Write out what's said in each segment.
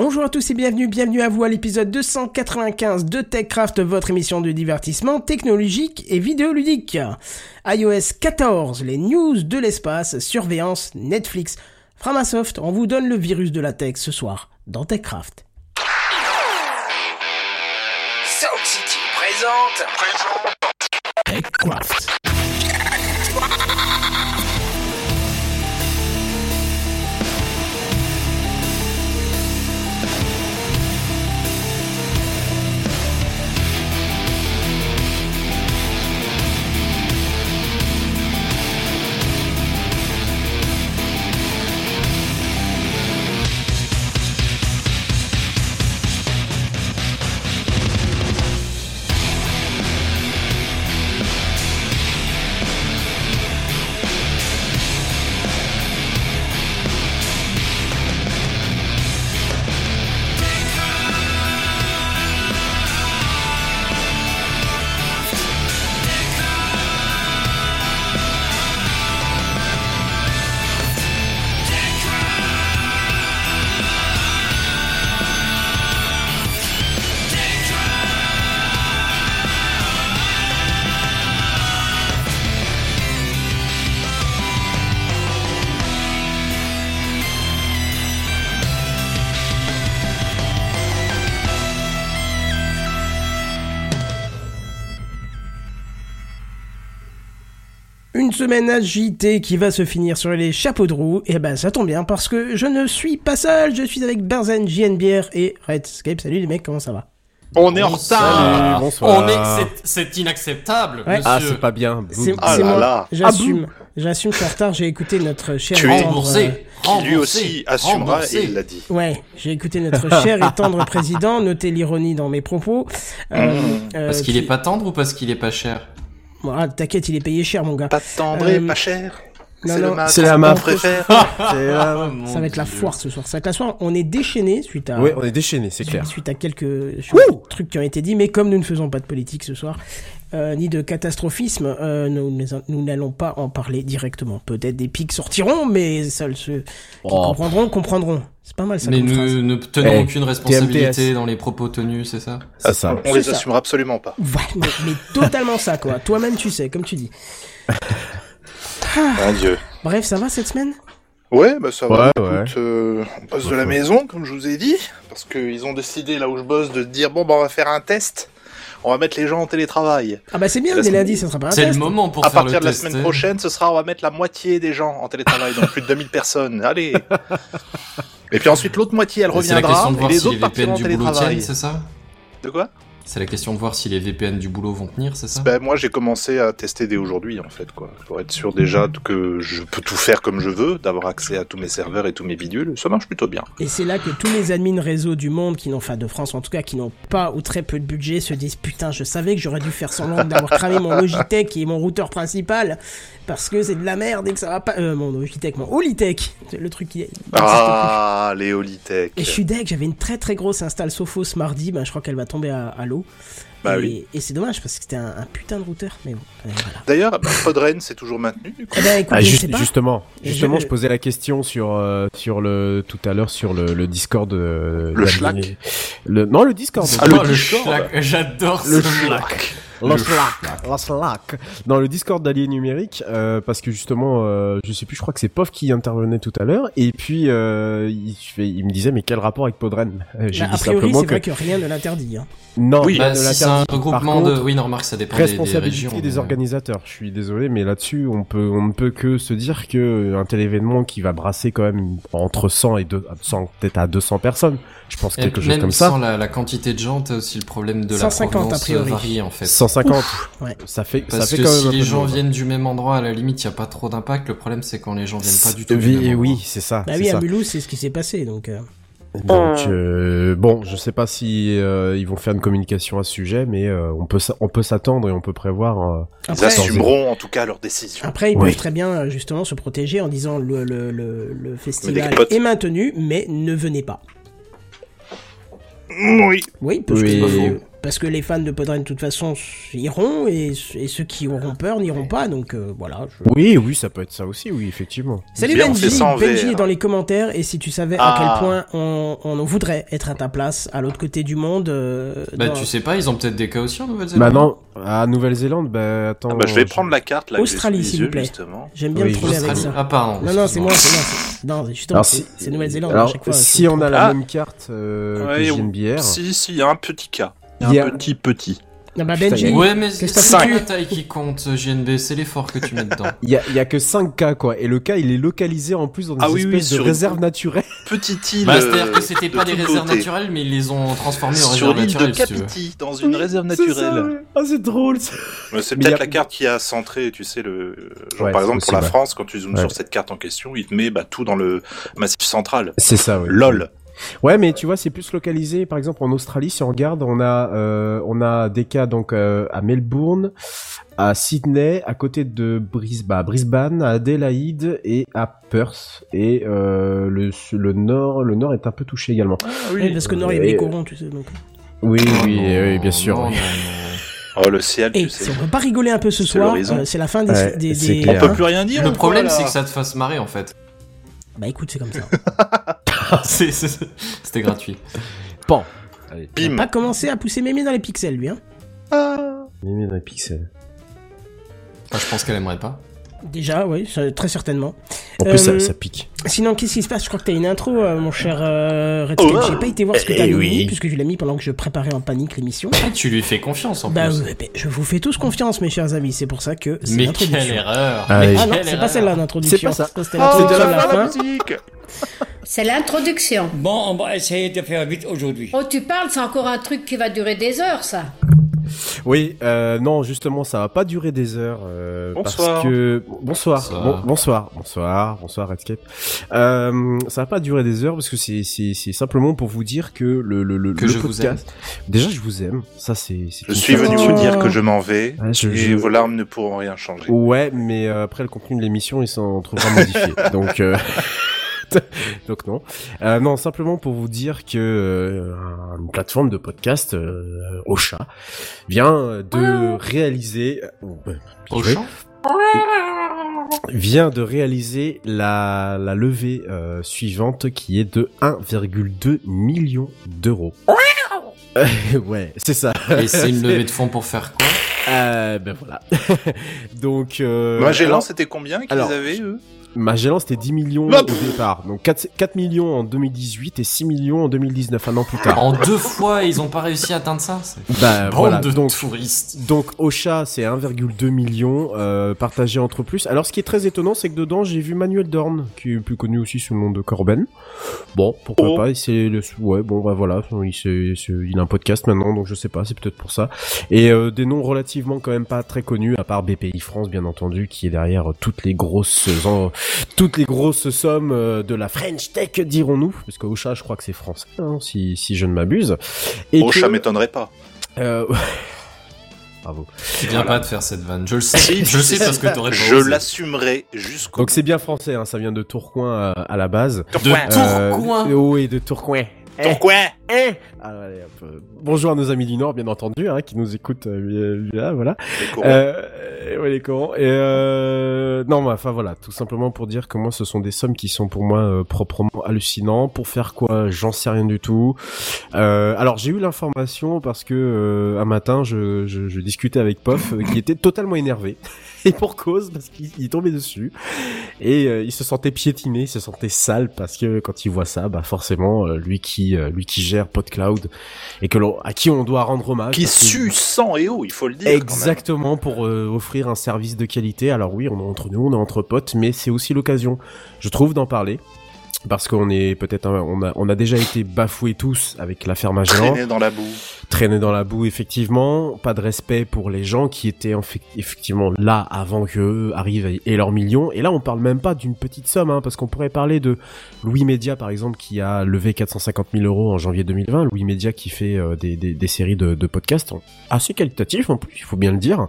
Bonjour à tous et bienvenue, bienvenue à vous à l'épisode 295 de TechCraft, votre émission de divertissement technologique et vidéoludique. iOS 14, les news de l'espace, surveillance, Netflix, Framasoft, on vous donne le virus de la tech ce soir dans TechCraft. TechCraft. Semaine agitée qui va se finir sur les chapeaux de roue, et ben ça tombe bien parce que je ne suis pas seul, je suis avec Benzen, JNBR et Redscape. Salut les mecs, comment ça va? On est en retard. bonsoir. On est, c'est- inacceptable, Ouais. monsieur. Ah, c'est pas bien. C'est Ah moi, là. j'assume. J'assume, je suis en retard, j'ai écouté notre cher Tu et es tendre, remboursé. euh, lui aussi assumera Remboursé. et il l'a dit. Ouais, j'ai écouté notre cher et tendre président, notez l'ironie dans mes propos. Euh, euh, Parce qu'il est pas tendre ou parce qu'il est pas cher? Bon, ah, t'inquiète, il est payé cher mon gars. Pas tendre et Euh, pas cher. non, C'est mat. c'est la qu'on map. préfère. La- Ça va être la foire ce soir. Ça va être la soirée. On est déchaîné suite à Oui, on est déchaîné, c'est clair. suite à quelques trucs qui ont été dit, mais comme nous ne faisons pas de politique ce soir, euh, ni de catastrophisme, euh, nous n'allons pas en parler directement. Peut-être des pics sortiront, mais seuls ceux qui Oh. comprendrons comprendront. C'est pas mal ça Mais nous ne tenons Eh, aucune responsabilité TMTS. dans les propos tenus, c'est ça? C'est ça. On les ça. assumera absolument pas. Ouais, mais, mais totalement ça, quoi. Toi-même, tu sais, comme tu dis. Mon dieu. Bref, ça va cette semaine? Ouais, bah ça va. Ouais, ouais. Écoute, euh, on bosse de la maison, comme je vous ai dit, parce qu'ils ont décidé là où je bosse de dire bon bah on va faire un test. On va mettre les gens en télétravail. Ah bah c'est bien, La dès semaine- lundi, ça sera pas un C'est le moment pour à faire partir le de la test. semaine prochaine, ce sera on va mettre la moitié des gens en télétravail, donc plus de 2000 personnes. Allez. Et puis ensuite l'autre moitié elle Et C'est la reviendra question de et les si autres les partiront en télétravail. c'est ça? De quoi? C'est la question de voir si les VPN du boulot vont tenir, c'est ça? Ben, moi, j'ai commencé à tester dès aujourd'hui, en fait, quoi. Pour être sûr déjà que je peux tout faire comme je veux, d'avoir accès à tous mes serveurs et tous mes bidules. Ça marche plutôt bien. Et c'est là que tous les admins réseau du monde qui n'ont, enfin de France en tout cas, qui n'ont pas ou très peu de budget se disent putain, je savais que j'aurais dû faire semblant d'avoir cramé mon Logitech qui est mon routeur principal parce que c'est de la merde et que ça va pas. Euh, mon Logitech, mon Holitech, c'est le truc qui plus. Ah, les Holitech. Et je suis deg, j'avais une très très grosse install Sophos mardi, ben je crois qu'elle va tomber à, à l'eau. Bah et, oui. et c'est dommage parce que c'était un, un putain de routeur, mais bon, euh, voilà. D'ailleurs, bah, Podren, c'est toujours maintenu, du coup. Eh ben écoute, Ah, juste- justement, justement, je- je... posais la question sur euh, sur le tout à l'heure sur le, le Discord. euh, Le Schlack. Le non, le Discord. Ah, le le Discord. Schlack, J'adore Le. Schlack. Le Slack, le Slack. Dans le Discord d'Alliés Numérique, euh, parce que justement, euh, je sais plus, je crois que c'est Pof qui intervenait tout à l'heure, et puis euh, il, me disait mais quel rapport avec Podren Euh, J'ai Bah, dit a priori, simplement c'est que vrai que rien ne l'interdit. Hein. Non, Oui. Bah, ne si c'est un regroupement contre, de... Oui, non, remarque, ça dépend des, régions. des mais- organisateurs. Je suis désolé, mais là-dessus, on peut, on ne peut que se dire que un tel événement qui va brasser quand même entre 100 et 2, 100, peut-être à 200 personnes, je pense Et quelque chose même comme sans ça. la, la quantité de gens, t'as aussi le problème de 150 la a provenance priori. varie, en fait. 150. ouais. Ça fait, ça Parce fait que quand même si un peu les gens viennent du même endroit, à la limite, il n'y a pas trop d'impact. Le problème, c'est quand les gens viennent pas du tout du Oui, même oui, c'est ça. Bah oui, à ça. Mulhouse, c'est ce qui s'est passé, donc. euh, Donc euh, bon, je sais pas si euh, ils vont faire une communication à ce sujet, mais euh, on peut on peut s'attendre et on peut prévoir. euh, Ils Après, assumeront, en tout cas, leur décision. Après, ils Oui. peuvent très bien euh, justement se protéger en disant le, le, le, le festival est maintenu, mais ne venez pas. Oui. Oui, parce Oui. que. Parce que les fans de Podren de toute façon iront et, et ceux qui auront peur n'iront pas. Donc euh, voilà. je- Oui, oui, ça peut être ça aussi, oui, effectivement. Salut Bien, Benji, Benji est dans les commentaires et si tu savais à Ah. quel point on, on voudrait être à ta place à l'autre côté du monde. euh, Bah dans- tu sais pas, ils ont peut-être des cas aussi en Nouvelle-Zélande. Bah non, à Nouvelle-Zélande, bah attends. Ah bah, je vais prendre la carte là. Australie, s'il vous plaît. Justement. J'aime bien Oui, le avec Australie. ça. Ah pardon. Non, non, c'est moi, c'est moi. Non, justement, c'est si- c'est Nouvelle-Zélande à Alors, chaque fois. si on a la Ah. même carte euh, Ouais, que JNBR, Si, si, il y a un petit cas. Il y Il y a a- un petit petit. Ah bah Putain, Benji, Ouais, mais c'est la taille qui compte, JNB, c'est l'effort que tu mets dedans. il y a, il y a que 5 cas, quoi. Et le cas, il est localisé en plus dans des Ah oui, oui, espèces de sur réserves naturelles. Petite île. Bah, c'est-à-dire que euh, c'était de pas des réserves naturelles, mais ils les ont transformées en Sur réserves l'île de naturelles, si tu veux. Kapiti, dans une réserve naturelle. ouais. Ah, c'est drôle, C'est peut-être a- la carte qui a centré, tu sais, le. Genre, Ouais, par exemple, pour la. France, quand tu zoomes sur cette carte en question, il te met bah, tout dans le massif central. C'est ça, oui. LOL. Ouais, mais tu vois, c'est plus localisé. Par exemple, en Australie, si on regarde, on a, euh, on a des cas donc euh, à Melbourne, à Sydney, à côté de Brisbane, à Brisbane, à Adélaïde et à Perth. Et euh, le, le nord, le nord est un peu touché également. Ah Oui, parce que Nord, il y avait les corons, tu sais. Donc. Oui, Oh oui, non, oui, bien sûr. non, oui. non, non. Oh, le ciel, Et tu sais. si on peut pas rigoler un peu ce soir, euh, c'est la fin des. Ouais, des, des-. On peut plus rien dire. Le problème, c'est que ça te fasse marrer, en fait. Bah écoute, c'est comme ça. C'était gratuit. Bon. Il a Bim. pas commencé à pousser mémé dans les pixels, lui. Hein. Mimi dans les pixels. Enfin, je pense qu'elle aimerait pas. Déjà, oui, ça- très certainement. En plus, Euh, ça, ça pique. Sinon, qu'est-ce qui se passe? Je crois que t'as une intro, euh, mon cher euh, Redscape. Oh, J'ai pas été voir ce que eh t'as mis, oui. puisque tu l'as mis pendant que je préparais en panique l'émission. Ah, tu lui fais confiance, en Bah, plus. ouais, je vous fais tous confiance, mes chers amis. C'est pour ça que c'est mais l'introduction. quelle erreur Ah, Mais- oui. ah non, Quelle c'est pas erreur. celle-là l'introduction. C'est pas ça. C'était Oh, l'introduction de de la fin. musique. C'est l'introduction. Bon, on va essayer de faire vite aujourd'hui. Oh, tu parles, c'est encore un truc qui va durer des heures, ça. Oui, euh, non, justement, ça va pas durer des heures. euh, Bonsoir. Parce que bonsoir, Bonsoir. Bon- bonsoir, bonsoir, bonsoir, Redscape. Euh, ça va pas durer des heures parce que c'est simplement pour vous dire que le le le, Que le je vous podcast. Déjà, je vous aime. Ça, c'est. Je suis venu vous dire que je m'en vais. Ouais, je- et je- vos larmes ne pourront rien changer. Ouais, mais euh, après le contenu de l'émission, il s'en trouvera modifié. Donc. Euh... Donc non, Euh, non simplement pour vous dire que euh, une plateforme de podcast, euh, Ocha, vient de réaliser, euh, Au Ouais. champ vient de réaliser la, la levée euh, suivante qui est de 1,2 million d'euros. Euh, ouais, c'est ça. Et c'est une levée de fonds pour faire quoi? Euh, ben voilà. Donc, euh, Magellan, alors, c'était combien qu'ils alors, avaient, eux? Magellan, c'était 10 millions au départ. Donc 4, 4 millions en 2018 et 6 millions en 2019, un an plus tard. En deux fois, ils ont pas réussi à atteindre ça c'est- Bah Bande voilà, de donc touristes. Donc Ocha, c'est 1,2 million euh, partagé entre plus. Alors ce qui est très étonnant, c'est que dedans j'ai vu Manuel Dorn, qui est plus connu aussi sous le nom de Corben. Bon, pourquoi Oh. pas C'est le ouais, bon bah voilà, il, il a un podcast maintenant, donc je sais pas, c'est peut-être pour ça. Et euh, des noms relativement quand même pas très connus, à part BPI France bien entendu, qui est derrière toutes les grosses en- toutes les grosses sommes euh, de la French Tech, dirons-nous, parce que Ocha, je crois que c'est français, hein, si si je ne m'abuse. Et que- chat m'étonnerait pas. euh, Bravo. Tu viens pas de faire cette vanne. Je le sais. Si, je le sais parce que t'aurais pas Je l'assumerai jusqu'au Donc c'est bien français, hein, ça vient de Tourcoing euh, à la base. De Euh, Tourcoing. oui, de Tourcoing. Pourquoi Eh allez, hop, euh, Bonjour à nos amis du Nord, bien entendu, hein, qui nous écoutent euh, là, voilà. Les. Euh, ouais, les corons. Et euh, non, mais enfin voilà, tout simplement pour dire que moi, ce sont des sommes qui sont pour moi euh, proprement hallucinants. Pour faire quoi? J'en sais rien du tout. Euh, alors j'ai eu l'information parce que euh, un matin, je, je, je discutais avec Pof, qui était totalement énervé. Et pour cause, parce qu'il tombé dessus. Et euh, il se sentait piétiné, il se sentait sale parce que quand il voit ça, bah forcément, euh, lui qui euh, lui qui gère PodCloud et que l'on à qui on doit rendre hommage. Qui parce que- sue sang et eau, il faut le dire. Exactement pour offrir un service de qualité. Alors oui, on est entre nous, on est entre potes, mais c'est aussi l'occasion, je trouve, d'en parler. Parce qu'on est peut-être, on a, on a déjà été bafoués tous avec l'affaire Magellan, Traîner dans la boue. traîner dans la boue effectivement, pas de respect pour les gens qui étaient en fait- effectivement là avant que arrivent et leurs millions. Et là, on parle même pas d'une petite somme, hein, parce qu'on pourrait parler de Louis Media par exemple qui a levé 450 000 euros en janvier 2020. Louis Media qui fait euh, des, des, des séries de, de podcasts assez qualitatifs en plus, il faut bien le dire.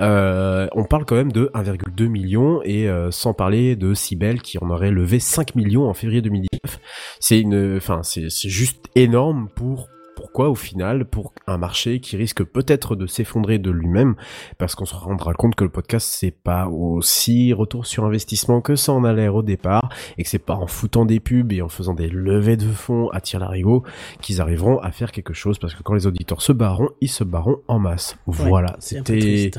Euh, on parle quand même de 1,2 million et euh, sans parler de Cybelle qui en aurait levé 5 millions en février 2019. C'est une, enfin c'est c'est juste énorme pour Pourquoi au final Pour un marché qui risque peut-être de s'effondrer de lui-même, parce qu'on se rendra compte que le podcast c'est pas aussi retour sur investissement que ça en a l'air au départ, et que c'est pas en foutant des pubs et en faisant des levées de fonds à tir larigot qu'ils arriveront à faire quelque chose, parce que quand les auditeurs se barront, ils se barront en masse. Voilà, c'était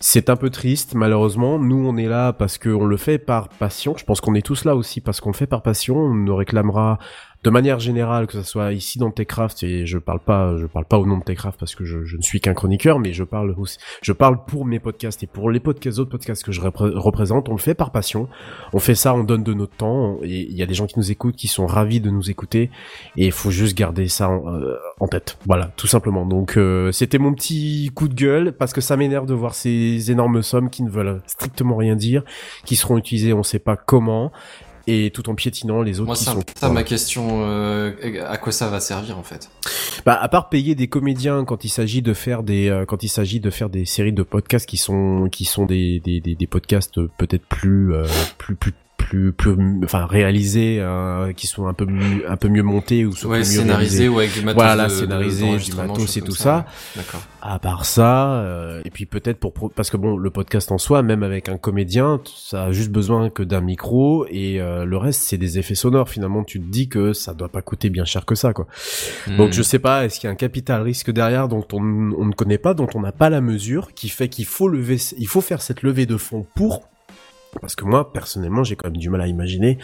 c'est un peu triste, malheureusement. Nous, on est là parce qu'on le fait par passion. Je pense qu'on est tous là aussi parce qu'on le fait par passion. On nous réclamera de manière générale, que ce soit ici dans Techcraft, et je parle pas, je parle pas au nom de Techcraft parce que je, ne suis qu'un chroniqueur, mais je parle aussi, je parle pour mes podcasts et pour les podcasts, autres podcasts que je repré- représente. On le fait par passion. On fait ça, on donne de notre temps. Et il y a des gens qui nous écoutent, qui sont ravis de nous écouter. Et il faut juste garder ça en, euh, en tête. Voilà, tout simplement. Donc euh, c'était mon petit coup de gueule parce que ça m'énerve de voir ces énormes sommes qui ne veulent strictement rien dire, qui seront utilisées on sait pas comment, et tout en piétinant les autres Moi, qui sont. ça ma question. euh, à quoi ça va servir en fait? Bah, à part payer des comédiens quand il s'agit de faire des euh, quand il s'agit de faire des séries de podcasts qui sont qui sont des des des, des podcasts euh, peut-être plus euh, plus plus plus plus enfin réalisés euh, qui sont un peu mieux, un peu mieux montés ou sont Ouais, mieux scénarisé réalisés. ou avec du matos. Voilà, de- de- scénarisé, du matos et tout ça. D'accord. À part ça, euh, et puis peut-être pour parce que bon, le podcast en soi, même avec un comédien, ça a juste besoin que d'un micro et euh, le reste c'est des effets sonores. Finalement, tu te dis que ça doit pas coûter bien cher que ça, quoi. Donc Hmm. je sais pas, est-ce qu'il y a un capital risque derrière dont on, on ne connaît pas, dont on n'a pas la mesure, qui fait qu'il faut lever, il faut faire cette levée de fonds pour. Parce que moi, personnellement, j'ai quand même du mal à imaginer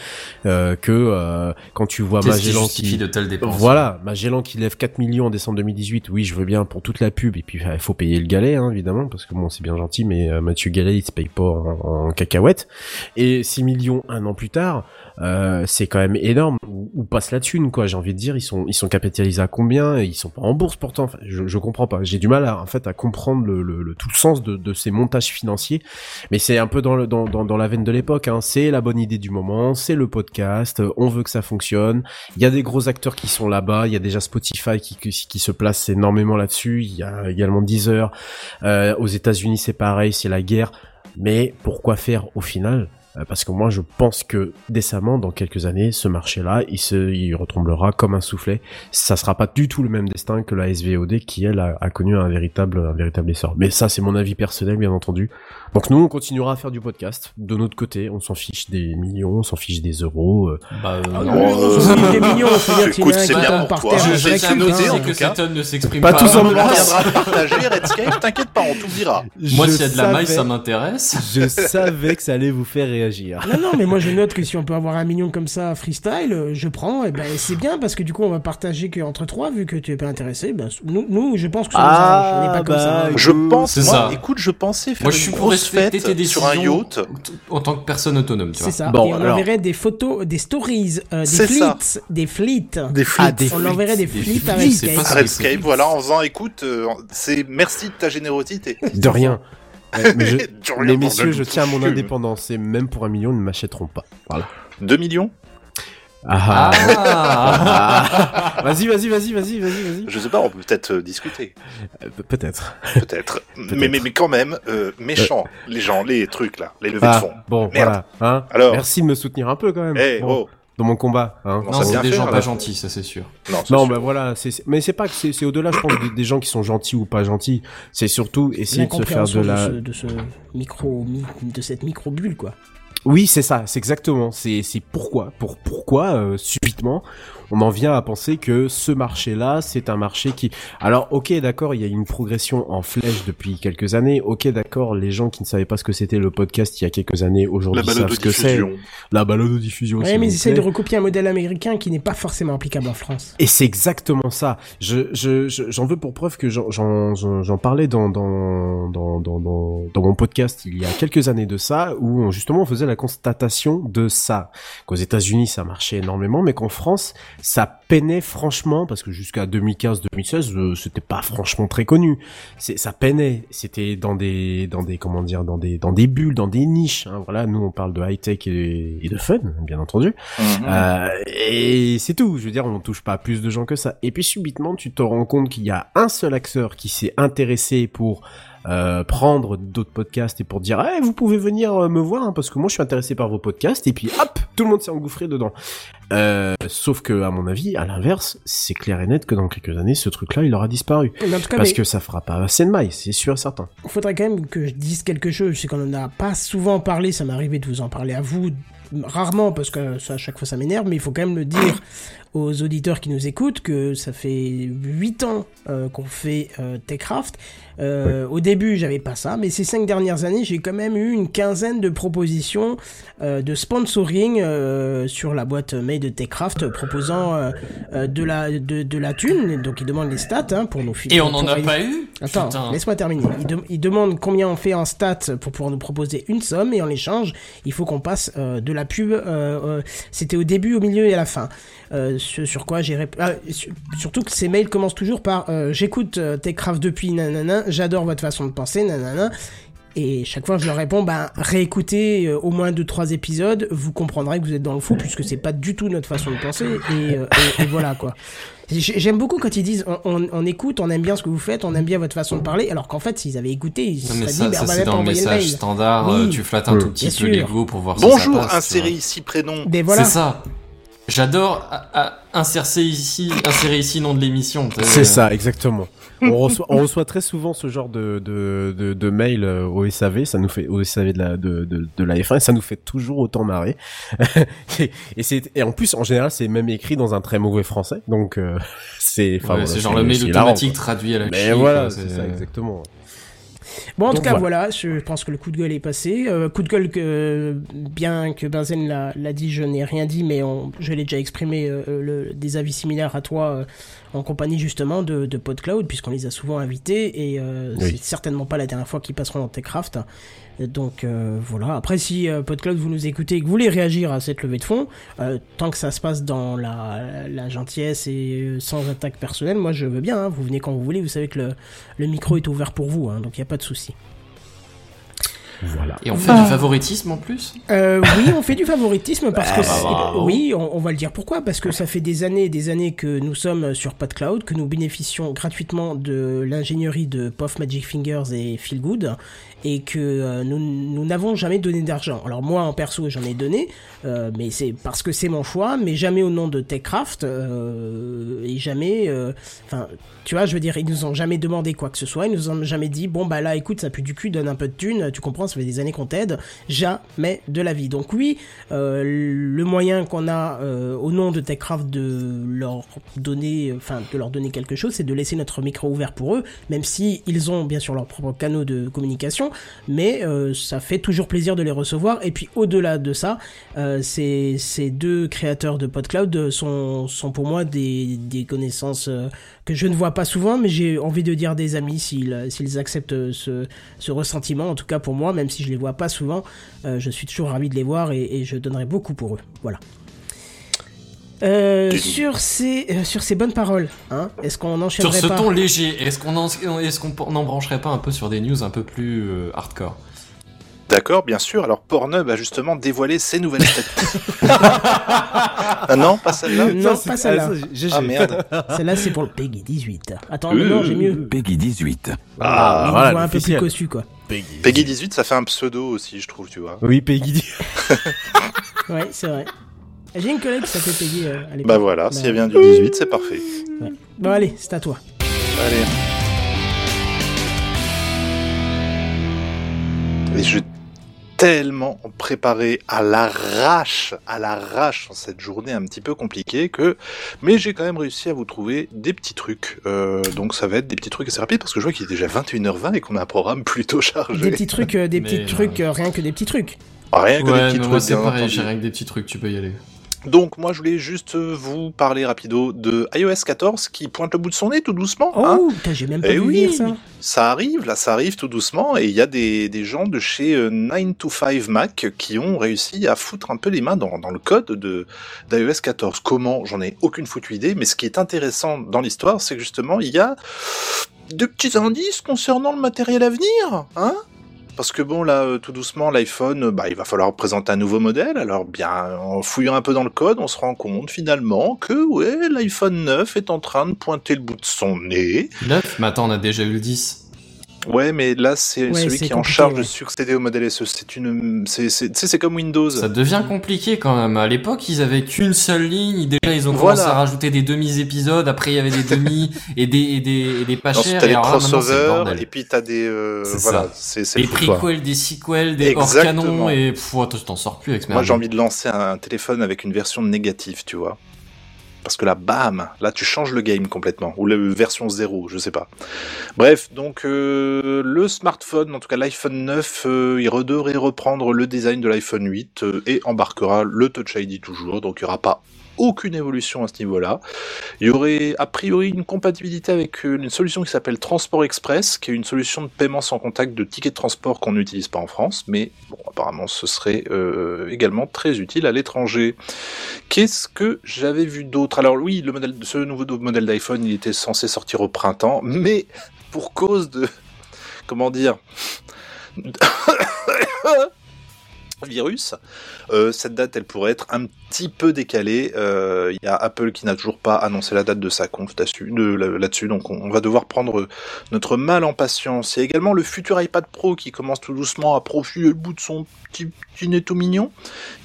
euh, que euh, quand tu vois qui Magellan justifie qui, de telles dépenses voilà, Magellan qui lève 4 millions en décembre 2018, oui, je veux bien pour toute la pub, et puis il faut payer le galet, hein, évidemment, parce que bon, c'est bien gentil, mais euh, Mathieu Galet, il se paye pas en, en cacahuètes. Et 6 millions un an plus tard, euh, c'est quand même énorme. Où, passe la thune, quoi, j'ai envie de dire, ils sont, ils sont capitalisés à combien, ils sont pas en bourse pourtant, enfin, je, je comprends pas. J'ai du mal à, en fait, à comprendre le, le, le- tout le sens de, de ces montages financiers, mais c'est un peu dans, le, dans, dans, dans la veine de l'époque, hein. c'est la bonne idée du moment, c'est le podcast, on veut que ça fonctionne, il y a des gros acteurs qui sont là-bas. Il y a déjà Spotify qui, qui, qui se place énormément là-dessus. Il y a également Deezer. Euh, aux États-Unis, c'est pareil, c'est la guerre. Mais pourquoi faire au final Parce que moi, je pense que décemment, dans quelques années, ce marché-là, il se, il retombera comme un soufflet. Ça sera pas du tout le même destin que la SVOD qui elle a, a connu un véritable, un véritable essor. Mais ça, c'est mon avis personnel, bien entendu. Donc nous, on continuera à faire du podcast. De notre côté, on s'en fiche des millions, on s'en fiche des euros. euh, Bah, euh, Ah, non. euh, ça fait des millions, c'est-à-dire qu'il y en a qui par terre. Je- à cube, noter, hein. en que tout cas. cet homme ne s'exprime Pas pas. tous en On même temps. reviendra partager Redscape, t'inquiète pas, on t'oubliera. Moi, s'il y a de la maille, ça m'intéresse. Je savais que ça allait vous faire réagir. Non, non, mais moi je note que si on peut avoir un million comme ça freestyle, je prends, et ben c'est bien parce que du coup on va partager qu'entre trois, vu que tu es pas intéressé. Ben, nous, nous, je pense que ça nous Ah, arrange. On n'est pas comme bah, ça. Je pense, C'est moi, ça. écoute, je pensais faire Moi, je une suis pour grosse fête sur un yacht. en tant que personne autonome, tu vois. C'est ça. Bon, et on alors- enverrait des photos, des stories, euh, des fleets, des fleets. Des Ah, des on enverrait des Des fleets fleets, avec c'est pas Skype. ça. Redscape, voilà, en faisant, écoute, euh, c'est merci de ta générosité. De rien. Ouais, mais, je- mais messieurs, je tiens à mon indépendance et même pour un million, ils ne m'achèteront pas. Voilà. 2 millions? Ah, Ah ah. Vas-y, vas-y, vas-y, vas-y, vas-y, vas-y. Je sais pas, on peut peut-être euh, discuter. Euh, pe- Peut-être. Peut-être. mais, mais, mais quand même, euh, méchant, les gens, les trucs là, les levées Ah, de fonds. bon, Merde. voilà. Hein Alors Merci de me soutenir un peu quand même. Eh, Bon, oh Dans mon combat. Hein. Non, c'est des faire, gens là. pas gentils, ça c'est sûr. Non, Non, sûr. bah voilà, c'est, mais c'est pas que c'est, au-delà, je pense, des, des gens qui sont gentils ou pas gentils. C'est surtout essayer de se faire de la. de, ce, de ce micro, mi- de cette micro bulle quoi. Oui, c'est ça, c'est exactement. C'est, pourquoi, pour pourquoi euh, subitement on en vient à penser que ce marché-là, c'est un marché qui. Alors, ok, d'accord, il y a une progression en flèche depuis quelques années. Ok, d'accord, les gens qui ne savaient pas ce que c'était le podcast il y a quelques années, aujourd'hui savent ce que c'est. diffusion. La balade de diffusion. Ouais, s'il mais ils essayent de recopier un modèle américain qui n'est pas forcément applicable en France. Et c'est exactement ça. Je, je, je- j'en veux pour preuve que j'en, j'en, j'en- j'en parlais dans, dans, dans, dans, dans, dans mon podcast il y a quelques années de ça, où on- justement on faisait la constatation de ça. Qu'aux États-Unis ça marchait énormément, mais qu'en France ça peinait franchement, parce que jusqu'à 2015-2016 euh, c'était pas franchement très connu. C'est, ça peinait. C'était dans des, dans des, comment dire, dans des, dans des bulles, dans des niches. Hein. Voilà, nous on parle de high tech et, et de fun, bien entendu. Mhm. Euh, et c'est tout. Je veux dire, on touche pas plus de gens que ça. Et puis subitement, tu te rends compte qu'il y a un seul acteur qui s'est intéressé pour euh, prendre d'autres podcasts et pour dire, eh, vous pouvez venir euh, me voir hein, parce que moi je suis intéressé par vos podcasts et puis hop, tout le monde s'est engouffré dedans. Euh, sauf que à mon avis, à l'inverse, c'est clair et net que dans quelques années, ce truc-là, il aura disparu Mais en tout cas, parce mais que ça fera pas assez de mailles, c'est sûr et certain. il faudrait quand même que je dise quelque chose. Sais qu'on en a pas souvent parlé, ça m'est arrivé de vous en parler à vous, rarement parce que ça, à chaque fois ça m'énerve, mais il faut quand même le dire aux auditeurs qui nous écoutent que ça fait 8 ans euh, qu'on fait euh, Techcraft. Euh, Au début, j'avais pas ça, mais ces 5 dernières années, j'ai quand même eu une quinzaine de propositions euh, de sponsoring euh, sur la boîte mail de Techcraft proposant euh, euh, de la de, de la thune. Donc ils demandent les stats hein, pour nous filer. Et on n'en a pas eu Attends, laisse-moi terminer. Il, de- il demande combien on fait en stats pour pouvoir nous proposer une somme et en échange, il faut qu'on passe euh, de la pub. euh, euh, C'était au début, au milieu et à la fin. Euh, ce sur quoi j'ai rép- ah, su- surtout que ces mails commencent toujours par euh, j'écoute euh, Techcraft depuis nanana, j'adore votre façon de penser nanana. Et chaque fois je leur réponds bah réécoutez euh, au moins deux trois épisodes, vous comprendrez que vous êtes dans le fou puisque c'est pas du tout notre façon de penser et, euh, et- et voilà quoi. J'ai- J'aime beaucoup quand ils disent on, on- on écoute, on aime bien ce que vous faites, on aime bien votre façon de parler, alors qu'en fait s'ils avaient écouté, ils se Non, mais seraient ça, dit va c'est dans le message standard, Oui. euh, tu flattes un tout petit Bien peu l'ego pour voir Bonjour, si ça passe. insérez ici prénom. Mais voilà. C'est ça. J'adore à- à- insérer ici, insérer ici nom de l'émission. C'est ça, exactement. On reçoit, on reçoit très souvent ce genre de, de, de, de mail euh, au SAV, ça nous fait au SAV de la, de, de, de la F1, et ça nous fait toujours autant marrer. et, et c'est, et en plus, en général, c'est même écrit dans un très mauvais français, donc euh, c'est, Ouais, voilà, c'est genre le mail automatique traduit à la Mais chine, voilà, c'est ça, exactement. Bon, en tout cas, voilà. voilà. je pense que le coup de gueule est passé. Euh, coup de gueule que, bien que Benzen l'a l'a dit, je n'ai rien dit, mais on, je l'ai déjà exprimé euh, le, des avis similaires à toi euh, en compagnie justement de, de PodCloud, puisqu'on les a souvent invités, et euh, Oui. c'est certainement pas la dernière fois qu'ils passeront dans Techcraft. Donc euh, voilà. Après, si euh, PodCloud vous nous écoutez et que vous voulez réagir à cette levée de fonds, euh, tant que ça se passe dans la, la gentillesse et sans attaque personnelle, moi je veux bien. hein. vous venez quand vous voulez. Vous savez que le, le micro est ouvert pour vous, hein, donc il n'y a pas de souci. Voilà. Et on fait du favoritisme en plus? Euh, oui, on fait du favoritisme parce que bah, c'est- bravo. oui, on, on va le dire pourquoi? Parce que ça fait des années et des années que nous sommes sur PodCloud, que nous bénéficions gratuitement de l'ingénierie de Puff Magic Fingers et Feel Good et que euh, nous n'avons jamais donné d'argent. Alors moi en perso j'en ai donné, euh, mais c'est parce que c'est mon choix, mais jamais au nom de Techcraft euh, et jamais, euh, enfin tu vois, je veux dire ils nous ont jamais demandé quoi que ce soit, ils nous ont jamais dit bon bah là écoute ça pue du cul, donne un peu de thunes, tu comprends, ça fait des années qu'on t'aide, jamais de la vie. Donc oui, euh, le moyen qu'on a euh, au nom de Techcraft de leur donner, enfin de leur donner quelque chose, c'est de laisser notre micro ouvert pour eux, même si ils ont bien sûr leurs propres canaux de communication, mais euh, ça fait toujours plaisir de les recevoir. Et puis au-delà de ça, euh, ces, deux créateurs de PodCloud sont, sont pour moi des, connaissances euh, que je ne vois pas souvent, mais j'ai envie de dire des amis s'ils acceptent ce, ressentiment. En tout cas pour moi, même si je les vois pas souvent, euh, je suis toujours ravi de les voir et je donnerai beaucoup pour eux. Voilà. Euh, sur ces euh, sur ces bonnes paroles, hein, est-ce qu'on Sur enchaînerait ce pas ton léger, est-ce qu'on en, est-ce qu'on n'en brancherait pas un peu sur des news un peu plus euh, hardcore? D'accord, bien sûr. Alors Pornhub a justement dévoilé ses nouvelles statistiques. ah non, pas celle-là Non, pas celle-là. ah, Ah merde. Celle-là, c'est pour le Peggy 18. Attends, non, j'ai mieux. Peggy 18. Ah, Une voilà, un peu plus cossu, quoi. Peggy 18, ça fait un pseudo aussi, je trouve, tu vois. Oui, Peggy dit. Ouais, c'est vrai. J'ai une collègue qui s'appelait Peggy euh, à l'époque. Bah voilà, Bah, s'il y a bien du 18, c'est parfait. Bon, allez, c'est à toi. Allez. Et je tellement préparé à l'arrache, à l'arrache en cette journée un petit peu compliquée que, mais j'ai quand même réussi à vous trouver des petits trucs. Euh, donc ça va être des petits trucs assez rapides parce que je vois qu'il est déjà 21h20 et qu'on a un programme plutôt chargé. Des petits trucs, euh, des Mais, petits euh, trucs, euh, rien que des petits trucs. Rien que des petits trucs. moi c'est bien pareil, j'ai rien que des petits trucs, tu peux y aller. Donc moi je voulais juste euh, vous parler rapido de iOS 14 qui pointe le bout de son nez tout doucement. Oh, hein. putain, j'ai même pas Eh vu oui. ça. Ça arrive, là, ça arrive tout doucement, et il y a des, des gens de chez euh, 9 to 5 Mac qui ont réussi à foutre un peu les mains dans, dans le code de d'iOS 14. Comment? J'en ai aucune foutue idée, mais ce qui est intéressant dans l'histoire, c'est que justement, il y a de petits indices concernant le matériel à venir, hein parce que bon, là, euh, tout doucement, l'iPhone, euh, bah, il va falloir présenter un nouveau modèle. Alors, bien, en fouillant un peu dans le code, on se rend compte finalement que, ouais, l'iPhone 9 est en train de pointer le bout de son nez. 9 Mais on a déjà eu le 10. Ouais, mais là, c'est Ouais, celui qui est en charge ouais. de succéder au modèle SE. C'est une, c'est, c'est, comme Windows. Ça devient compliqué quand même. À l'époque, ils avaient qu'une seule ligne. Déjà, ils ont Voilà. commencé à rajouter des demi-épisodes. Après, il y avait des demi et des, et des, et des pas Ensuite, chers. t'as Et les alors là, maintenant, c'est le crossovers, bordel. et puis t'as des, euh, C'est voilà, ça. c'est, c'est Des prequels, des sequels, des hors Exactement. canon. Et pff, attends, je t'en sors plus avec ce Moi, j'ai envie de lancer un téléphone avec une version négative, tu vois. Parce que là, bam, là, tu changes le game complètement. Ou la version 0, je sais pas. Bref, donc, euh, le smartphone, en tout cas l'iPhone 9, euh, il devrait reprendre le design de l'iPhone 8 euh, et embarquera le Touch ID toujours. Donc, il n'y aura pas aucune évolution à ce niveau-là. Il y aurait a priori une compatibilité avec une solution qui s'appelle Transport Express, qui est une solution de paiement sans contact de tickets de transport qu'on n'utilise pas en France, mais bon, apparemment ce serait euh, également très utile à l'étranger. Qu'est-ce que j'avais vu d'autre? Alors oui, ce nouveau modèle d'iPhone, il était censé sortir au printemps, mais pour cause de comment dire virus, euh, cette date elle pourrait être un petit peu décalée. Euh, Il y a Apple qui n'a toujours pas annoncé la date de sa conf là-dessus, de- là- là-dessus, donc on, va devoir prendre notre mal en patience. Il y a également le futur iPad Pro qui commence tout doucement à profiler le bout de son petit, petit nez tout mignon,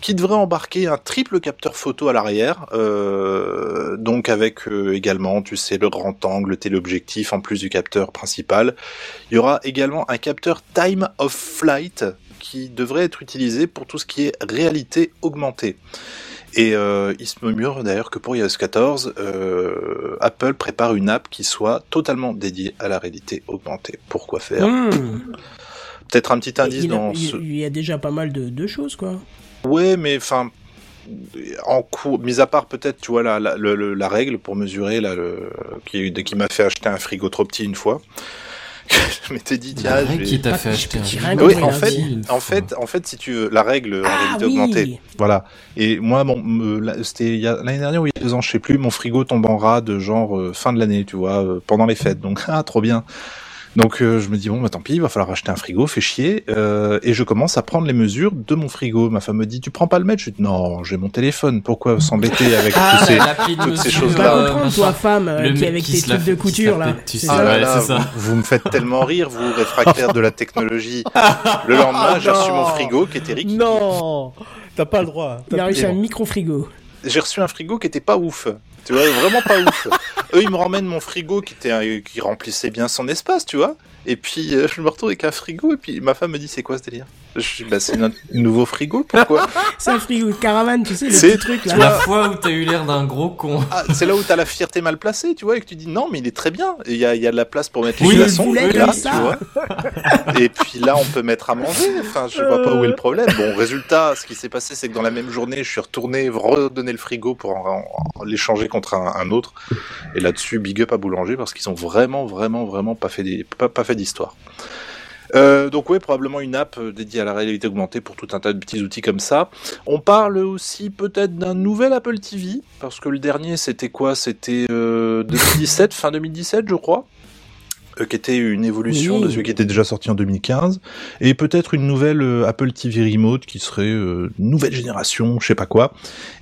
qui devrait embarquer un triple capteur photo à l'arrière, euh, donc avec euh, également, tu sais, le grand angle, le téléobjectif en plus du capteur principal. Il y aura également un capteur Time of Flight qui devrait être utilisé pour tout ce qui est réalité augmentée. Et euh, il se murmure d'ailleurs que pour iOS 14, euh, Apple prépare une app qui soit totalement dédiée à la réalité augmentée. Pourquoi faire Hmm. Peut-être un petit indice il, a- dans il- ce... il y a déjà pas mal de, de choses, quoi. Ouais, mais enfin, en cours, mis à part peut-être, tu vois, la, la, le- le- la règle pour mesurer, là, le, qui, qui m'a fait acheter un frigo trop petit une fois. je m'étais dit, tiens, La qui t'a Ah, fait acheter un Oui, en fait, en fait, en fait, si tu veux, la règle en Ah réalité oui. augmentée, voilà. Et moi, bon, c'était il y a- l'année dernière ou il y a deux ans, je sais plus, mon frigo tombe en rade, genre euh, fin de l'année, tu vois, euh, pendant les fêtes. Donc, ah, trop bien. Donc, euh, je me dis bon, bah tant pis, il va falloir acheter un frigo, fait chier. Euh, et je commence à prendre les mesures de mon frigo. Ma femme me dit, tu prends pas le mètre Je dis non, j'ai mon téléphone. Pourquoi s'embêter avec Ah, tous ces toutes ces choses-là. vas euh, comprendre, machin. toi, femme, Le qui avec qui tes trucs de couture, là. tu C'est sais. ça Ah là ouais, là, c'est ça. Vous, vous me faites tellement rire, vous réfractaires de la technologie. Le lendemain, Ah j'ai reçu non. mon frigo qui était Rick. Non T'as pas le droit. Il a réussi un bon. micro-frigo. J'ai reçu un frigo qui était pas ouf. Tu vois, vraiment pas ouf. Eux, ils me ramènent mon frigo qui était qui remplissait bien son espace, tu vois. Et puis euh, je me retrouve avec un frigo et puis ma femme me dit c'est quoi ce délire? Je dis bah c'est notre nouveau frigo. Pourquoi? C'est un frigo de caravane, tu sais, le petit truc, là. La fois où t'as eu l'air d'un gros con. ah, C'est là où t'as la fierté mal placée, tu vois, et que tu dis non mais il est très bien. Et Il y a, il y a de la place pour mettre les Oui, glaçons, là, tu vois. Et puis là on peut mettre à manger. Enfin je vois pas où est le problème. Bon résultat, ce qui s'est passé c'est que dans la même journée je suis retourné redonner le frigo pour en- en- l'échanger contre un, un autre. Et là-dessus big up à Boulanger parce qu'ils ont vraiment vraiment vraiment pas fait des, pas, pas fait d'histoire. Euh, donc ouais, probablement une app euh, dédiée à la réalité augmentée pour tout un tas de petits outils comme ça. On parle aussi peut-être d'un nouvel Apple TV, parce que le dernier c'était quoi? C'était euh, 2017, fin 2017 je crois, euh, qui était une évolution Oui. de celui qui était déjà sorti en 2015, et peut-être une nouvelle euh, Apple TV Remote qui serait euh, nouvelle génération, je sais pas quoi.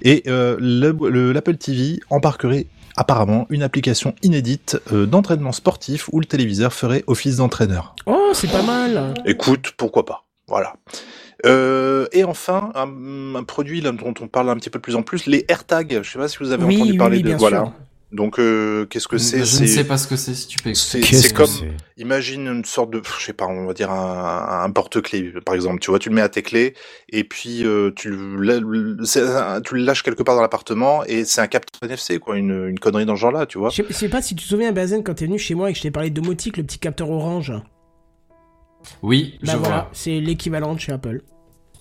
Et euh, le- le- l'Apple TV embarquerait apparemment une application inédite euh, d'entraînement sportif où le téléviseur ferait office d'entraîneur. Oh, c'est pas mal. Écoute, pourquoi pas. Voilà. Euh, et enfin, un, un produit là, dont on parle un petit peu de plus en plus, les AirTags. Je sais pas si vous avez Oui, entendu oui, parler oui, de bien voilà. sûr. Donc euh, qu'est-ce que c'est Je ne sais pas ce que c'est si tu peux c'est expliquer. c'est comme imagine une sorte de je sais pas, on va dire un, un porte-clés par exemple, tu vois, tu le mets à tes clés et puis euh, tu le c'est un- tu le lâches quelque part dans l'appartement et c'est un capteur NFC quoi, une, une connerie dans ce genre-là, tu vois. Je sais- je sais pas si tu te souviens, Bazen, quand t'es venu chez moi et que je t'ai parlé de domotique, le petit capteur orange. Oui, je Bah voilà, vois. c'est l'équivalent de chez Apple.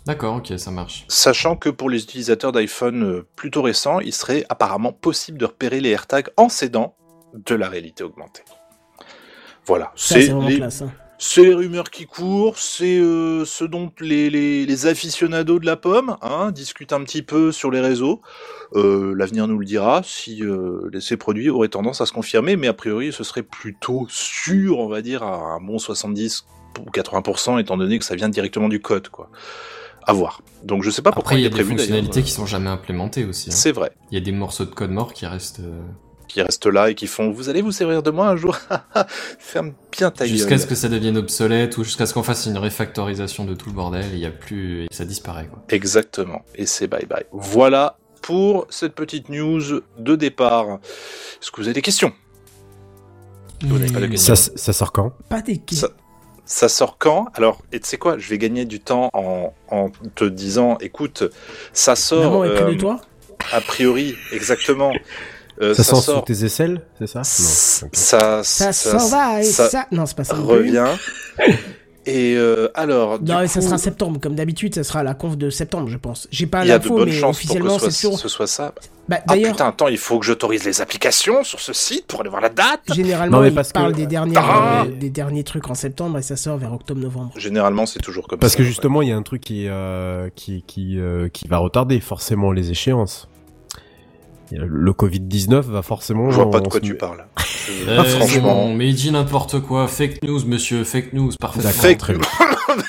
D'accord, ok, ça marche. Sachant que pour les utilisateurs d'iPhone euh, plutôt récents, il serait apparemment possible de repérer les AirTags en s'aidant de la réalité augmentée. Voilà, c'est les, hein. c'est les rumeurs qui courent, c'est euh, ce dont les, les, les aficionados de la pomme hein, discutent un petit peu sur les réseaux. Euh, L'avenir nous le dira si euh, ces produits auraient tendance à se confirmer, mais a priori ce serait plutôt sûr, on va dire, à un bon 70 ou 80%, étant donné que ça vient directement du code, quoi. À voir. Donc je sais pas pourquoi Après, il y il a des fonctionnalités d'ailleurs. qui sont jamais implémentées aussi. hein. C'est vrai. Il y a des morceaux de code morts qui restent. euh, qui restent là et qui font vous allez vous servir de moi un jour ferme bien ta Jusqu'à ce que ça devienne obsolète ou jusqu'à ce qu'on fasse une refactorisation de tout le bordel, il y a plus et ça disparaît quoi. exactement et c'est bye bye voilà pour cette petite news de départ est-ce que vous avez des questions? Vous pas la Hmm, question. Ça, ça sort quand? Pas des questions. ça sort quand? Alors et tu sais quoi? Je vais gagner du temps en, en te disant écoute ça sort euh, de toi? a priori exactement Euh, Ça, sort sous sort tes aisselles, c'est ça? Ok. ça, Ça s'en va et ça ça... Non, c'est pas ça. revient. Et euh, alors, du Non, et ça sera septembre, comme d'habitude, ça sera la conf de septembre, je pense. J'ai pas il y a de l'info, bonnes mais chances pour que officiellement, ce c'est sûr. ce soit ça. Bah, Ah D'ailleurs, putain, attends, il faut que j'autorise les applications sur ce site pour aller voir la date. généralement, Non, mais ils parce que- parlent des, dernières, Ah euh, des derniers trucs en septembre et ça sort vers octobre-novembre. Généralement, c'est toujours comme Parce ça. que ouais. justement, il y a un truc qui, euh, qui, qui, euh, qui va retarder forcément les échéances. Le Covid-19 va forcément... Je vois pas de on quoi se- tu parles. Euh, franchement. bon, mais il dit n'importe quoi. Fake news, monsieur, fake news, parfaitement. D'accord, Fake très bien.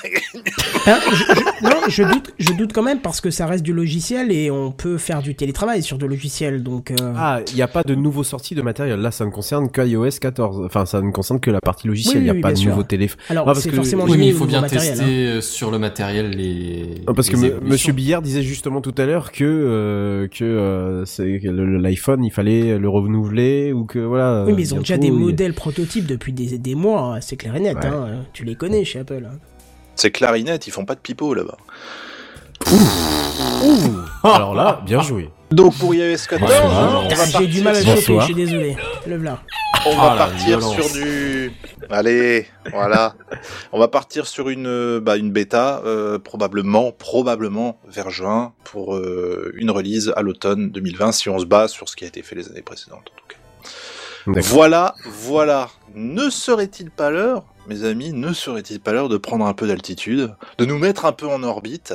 Hein, je, je- non, je doute, je doute quand même parce que ça reste du logiciel et on peut faire du télétravail sur du logiciel, donc. euh, Ah, il n'y a pas de nouveau sortie de matériel. Là, ça ne concerne que iOS 14. Enfin, ça ne concerne que la partie logicielle. Il Oui, n'y a oui, pas de nouveau téléphone. Alors, Ah, parce c'est que- forcément Oui, mais il au faut bien matériel, tester hein. euh, sur le matériel les. Non, parce que les. Monsieur Billard disait justement tout à l'heure que euh, que euh, c'est l'iPhone, il fallait le renouveler ou que voilà. Oui, mais ils ont déjà des il- modèles prototypes depuis des, des mois, hein, c'est clair et net. Ouais. Hein. Tu les connais chez Apple. hein. C'est clarinette, ils font pas de pipeau là-bas. Ouh Alors là, bien joué. Donc pour iOS 14, Ouais, hein, on va Ah, J'ai du partir mal à sur- choper, Bonsoir. je suis désolé. Le là. On Ah, va la partir violence. sur du. Allez, voilà. On va partir sur une, euh, bah, une bêta, euh, probablement, probablement vers juin pour euh, une release à l'automne 2020, si on se base sur ce qui a été fait les années précédentes en tout cas. Voilà, voilà. Ne serait-il pas l'heure, mes amis, ne serait-il pas l'heure de prendre un peu d'altitude, de nous mettre un peu en orbite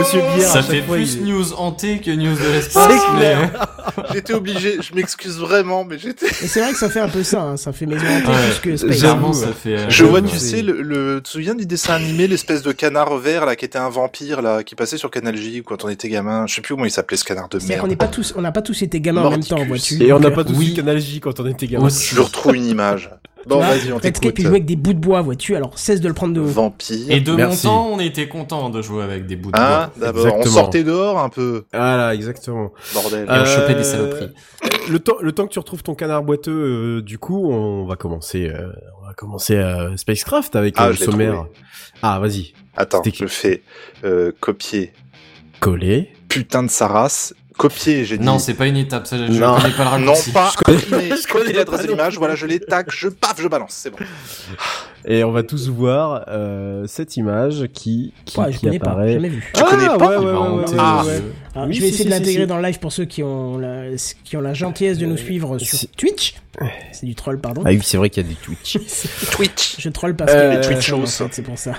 Monsieur Ça fait fois, plus il- news hanté que news de l'espace. C'est mais- J'étais obligé, je m'excuse vraiment, mais j'étais. C'est vrai que ça fait un peu ça, hein, ça fait maison hantée Ouais. plus que Space. J'avoue, ça fait. euh, Je vois, tu sais, le, le- tu te souviens du dessin animé, l'espèce de canard vert là, qui était un vampire là, qui passait sur Canal J quand on était gamin. Je sais plus comment il s'appelait ce canard de C'est merde. qu'on n'est pas tous, on n'a pas tous été gamins en même temps, vois-tu. Et on n'a pas tous oui. eu Canal J quand on était gamin. Je retrouve une image. Bon, vas-y, on Redscape, il jouait avec des bouts de bois, vois-tu. Alors cesse de le prendre de haut. Vampire. Et de Merci. mon temps, on était content de jouer avec des bouts de Hein, bois. d'abord, on sortait dehors un peu, Voilà, exactement. bordel. Et on chopait Euh, des saloperies. Le temps, le temps que tu retrouves ton canard boiteux, euh, du coup, on va commencer, euh, on va commencer euh, Spacecraft avec Ah, euh, le l'ai sommaire. trouvé. Ah, vas-y, Attends, je fais euh, copier coller. putain de sa race. Copier, j'ai dit. Non, c'est pas une étape, ça, je Non. connais pas le Non, raccourci. pas imprimer. je connais l'adresse pas de non l'image, voilà, je l'ai, tac, je paf, je balance, c'est bon. Et on va tous voir euh, cette image qui, qui, Ouais, je qui connais pas, apparaît. jamais vu. Tu connais pas ouais, ouais, Ah. ouais. les yeux. Alors, Oui, je vais si, essayer si, de l'intégrer si. dans le live pour ceux qui ont la, qui ont la gentillesse de nous suivre sur. Twitch. C'est du troll, pardon. Ah oui, c'est vrai qu'il y a des Twitch. Twitch. Je troll parce Euh, que les Twitch Twitchos. en fait, c'est pour ça.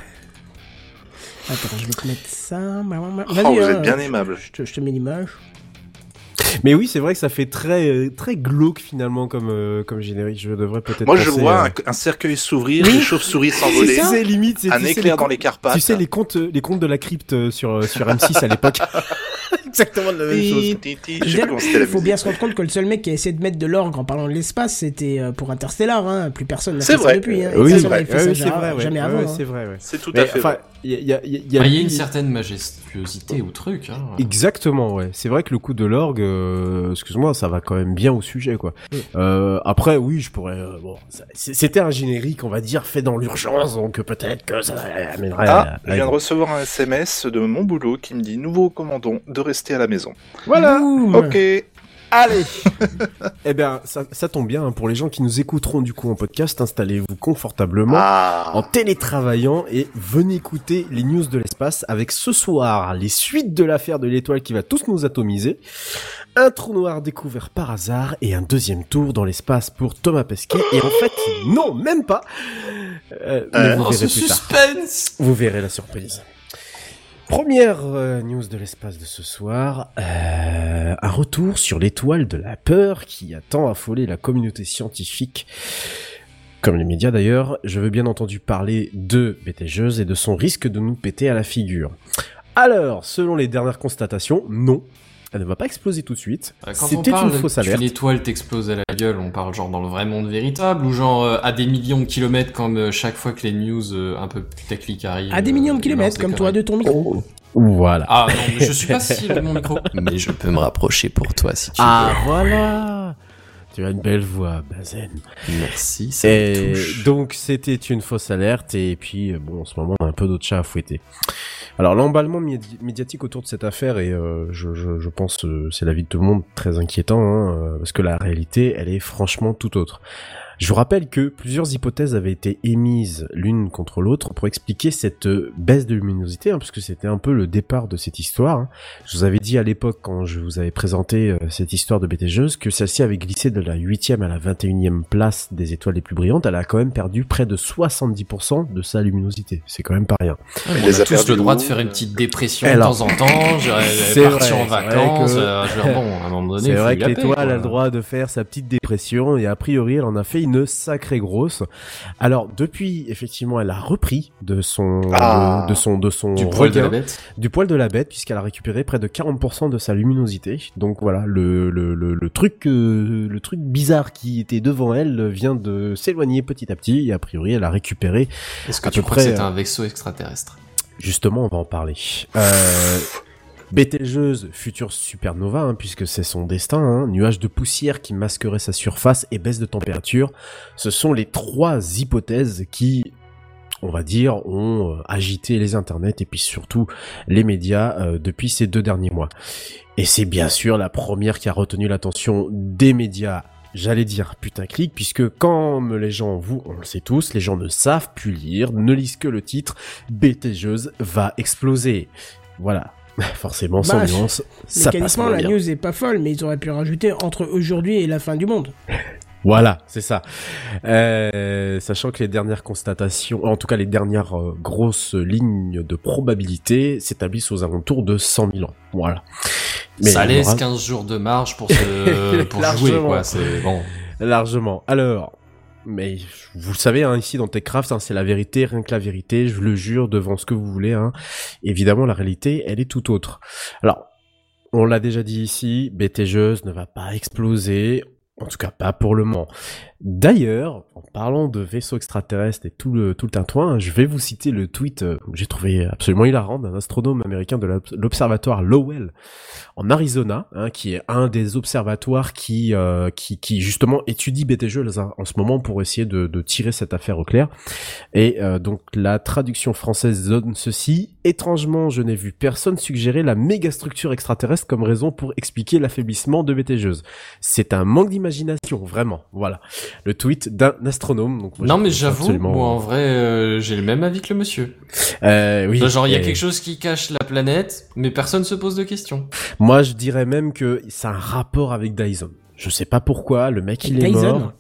Attends, je vais te mettre ça. Oh, vous hein, êtes bien aimable. Je te, je te mets l'image. Mais oui, c'est vrai que ça fait très euh, très glauque finalement comme euh, comme générique. Je devrais peut-être. Moi, je vois à- un, un cercueil s'ouvrir, des chauves-souris s'envoler. C'est limite, c'est un tu sais, éclair les dans les Carpates. Tu sais les contes les contes de la crypte euh, sur euh, sur M6 à l'époque. Exactement la même chose. Ti, ti, ti. Je sais plus comment c'était la Il faut bien se rendre compte que le seul mec qui a essayé de mettre de l'orgue en parlant de l'espace, c'était euh, pour Interstellar. Hein. Plus personne n'a C'est fait ça depuis. Hein. Oui, c'est vrai. fait ça Ouais, c'est vrai, jamais Ouais, avant. ouais, hein. c'est vrai, ouais. C'est tout Mais à fait enfin, il y a, y y Ah, y une certaine majestuosité au truc. Hein. Exactement, ouais. C'est vrai que le coup de l'orgue, euh, excuse-moi, ça va quand même bien au sujet, quoi. Euh, après, oui, je pourrais. euh, bon, c'était un générique, on va dire, fait dans l'urgence, donc peut-être que ça amènerait. Ah, à- je viens de recevoir un SMS de mon boulot qui me dit Nous vous recommandons de rester à la maison. Voilà. Boum. Ok. Allez. eh bien, ça, ça tombe bien hein, pour les gens qui nous écouteront du coup en podcast. Installez-vous confortablement. Ah. en télétravaillant et venez écouter les news de l'espace avec ce soir les suites de l'affaire de l'étoile qui va tous nous atomiser, un trou noir découvert par hasard et un deuxième tour dans l'espace pour Thomas Pesquet et en fait non même pas. Euh, mais Euh, vous Oh, verrez plus tard. Vous verrez la surprise. Première euh, news de l'espace de ce soir, euh, un retour sur l'étoile de la peur qui a tant affolé la communauté scientifique, comme les médias d'ailleurs. Je veux bien entendu parler de BTGeuse et de son risque de nous péter à la figure. Alors, selon les dernières constatations, non, elle ne va pas exploser tout de suite. Euh, Quand C'était une fausse alerte. qu'une étoile t'explose à la gueule, on parle genre dans le vrai monde véritable ou genre euh, à des millions de kilomètres comme euh, chaque fois que les news euh, un peu techniques arrivent. À des millions de kilomètres, comme toi de ton micro. Voilà. Ah non, mais je suis pas si loin de mon micro. Mais je peux me rapprocher pour toi si tu Ah, voilà Tu as une belle voix, Bazen. veux. Merci, ça Et me touche. donc c'était une fausse alerte et puis bon en ce moment on a un peu d'autres chats à fouetter. Alors l'emballement médi- médiatique autour de cette affaire et je, je, je pense euh, c'est l'avis de tout le monde très inquiétant hein, euh, parce que la réalité elle est franchement tout autre. Je vous rappelle que plusieurs hypothèses avaient été émises l'une contre l'autre pour expliquer cette euh, baisse de luminosité, hein, parce que c'était un peu le départ de cette histoire. hein. Je vous avais dit à l'époque, quand je vous avais présenté euh, cette histoire de BTGeuse, que celle-ci avait glissé de la 8e à la 21e place des étoiles les plus brillantes. Elle a quand même perdu près de 70% de sa luminosité. C'est quand même pas rien. Ouais, Elle on les a a tous le droit de faire une petite dépression Alors, de temps en temps. Partir en vacances. que- euh, je veux dire, bon, à un moment donné, C'est vrai que l'étoile a le droit de faire sa petite dépression et a priori elle en a fait une sacrée grosse. Alors depuis effectivement elle a repris de son Ah. de, de son de son Du poil de la bête. du poil de la bête puisqu'elle a récupéré près de 40% de sa luminosité. Donc voilà le le, le, le truc euh, le truc bizarre qui était devant elle vient de s'éloigner petit à petit et a priori elle a récupéré Est-ce que à tu peu crois que c'est euh, un vaisseau extraterrestre? Justement, on va en parler. Euh, Bételgeuse, future supernova, hein, puisque c'est son destin, hein, nuage de poussière qui masquerait sa surface et baisse de température, ce sont les trois hypothèses qui, on va dire, ont euh, agité les internets et puis surtout les médias euh, depuis ces deux derniers mois. Et c'est bien sûr la première qui a retenu l'attention des médias J'allais dire putaclic, puisque comme les gens, vous, on le sait tous, les gens ne savent plus lire, ne lisent que le titre, BTGeuse va exploser. Voilà. Forcément, sans Bah, nuance, ça passe Mécaniquement, moins la bien. news est pas folle, mais ils auraient pu rajouter entre aujourd'hui et la fin du monde. Voilà, c'est ça. Euh, sachant que les dernières constatations, en tout cas les dernières euh, grosses lignes de probabilité s'établissent aux alentours de 100 000 ans. Voilà. Ça laisse aura 15 jours de marge pour, se... pour jouer, quoi. C'est bon. largement. Alors, mais vous le savez, hein, ici dans TechCraft, hein, c'est la vérité, rien que la vérité, je le jure devant ce que vous voulez. Hein. Évidemment, la réalité, elle est tout autre. Alors, on l'a déjà dit ici, BTGeuse ne va pas exploser. En tout cas, pas pour le moment. D'ailleurs, en parlant de vaisseaux extraterrestres et tout le tout le tintouin, je vais vous citer le tweet euh, que j'ai trouvé absolument hilarant d'un astronome américain de l'obs- l'observatoire Lowell en Arizona, hein, qui est un des observatoires qui euh, qui, qui justement étudie BTG en en ce moment pour essayer de, de tirer cette affaire au clair. Et euh, donc la traduction française donne ceci étrangement, je n'ai vu personne suggérer la mégastructure extraterrestre comme raison pour expliquer l'affaiblissement de BTGeuse. C'est un manque d'imagination, vraiment. Voilà le tweet d'un astronome. Donc moi, non, mais j'avoue, absolument- moi en vrai, euh, j'ai le même avis que le monsieur. Euh, oui. Genre, il y a et- quelque chose qui cache la planète, mais personne se pose de questions. Moi, je dirais même que ça a un rapport avec Dyson. Je sais pas pourquoi, le mec il est Dyson mort.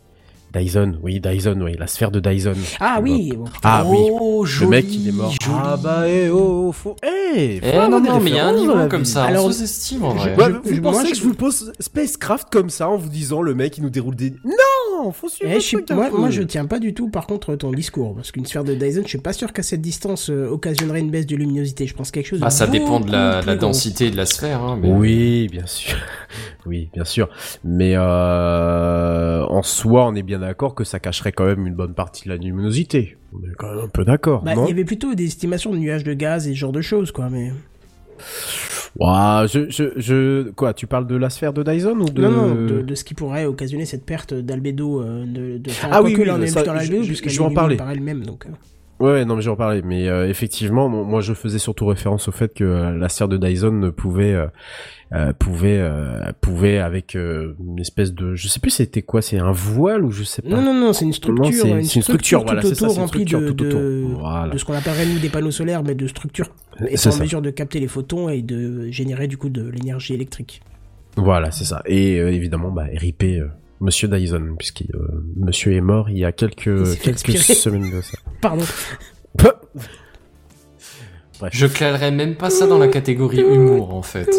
Dyson, oui, Dyson, oui, la sphère de Dyson. Ah oui, bon. Ah oui. Oh, Le mec il est mort. Ah bah eh oh, faut eh, faut Eh avoir non, des non, mais il y a un références dans niveau la comme ça, Alors, on sous-estime en vrai. je- Ouais, je- vous moi, pensez je- que je vous pose Spacecraft comme ça en vous disant le mec il nous déroule des Non, faut suivre Eh, le je suis- truc un moi, peu. moi, je tiens pas du tout, par contre, ton discours. Parce qu'une sphère de Dyson, je suis pas sûr qu'à cette distance euh, occasionnerait une baisse de luminosité. Je pense quelque chose Ah, ça dépend de la, densité de la sphère. Hein, mais... Oui, bien sûr. Oui, bien sûr. Mais euh, en soi, on est bien d'accord que ça cacherait quand même une bonne partie de la luminosité. On est quand même un peu d'accord, Bah, il y avait plutôt des estimations de nuages de gaz et ce genre de choses, quoi, mais... Ouah, je, je, je, quoi, tu parles de la sphère de Dyson ou de... Non, non, de, de ce qui pourrait occasionner cette perte d'albédo, euh, de, de... Enfin, Ah oui, quoique oui, là, on est ça, dans l'albédo, je- je- vais en parler. par elle-même, donc... Ouais, non, mais j'en parlais. Mais euh, effectivement, moi, je faisais surtout référence au fait que euh, la sphère de Dyson ne pouvait, euh, pouvait, pouvait avec une espèce de, je sais plus, c'était quoi, c'est un voile ou je sais pas. Non, non, non, c'est une structure, c'est- une, c'est une structure, voilà, c'est ça, une structure de, tout autour. de, Voilà. de ce qu'on appellerait nous des panneaux solaires, mais de structures C'est étant en ça. mesure de capter les photons et de générer du coup de l'énergie électrique. Voilà, c'est ça. Et évidemment, bah, RIP Monsieur Dyson, puisque euh, Monsieur est mort il y a quelques semaines de ça. Pardon. Bref. Je calerais même pas ça dans la catégorie humour, en fait.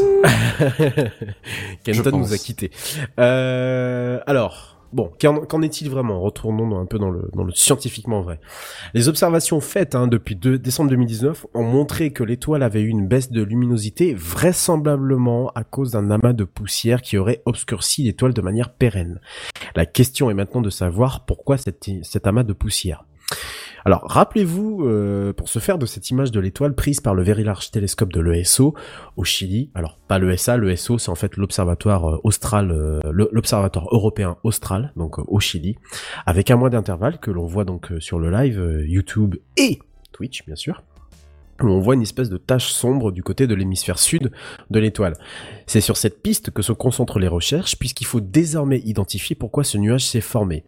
Kenton nous a quittés. Euh, alors, bon, qu'en est-il vraiment? Retournons un peu dans le, scientifiquement vrai. Les observations faites hein, depuis décembre 2019 ont montré que l'étoile avait eu une baisse de luminosité vraisemblablement à cause d'un amas de poussière qui aurait obscurci l'étoile de manière pérenne. La question est maintenant de savoir pourquoi cet amas de poussière. Alors, rappelez-vous, euh, pour se faire de cette image de l'étoile prise par le Very Large Telescope de l'ESO au Chili, alors pas l'ESA, l'ESO c'est en fait l'observatoire euh, austral, euh, l'observatoire européen austral, donc au Chili, avec un mois d'intervalle que l'on voit donc sur le live YouTube et Twitch bien sûr où on voit une espèce de tache sombre du côté de l'hémisphère sud de l'étoile. C'est sur cette piste que se concentrent les recherches, puisqu'il faut désormais identifier pourquoi ce nuage s'est formé.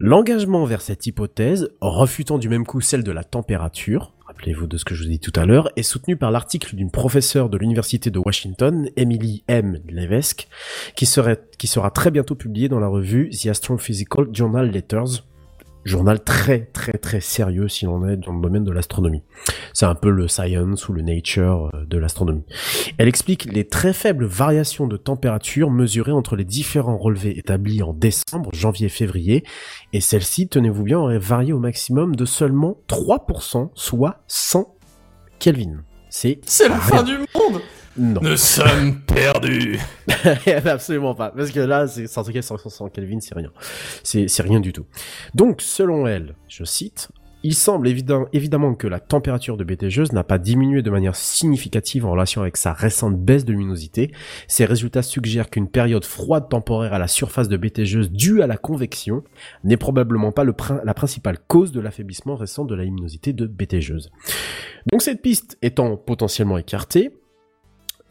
L'engagement vers cette hypothèse, refutant du même coup celle de la température, rappelez-vous de ce que je vous ai dit tout à l'heure, est soutenu par l'article d'une professeure de l'université de Washington, Emily M. Levesque, qui, sera très bientôt publié dans la revue The Astrophysical Journal Letters, journal très très très sérieux si l'on est dans le domaine de l'astronomie. C'est un peu le science ou le nature euh, de l'astronomie. Elle explique les très faibles variations de température mesurées entre les différents relevés établis en décembre, janvier et février, et celles-ci, tenez-vous bien, auraient varié au maximum de seulement 3%, soit 100 Kelvin. C'est C'est la fin du monde non. Nous sommes perdus Absolument pas. Parce que là, c'est, tout cas, 100 Kelvin, c'est rien. C'est, c'est rien du tout. Donc, selon elle, je cite, il semble évident, évidemment que la température de Betelgeuse n'a pas diminué de manière significative en relation avec sa récente baisse de luminosité. Ces résultats suggèrent qu'une période froide temporaire à la surface de Betelgeuse due à la convection n'est probablement pas le la principale cause de l'affaiblissement récent de la luminosité de Betelgeuse. Donc cette piste étant potentiellement écartée,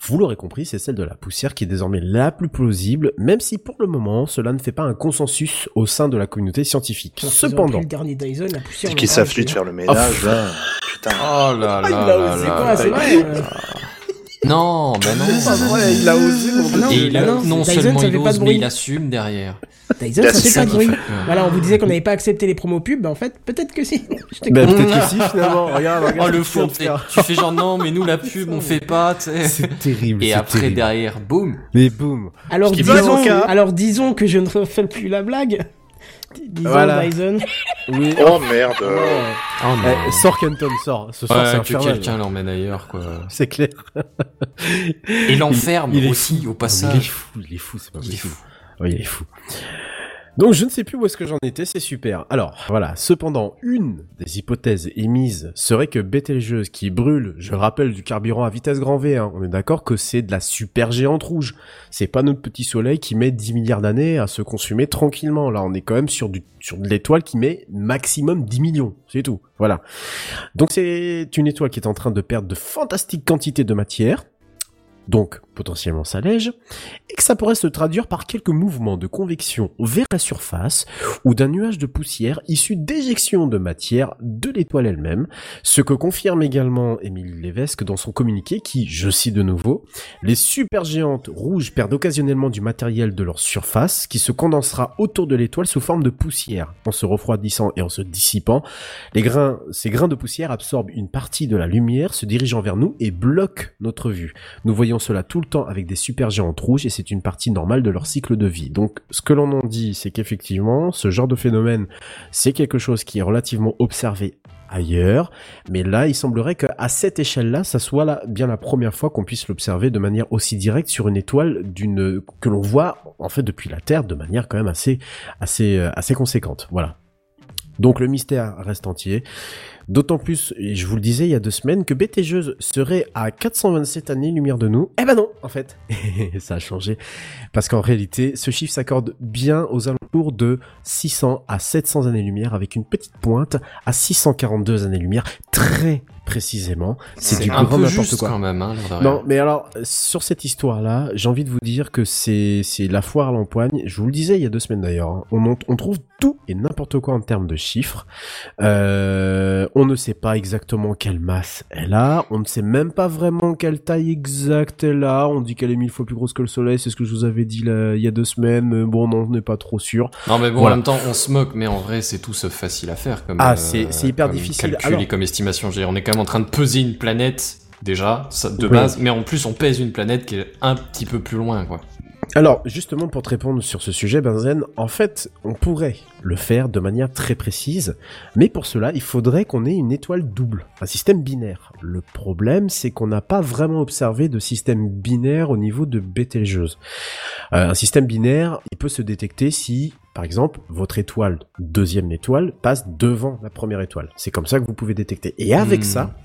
vous l'aurez compris, c'est celle de la poussière qui est désormais la plus plausible, même si pour le moment, cela ne fait pas un consensus au sein de la communauté scientifique. Cependant, le dernier Dyson, la poussière. C'est on qui s'afflue de faire le ménage, là? Putain. Oh là là Ah, il a là quoi, c'est vrai. Non, mais non. C'est pas vrai, il a osé, mon Ah non, Et il bah a- non, non Dyson, seulement ça il fait pas de ose, mais il assume derrière. Dyson, Bah, ça c'est fait pas de bruit. Voilà, on vous disait qu'on n'avait pas accepté les promos pubs, bah en fait, peut-être que si. Je te Ben, comprends. peut-être que si, finalement. Regarde, regarde. Oh le que tu fais genre non, mais nous la pub on fait pas, tu sais. C'est terrible. Et après terrible. derrière, boum. Mais boum. Alors disons, alors disons que je ne refais plus la blague. Disons Voilà. Dyson. Oui. Oh merde. Oh. Oh Eh, sors Kenton, sors. Ce soir, c'est Ouais, que infernal. quelqu'un l'emmène ailleurs, quoi. C'est clair. Et l'enferme aussi, au Il est passage. fou, il est fou, c'est pas Il est possible. fou. Oui, il est fou. Donc je ne sais plus où est-ce que j'en étais, c'est super. Alors voilà, cependant, une des hypothèses émises serait que Betelgeuse qui brûle, je rappelle, du carburant à vitesse grand V, hein, on est d'accord que c'est de la super géante rouge. C'est pas notre petit soleil qui met 10 milliards d'années à se consumer tranquillement. Là, on est quand même sur, sur de l'étoile qui met maximum 10 millions, c'est tout. Voilà. Donc c'est une étoile qui est en train de perdre de fantastiques quantités de matière. Donc, potentiellement ça lège, et que ça pourrait se traduire par quelques mouvements de convection vers la surface ou d'un nuage de poussière issu d'éjection de matière de l'étoile elle-même, ce que confirme également Émile Lévesque dans son communiqué qui, je cite de nouveau, les supergéantes rouges perdent occasionnellement du matériel de leur surface qui se condensera autour de l'étoile sous forme de poussière. En se refroidissant et en se dissipant, ces grains de poussière absorbent une partie de la lumière se dirigeant vers nous et bloquent notre vue. Nous voyons cela tout le avec des supergéantes rouges et c'est une partie normale de leur cycle de vie. Donc ce que l'on en dit, c'est qu'effectivement, ce genre de phénomène, c'est quelque chose qui est relativement observé ailleurs, mais là, il semblerait qu'à cette échelle-là, ça soit bien la première fois qu'on puisse l'observer de manière aussi directe sur une étoile que l'on voit en fait depuis la Terre de manière quand même assez assez euh, assez conséquente. Voilà. Donc le mystère reste entier. D'autant plus, je vous le disais il y a deux semaines, que Betelgeuse serait à 427 années-lumière de nous. Eh ben non, en fait. Ça a changé. Parce qu'en réalité, ce chiffre s'accorde bien aux alentours de 600 à 700 années-lumière avec une petite pointe à 642 années-lumière. Très précisément. C'est du grand n'importe quoi. quand même, hein. Non, mais alors euh, sur cette histoire-là, j'ai envie de vous dire que c'est c'est la foire à l'empoigne. Je vous le disais il y a deux semaines d'ailleurs. hein. On, on trouve tout et n'importe quoi en termes de chiffres. Euh, on ne sait pas exactement quelle masse elle a. On ne sait même pas vraiment quelle taille exacte elle a. On dit qu'elle est mille fois plus grosse que le Soleil. C'est ce que je vous avais dit là, il y a deux semaines. Euh, Bon, non, on n'est pas trop sûr. Non mais bon, Voilà. en même temps, on se moque, mais en vrai, c'est tout sauf facile à faire. Comme, Ah, euh, c'est- c'est hyper comme difficile. Calcul Alors- et comme estimation. On est quand même en train de peser une planète déjà ça, de Oui. base, mais en plus, on pèse une planète qui est un petit peu plus loin, quoi. Alors, justement, pour te répondre sur ce sujet, Benzen, en fait, on pourrait le faire de manière très précise, mais pour cela, il faudrait qu'on ait une étoile double, un système binaire. Le problème, c'est qu'on n'a pas vraiment observé de système binaire au niveau de Betelgeuse. Euh, un système binaire, il peut se détecter si, par exemple, votre étoile, deuxième étoile, passe devant la première étoile. C'est comme ça que vous pouvez détecter. Et avec Hmm. ça,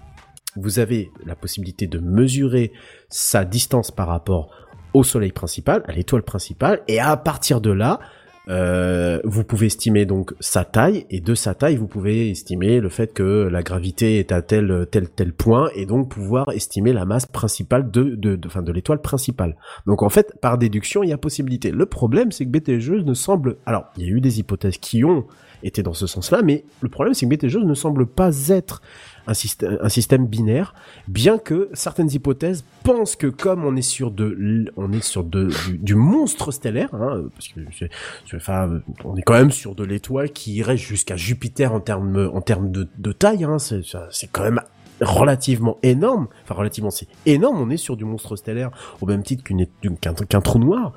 vous avez la possibilité de mesurer sa distance par rapport au soleil principal, à l'étoile principale, et à partir de là, euh, vous pouvez estimer donc sa taille, et de sa taille, vous pouvez estimer le fait que la gravité est à tel tel tel point, et donc pouvoir estimer la masse principale de de de, de l'étoile principale. Donc en fait, par déduction, il y a possibilité. Le problème, c'est que Betelgeuse ne semble, alors il y a eu des hypothèses qui ont été dans ce sens-là, mais le problème, c'est que Betelgeuse ne semble pas être un système, un système binaire, bien que certaines hypothèses pensent que comme on est sur de, on est sur de, du, du monstre stellaire, hein, parce que c'est- c'est- enfin, on est quand même sur de l'étoile qui irait jusqu'à Jupiter en termes, en termes de, de taille, hein, c'est, c'est quand même relativement énorme, enfin relativement c'est énorme, on est sur du monstre stellaire au même titre qu'une, qu'un, qu'un trou noir.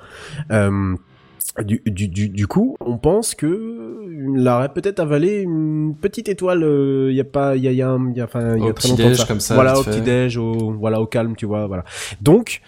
Euh, du, du, du, du coup, on pense que il aurait peut-être avalé une petite étoile. Il y a pas, il y a, y a, un- y a, enfin, y a très petit longtemps. déj, comme ça, Voilà, au petit déj, au, voilà, au calme, tu vois, voilà. Donc,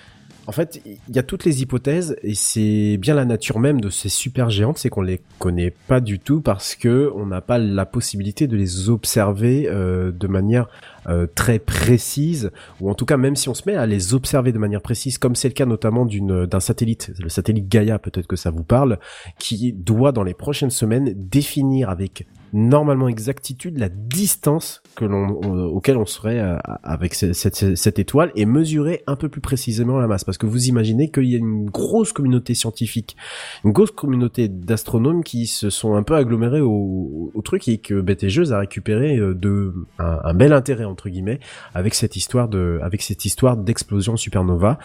en fait, il y a toutes les hypothèses et c'est bien la nature même de ces super géantes, c'est qu'on les connaît pas du tout parce que on n'a pas la possibilité de les observer euh, de manière euh, très précise ou en tout cas même si on se met à les observer de manière précise, comme c'est le cas notamment d'une d'un satellite, le satellite Gaia, peut-être que ça vous parle, qui doit dans les prochaines semaines définir avec normalement exactitude la distance que l'on on- auquel on serait euh, avec ce- cette, cette étoile et mesurer un peu plus précisément la masse. Parce que vous imaginez qu'il y a une grosse communauté scientifique une grosse communauté d'astronomes qui se sont un peu agglomérés au, au truc et que Betelgeuse a récupéré euh, de un bel intérêt entre guillemets avec cette histoire de avec cette histoire d'explosion supernova.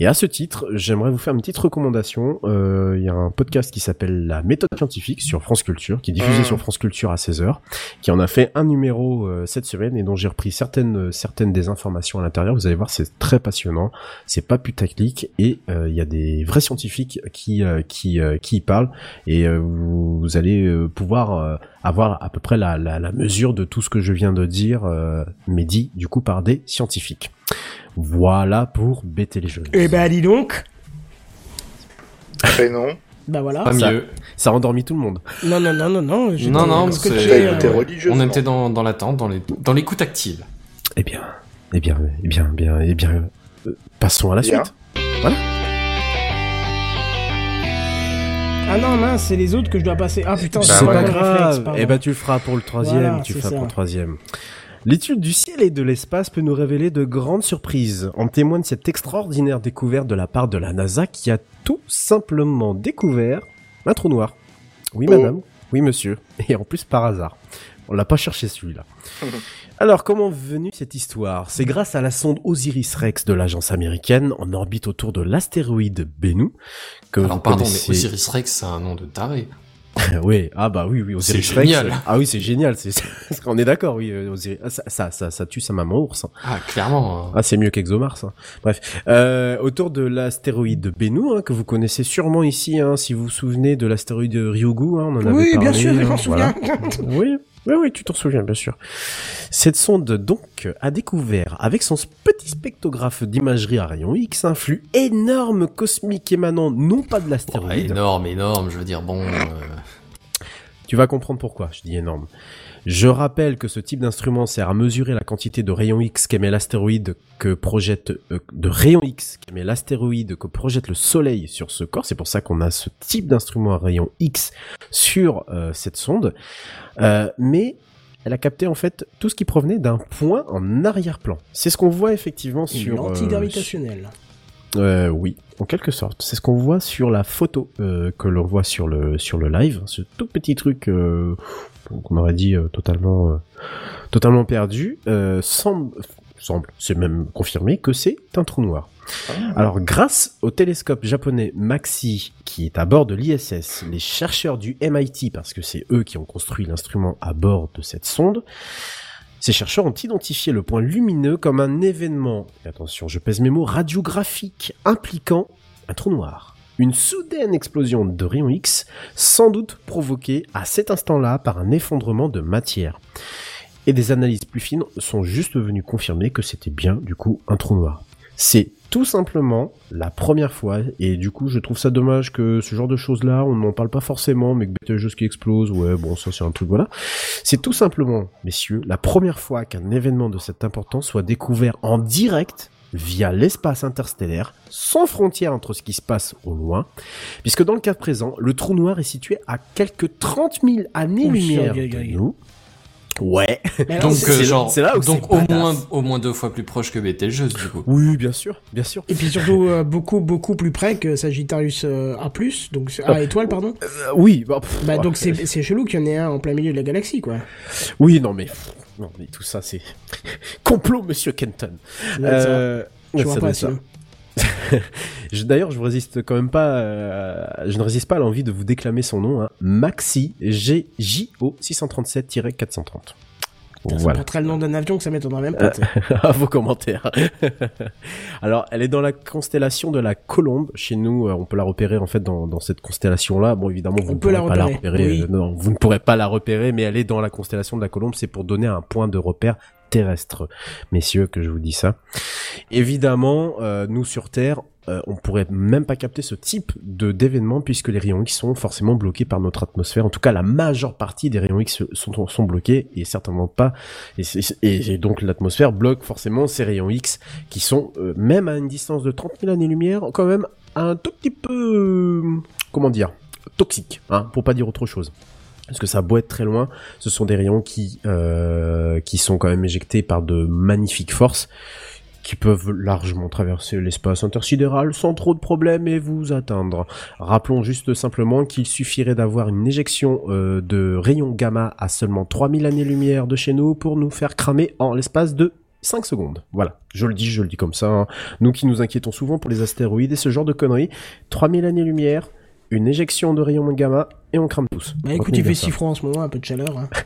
Et à ce titre j'aimerais vous faire une petite recommandation. Euh, il y a un podcast qui s'appelle la méthode scientifique sur France Culture qui est diffusé Mmh. sur France Culture à 16h qui en a fait un numéro euh, cette semaine et dont j'ai repris certaines euh, certaines des informations à l'intérieur. Vous allez voir c'est très passionnant. C'est pas putaclic et euh, il y a des vrais scientifiques qui euh, qui euh, qui y parlent. Et euh, vous, vous allez euh, pouvoir euh, avoir à peu près la, la, la mesure de tout ce que je viens de dire euh, mais dit du coup par des scientifiques voilà pour Betelgeuse Eh ben, dis donc. Prénom. Bah voilà. Pas ça- mieux. ça a endormi tout le monde Non, non, non, non, non. j'étais Non, non, scotché, c'est- T'as euh. On était dans, dans l'attente, dans les, dans l'écoute active. eh bien eh bien eh bien eh bien eh bien euh, passons à la Bien. suite Ah non, mince, c'est les autres que je dois passer. Ah putain, Bah c'est pas réflexe, grave. Eh ben, tu le feras pour le troisième. Voilà, tu le feras ça. pour le troisième. L'étude du ciel et de l'espace peut nous révéler de grandes surprises. En témoigne cette extraordinaire découverte de la part de la NASA qui a tout simplement découvert un trou noir. Oui, Oh. madame. Oui, monsieur. Et en plus, par hasard. On l'a pas cherché celui-là. Alors, comment est venue cette histoire? C'est grâce à la sonde Osiris-Rex de l'agence américaine en orbite autour de l'astéroïde Bennu que Alors vous pardon, connaissez- mais Osiris Rex, c'est un nom de taré. oui, ah bah oui, oui, Osiris C'est Rex. génial. Ah oui, c'est génial. C'est, est d'accord, oui. euh, Osiris- ah, ça, ça, ça, ça tue sa maman ours. hein. Ah, clairement. hein. Ah, c'est mieux qu'Exomars. hein. Bref, euh, autour de l'astéroïde Bennu, hein, que vous connaissez sûrement ici, hein, si vous vous souvenez de l'astéroïde Ryugu, hein, on en avait Oui, parlé. bien sûr, je hein, m'en voilà. souviens. Oui, oui, oui, tu t'en souviens, bien sûr. Cette sonde, donc, a découvert, avec son petit spectrographe d'imagerie à rayon X, un flux énorme cosmique émanant non pas de l'astéroïde. énorme, énorme, je veux dire, bon... euh, Tu vas comprendre pourquoi, je dis énorme. Je rappelle que ce type d'instrument sert à mesurer la quantité de rayons X qu'émet l'astéroïde que projette euh, de rayons X qu'émet l'astéroïde que projette le Soleil sur ce corps. C'est pour ça qu'on a ce type d'instrument à rayons X sur euh, cette sonde. Euh, mais elle a capté en fait tout ce qui provenait d'un point en arrière-plan. C'est ce qu'on voit effectivement sur. Euh, oui, en quelque sorte. C'est ce qu'on voit sur la photo euh, que l'on voit sur le sur le live. Ce tout petit truc euh, qu'on aurait dit euh, totalement euh, totalement perdu, euh, semble, semble, c'est même confirmé que c'est un trou noir. Alors, grâce au télescope japonais MAXI qui est à bord de l'ISS, les chercheurs du MIT, parce que c'est eux qui ont construit l'instrument à bord de cette sonde, ces chercheurs ont identifié le point lumineux comme un événement, et attention, je pèse mes mots, radiographique impliquant un trou noir. Une soudaine explosion de rayons X, sans doute provoquée à cet instant-là par un effondrement de matière. Et des analyses plus fines sont juste venues confirmer que c'était bien, du coup, un trou noir. C'est tout simplement la première fois, et du coup je trouve ça dommage que ce genre de choses-là, on n'en parle pas forcément, mais que choses qui explosent, ouais bon ça c'est un truc voilà. C'est tout simplement, messieurs, la première fois qu'un événement de cette importance soit découvert en direct via l'espace interstellaire, sans frontière entre ce qui se passe au loin, puisque dans le cas présent, le trou noir est situé à quelques 30 000 années-lumière de nous. Ouais. Donc, c'est- euh, genre, c'est là où donc c'est au badass. moins, au moins deux fois plus proche que Betelgeuse, du coup. Oui, bien sûr, bien sûr. Et puis surtout euh, beaucoup beaucoup plus près que Sagittarius euh, A+, donc c'est- A étoile pardon. Euh, oui, bah, pff, Bah donc c'est c'est chelou qu'il y en ait un en plein milieu de la galaxie quoi. Oui, non mais non mais tout ça c'est complot, Monsieur Kenton. Je ça vois pas ça. D'ailleurs, je vous résiste quand même pas. euh, je ne résiste pas à l'envie de vous déclamer son nom. Hein. Maxi G J O 637-430. Putain, C'est Voilà. pas très le nom d'un avion que ça m'étonnerait même pas. sais. à vos commentaires. Alors, elle est dans la constellation de la Colombe. Chez nous, euh, on peut la repérer en fait dans, dans cette constellation-là. Bon, évidemment, vous On ne pourrez la pas la repérer, repérer. oui. euh, non, vous ne pourrez pas la repérer, mais elle est dans la constellation de la Colombe. C'est pour donner un point de repère terrestre, messieurs, que je vous dis ça. Évidemment, euh, nous sur Terre, euh, on pourrait même pas capter ce type de d'événement puisque les rayons X sont forcément bloqués par notre atmosphère. En tout cas, la majeure partie des rayons X sont, sont bloqués et certainement pas. Et, donc l'atmosphère bloque forcément ces rayons X qui sont euh, même à une distance de 30 000 années-lumière quand même un tout petit peu comment dire toxiques, hein, pour pas dire autre chose. Parce que ça a très loin, ce sont des rayons qui euh, qui sont quand même éjectés par de magnifiques forces qui peuvent largement traverser l'espace intersidéral sans trop de problèmes et vous atteindre. Rappelons juste simplement qu'il suffirait d'avoir une éjection euh, de rayons gamma à seulement 3000 années-lumière de chez nous pour nous faire cramer en l'espace de 5 secondes. Voilà, je le dis, je le dis comme ça. hein. Nous qui nous inquiétons souvent pour les astéroïdes et ce genre de conneries, 3000 années-lumière, une éjection de rayons gamma et on crame tous. Bah écoute, il fait ça. si froid en ce moment, un peu de chaleur. hein.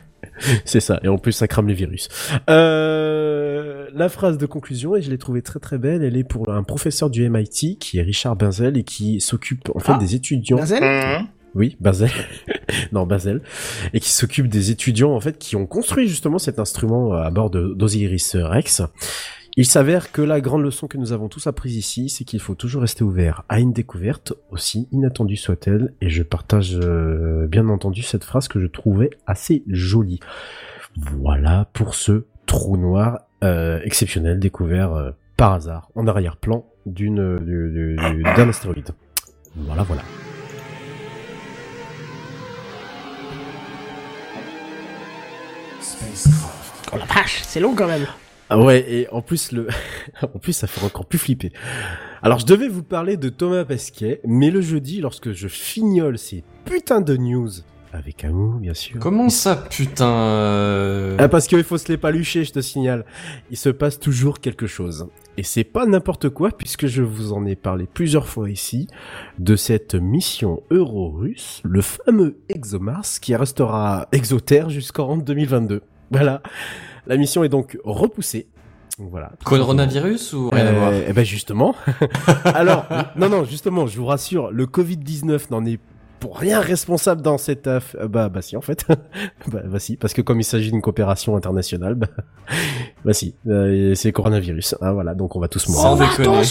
C'est ça, et en plus ça crame les virus. Euh, la phrase de conclusion, et je l'ai trouvée très très belle, elle est pour un professeur du MIT qui est Richard Benzel et qui s'occupe en fait Ah, des étudiants. Benzel Mmh. Oui, Benzel. non, Benzel. Et qui s'occupe des étudiants en fait qui ont construit justement cet instrument à bord de- d'Osiris Rex. Il s'avère que la grande leçon que nous avons tous apprise ici, c'est qu'il faut toujours rester ouvert à une découverte, aussi inattendue soit-elle, et je partage euh, bien entendu cette phrase que je trouvais assez jolie. Voilà pour ce trou noir euh, exceptionnel découvert euh, par hasard en arrière-plan d'une du- du- du- d'un astéroïde. Voilà, voilà. Oh la vache, c'est long quand même. Ah ouais, et en plus, le... en plus, ça fait encore plus flipper. Alors, je devais vous parler de Thomas Pesquet, mais le jeudi, lorsque je fignole ces putains de news, avec amour, bien sûr. Comment ça, putain euh, Ah, parce qu'il faut se les palucher, je te signale. Il se passe toujours quelque chose. Et c'est pas n'importe quoi, puisque je vous en ai parlé plusieurs fois ici, de cette mission euro-russe, le fameux ExoMars, qui restera exotère jusqu'en 2022. Voilà. La mission est donc repoussée. Voilà. Coronavirus ou rien à voir? Euh, Eh ben justement. Alors, non, non, justement, je vous rassure, le Covid-19 n'en est pour rien responsable dans cette aff... euh, Bah, bah si, en fait. bah, bah si, parce que comme il s'agit d'une coopération internationale, bah, bah si, euh, c'est le coronavirus. Hein, voilà, donc on va tous mourir. Sans déconner.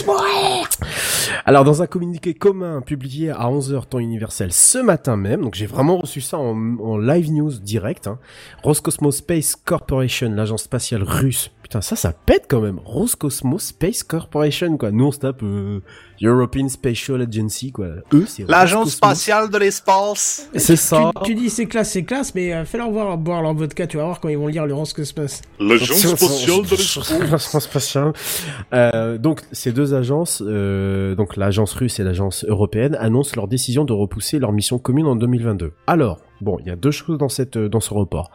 Alors, dans un communiqué commun publié à 11h temps universel ce matin même, donc j'ai vraiment reçu ça en, en live news direct, hein, Roscosmos Space Corporation, l'agence spatiale russe. Putain, ça, ça pète quand même. Roscosmos Space Corporation, quoi. Nous, on se tape euh, European Spatial Agency, quoi. Eux, c'est L'agence spatiale de l'espace. C'est ça. Tu, tu dis c'est classe, c'est classe, mais euh, fais-leur voir boire leur vodka, tu vas voir quand ils vont lire le L'agence spatiale de l'espace. L'agence spatiale. Euh, donc ces deux agences, euh, donc l'agence russe et l'agence européenne annoncent leur décision de repousser leur mission commune en 2022. Alors, bon, il y a deux choses dans cette dans ce report.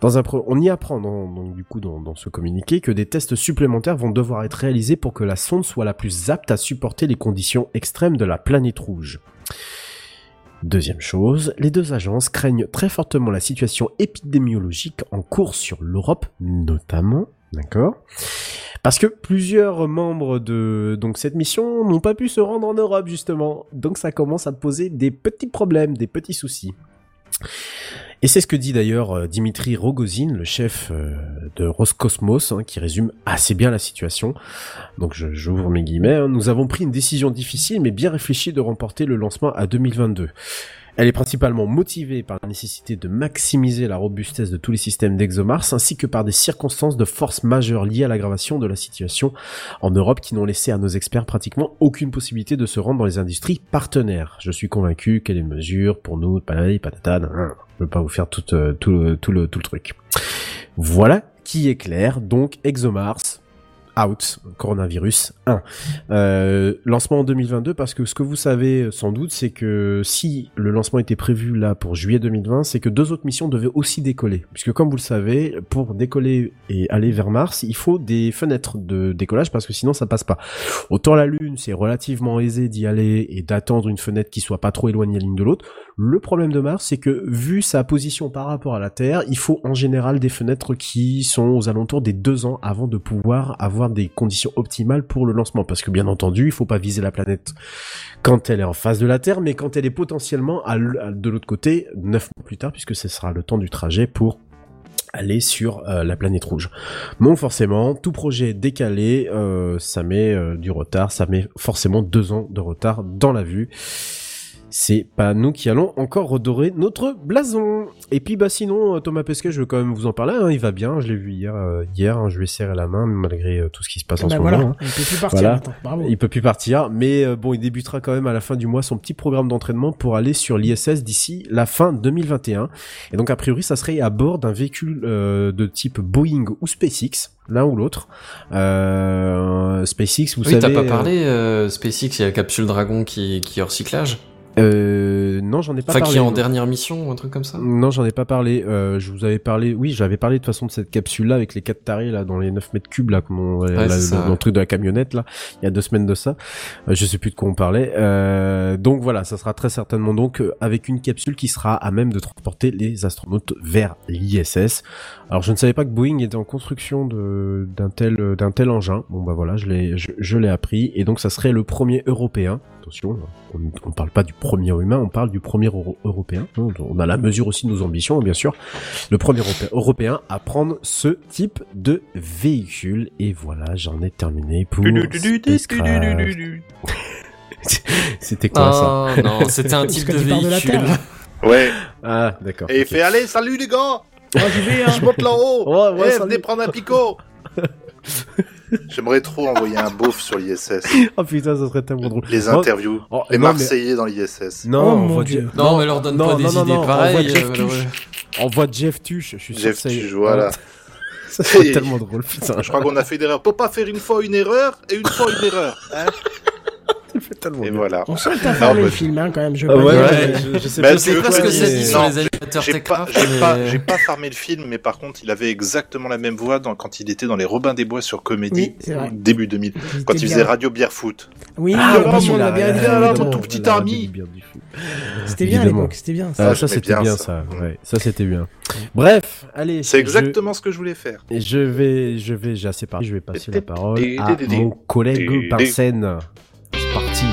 Dans un on y apprend dans, donc, du coup dans, dans ce communiqué que des tests supplémentaires vont devoir être réalisés pour que la sonde soit la plus apte à supporter les conditions extrêmes de la planète rouge. Deuxième chose, les deux agences craignent très fortement la situation épidémiologique en cours sur l'Europe, notamment, d'accord? Parce que plusieurs membres de donc cette mission n'ont pas pu se rendre en Europe justement, donc ça commence à poser des petits problèmes, des petits soucis. Et c'est ce que dit d'ailleurs euh, Dimitri Rogozin, le chef euh, de Roscosmos, hein, qui résume assez bien la situation. Donc j'ouvre mes guillemets. hein. Nous avons pris une décision difficile mais bien réfléchie de remporter le lancement à 2022. Elle est principalement motivée par la nécessité de maximiser la robustesse de tous les systèmes d'ExoMars ainsi que par des circonstances de force majeures liées à l'aggravation de la situation en Europe qui n'ont laissé à nos experts pratiquement aucune possibilité de se rendre dans les industries partenaires. Je suis convaincu que les mesures pour nous, patata, je veux pas vous faire euh, tout, le, tout le truc. Voilà qui est clair. Donc ExoMars, out, coronavirus 1. Euh, lancement en 2022 parce que ce que vous savez euh, sans doute c'est que si le lancement était prévu là pour juillet 2020 c'est que deux autres missions devaient aussi décoller puisque comme vous le savez pour décoller et aller vers Mars il faut des fenêtres de décollage parce que sinon ça passe pas autant la Lune c'est relativement aisé d'y aller et d'attendre une fenêtre qui soit pas trop éloignée l'une de l'autre le problème de Mars c'est que vu sa position par rapport à la Terre il faut en général des fenêtres qui sont aux alentours des deux ans avant de pouvoir avoir des conditions optimales pour le lancement parce que bien entendu il faut pas viser la planète quand elle est en face de la Terre mais quand elle est potentiellement de l'autre côté neuf mois plus tard puisque ce sera le temps du trajet pour aller sur euh, la planète rouge. Donc forcément, tout projet décalé, euh, ça met euh, du retard, ça met forcément deux ans de retard dans la vue. C'est pas nous qui allons encore redorer notre blason. Et puis bah sinon, euh, Thomas Pesquet, je veux quand même vous en parler. hein, il va bien, je l'ai vu hier. euh, hier, hein, je lui ai serré la main malgré euh, tout ce qui se passe en Bah ce voilà, moment. hein. il peut plus partir Voilà. Bravo. Il peut plus partir, mais euh, bon, il débutera quand même à la fin du mois son petit programme d'entraînement pour aller sur l'ISS d'ici la fin 2021. Et donc a priori, ça serait à bord d'un véhicule euh, de type Boeing ou SpaceX, l'un ou l'autre. Euh, SpaceX, vous oui, t'as savez. pas euh, parlé, euh, SpaceX, il y a la capsule Dragon qui, qui est hors cyclage. Euh, non, j'en ai pas Enfin, parlé. qui est en dernière mission ou un truc comme ça. Non, j'en ai pas parlé. Euh, je vous avais parlé. Oui, j'avais parlé de toute façon de cette capsule-là avec les quatre tarés là dans les 9 mètres cubes là, comme on, là, dans le truc de la camionnette là. Il y a deux semaines de ça. Euh, je sais plus de quoi on parlait. Euh, donc voilà, ça sera très certainement donc euh, avec une capsule qui sera à même de transporter les astronautes vers l'ISS. Alors je ne savais pas que Boeing était en construction de d'un tel euh, d'un tel engin. Bon bah voilà, je l'ai je, je l'ai appris et donc ça serait le premier européen. Attention, on ne parle pas du premier humain, on parle du premier euro- européen. hein. On a la mesure aussi de nos ambitions, bien sûr. Le premier européen, européen à prendre ce type de véhicule. Et voilà, j'en ai terminé pour. C'était quoi ça Oh non, c'était un type de véhicule. Ouais. Ah, d'accord. Et il ok. fait allez, salut les gars Moi, j'y vais, hein. Je monte là-haut Ouais, ouais, Eh, salut. venez prendre un picot J'aimerais trop envoyer un beauf sur l'ISS. Oh putain, ça serait tellement drôle. Les Oh, interviews. oh, les non, mais- Marseillais dans l'ISS. Non, Oh, on mon voit Dieu. Jeff- Non, mais leur donne non, pas non, des non, idées pareilles. Jeff euh. On voit Jeff Tuch. Je suis sûr Jeff y est. Tuch, voilà. Ça serait tellement drôle, putain. Je crois qu'on a fait une erreur. Faut pas faire une fois une erreur et une fois une erreur. Hein Fait tellement et bien. voilà. On sent que t'as farmé Non, le film, hein, quand même. Je Ah pas ouais, dire, ouais, mais- je, je sais Bah, pas ce que ça dire dit sur les animateurs J'ai pas, pas farmé le film, mais par contre, il avait exactement la même voix dans, quand il était dans les Robins des Bois sur Comédie, Oui, c'est début 2000, Il quand il bien. faisait Radio Bière Foot. Oui, Ah, ah, on a- bien ton tout petit ami. C'était bien à l'époque, c'était bien. Ah, ça. Ça j'aimais c'était bien ça. ça. C'était bien. Bref, allez. C'est exactement ce que je voulais faire. Et je vais, je vais, j'ai assez parlé. Je vais passer la parole à mon collègue Parsen. Parti.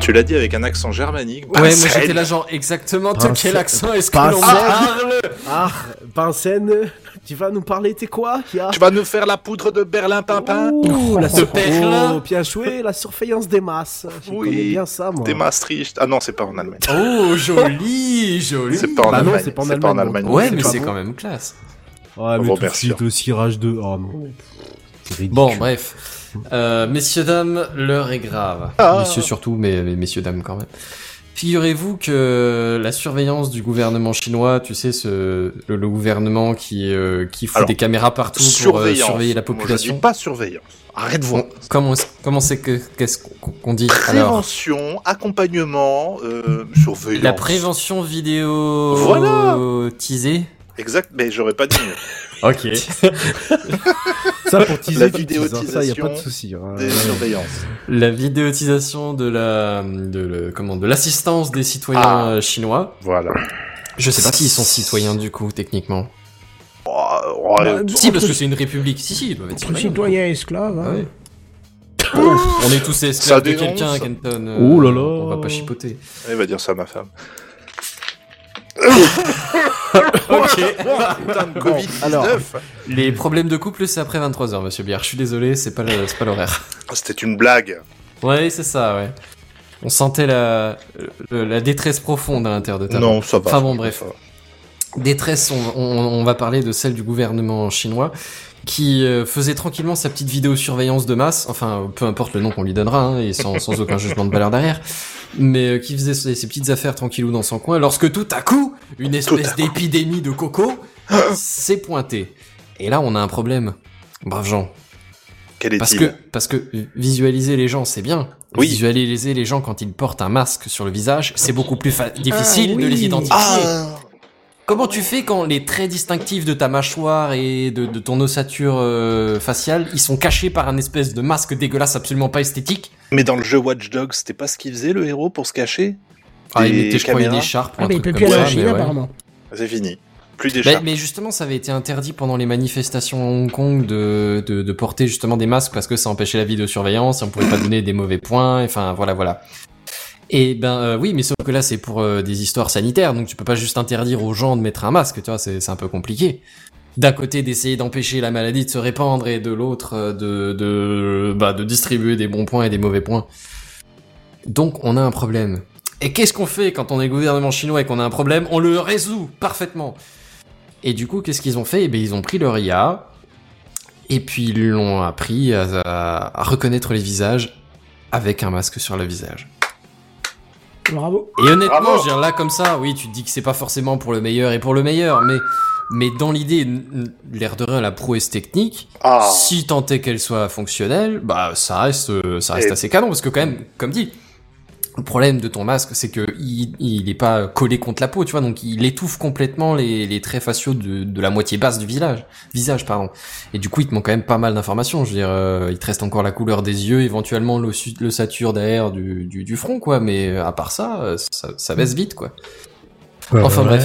Tu l'as dit avec un accent germanique. Ouais, moi j'étais là genre exactement de quel accent est-ce que l'on parle Ah, Parsen, tu vas nous parler, t'es quoi a Tu vas nous faire la poudre de Berlin Pimpin Ouh, la De Perlin. Oh, bien joué, la surveillance des masses. Je Oui. connais bien ça, moi. Des Maastricht. Ah non, c'est pas en Allemagne. Oh, joli, joli. C'est pas en Bah Allemagne. c'est pas en C'est pas en Allemagne. Ouais, mais c'est quand même classe. Ouais, mais Bon, tout de merci, suite aussi rage 2. Oh non. Ridicule. Bon, bref. Euh, messieurs, dames, l'heure est grave. Ah. Messieurs surtout, mais, mais messieurs, dames quand même. Figurez-vous que la surveillance du gouvernement chinois, tu sais, ce, le, le gouvernement qui, euh, qui fout Alors, des caméras partout pour euh, surveiller la Moi, je population. dis pas surveillance. Arrête de voir. Comment comment c'est que qu'est-ce qu'on dit alors Prévention, accompagnement, euh, surveillance. La prévention vidéo Voilà. teasée. Exact, mais j'aurais pas dit mieux. Ok. Ça pour teaser, La tu teases, hein, ça y a pas de vidéotisation souci. hein. Des surveillances. La vidéotisation de la de le, comment de l'assistance des citoyens Ah. euh, chinois. Voilà. Je sais pas s'ils sont citoyens du coup techniquement. Oh, oh, Bah, Si parce que c'est une république. Si si, ils doivent être citoyens. citoyens esclaves. Ah hein. ouais. On est tous esclaves de quelqu'un, Kenton. euh, Ouh là là. On va pas chipoter. Il va dire ça à ma femme. Ok. Putain de Covid-19 alors. Les problèmes de couple, c'est après 23h, monsieur Bière. Je suis désolé, c'est pas le- c'est pas l'horaire. C'était une blague. Ouais, c'est ça, ouais. On sentait la, le- la détresse profonde à l'intérieur de ta. Non, ça va. Enfin bon, bref. Détresse, on, on- on va parler de celle du gouvernement chinois qui euh, faisait tranquillement sa petite vidéo surveillance de masse, enfin peu importe le nom qu'on lui donnera, hein, et sans, sans aucun jugement de valeur derrière, mais euh, qui faisait ses, ses petites affaires tranquillou dans son coin, lorsque tout à coup, une espèce d'épidémie de coco s'est pointée. Et là, on a un problème. Brave Jean. Quel Parce est-il que, parce que visualiser les gens, c'est bien. Oui. Visualiser les gens quand ils portent un masque sur le visage, c'est beaucoup plus fa- difficile oui. de les identifier. Ah Comment tu fais quand les traits distinctifs de ta mâchoire et de, de ton ossature euh, faciale, ils sont cachés par un espèce de masque dégueulasse absolument pas esthétique Mais dans le jeu Watch Dogs, c'était pas ce qu'il faisait le héros pour se cacher? Ah, il Des mettait, je crois, une écharpe Ah, un mais il peut plus aller en Chine apparemment. C'est fini. Plus d'écharpe. mais justement, ça avait été interdit pendant les manifestations à Hong Kong de, de, de porter justement des masques parce que ça empêchait la vidéosurveillance, et on pouvait pas donner des mauvais points, enfin voilà voilà. Et ben euh, oui, mais sauf que là c'est pour euh, des histoires sanitaires, donc tu peux pas juste interdire aux gens de mettre un masque, tu vois, c'est un peu compliqué. D'un côté d'essayer d'empêcher la maladie de se répandre et de l'autre euh, de de bah de distribuer des bons points et des mauvais points. Donc on a un problème. Et qu'est-ce qu'on fait quand on est gouvernement chinois et qu'on a un problème? On le résout parfaitement. Et du coup, qu'est-ce qu'ils ont fait? Eh ben, ils ont pris leur IA et puis ils l'ont appris à reconnaître les visages avec un masque sur le visage. Bravo. Et honnêtement, Bravo. je veux dire, là comme ça, oui, tu te dis que c'est pas forcément pour le meilleur et pour le meilleur, mais mais dans l'idée, l'air de rien, la prouesse technique, Ah si tant est qu'elle soit fonctionnelle, bah ça reste euh, ça reste Et- assez canon parce que quand même, comme dit, le problème de ton masque, c'est que il, il est pas collé contre la peau, tu vois, donc il étouffe complètement les, les traits faciaux de, de la moitié basse du visage, visage, pardon. Et du coup, il te manque quand même pas mal d'informations. Je veux dire, euh, il te reste encore la couleur des yeux, éventuellement l'ossature derrière du, du, du front, quoi. Mais euh, à part ça, euh, ça, ça baisse vite, quoi. Enfin bref.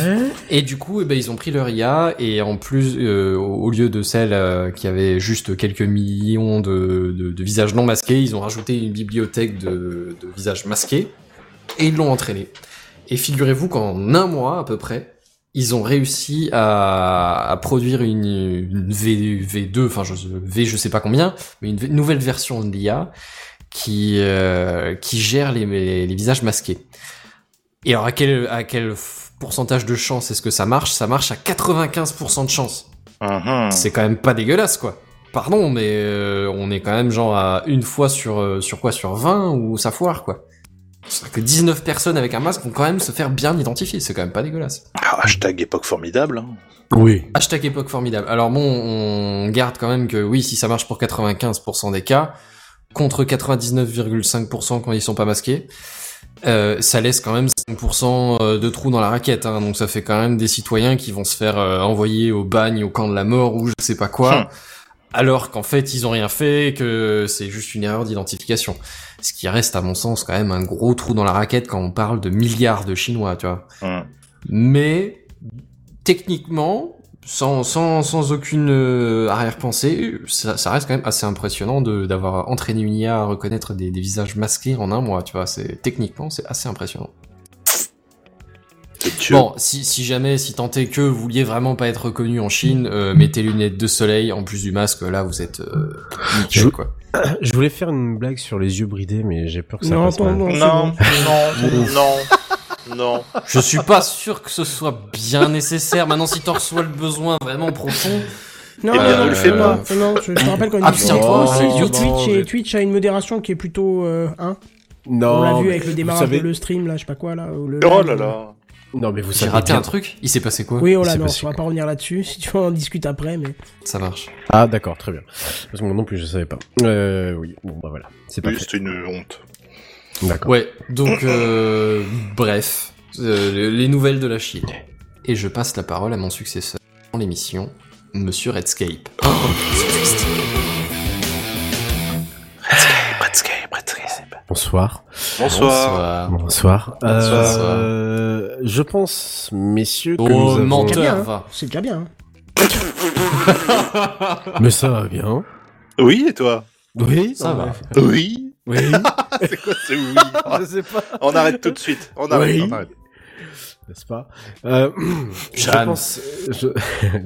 Et du coup, eh ben, ils ont pris leur IA et en plus, euh, au lieu de celle euh, qui avait juste quelques millions de, de, de visages non masqués, ils ont rajouté une bibliothèque de, de visages masqués et ils l'ont entraîné. Et figurez-vous qu'en un mois à peu près, ils ont réussi à, à produire une, une V, V2, enfin je, V je sais pas combien, mais une v- nouvelle version de l'IA qui, euh, qui gère les, les, les visages masqués. Et alors à quel, à quel f- pourcentage de chance est-ce que ça marche? Ça marche à 95% de chance. Mhm. C'est quand même pas dégueulasse quoi. Pardon, mais euh, on est quand même genre à une fois sur euh, sur quoi? Sur 20 ou ça foire quoi. Que 19 personnes avec un masque vont quand même se faire bien identifier, c'est quand même pas dégueulasse. Ah, hashtag époque formidable. hein. Oui. Hashtag époque formidable. Alors bon, on garde quand même que oui, si ça marche pour 95% des cas, contre 99,5% quand ils sont pas masqués, euh, ça laisse quand même 5% de trous dans la raquette. Hein, donc ça fait quand même des citoyens qui vont se faire euh, envoyer au bagne, au camp de la mort ou je sais pas quoi. Hum. Alors qu'en fait, ils ont rien fait, que c'est juste une erreur d'identification. Ce qui reste, à mon sens, quand même un gros trou dans la raquette quand on parle de milliards de Chinois, tu vois. Mhm. Mais techniquement, sans, sans, sans aucune euh, arrière-pensée, ça, ça reste quand même assez impressionnant de d'avoir entraîné une IA à reconnaître des, des visages masqués en un mois, tu vois. C'est techniquement, c'est assez impressionnant. Bon, si, si jamais, si tant est que vous vouliez vraiment pas être reconnu en Chine, euh, mettez lunettes de soleil en plus du masque. Là, vous êtes euh, nickel, Je- quoi. Je voulais faire une blague sur les yeux bridés, mais j'ai peur que ça Non, passe mal. non, non. Non, non, non, non. Je suis pas sûr que ce soit bien nécessaire. Maintenant, si t'en reçois le besoin vraiment profond, Non, Eh bien, non, ne le fais pas. Non, non, je te rappelle dit c'est sur idiot. Twitch et Twitch a une modération qui est plutôt euh, hein. Non. On l'a vu avec le démarrage savez- de le stream, là, je sais pas quoi, là. le Oh là euh. là. Non, mais vous J'ai savez raté bien- un truc Il s'est passé quoi? Oui, oh là, non, on va pas revenir là-dessus. Si tu veux, on en discute après, mais. Ça marche. Ah, d'accord, très bien. Parce que moi non plus, je savais pas. Euh, oui, bon, bah voilà. C'est pas Oui, c'était une honte. D'accord. Ouais, donc euh, bref, euh, les nouvelles de la Chine. Et je passe la parole à mon successeur dans l'émission, Monsieur Redscape. Bonsoir. Bonsoir. Bonsoir. Bonsoir. Euh, je pense, messieurs, que Oh, nous avons... menteur. C'est bien, hein. va. C'est déjà bien. hein. Mais ça va bien. Oui, et toi? Oui, Ça va. Oui. Oui. C'est quoi ce oui? Je sais pas. On arrête tout de suite. On arrête. Oui. on arrête. N'est-ce pas? Euh, je, pense, je,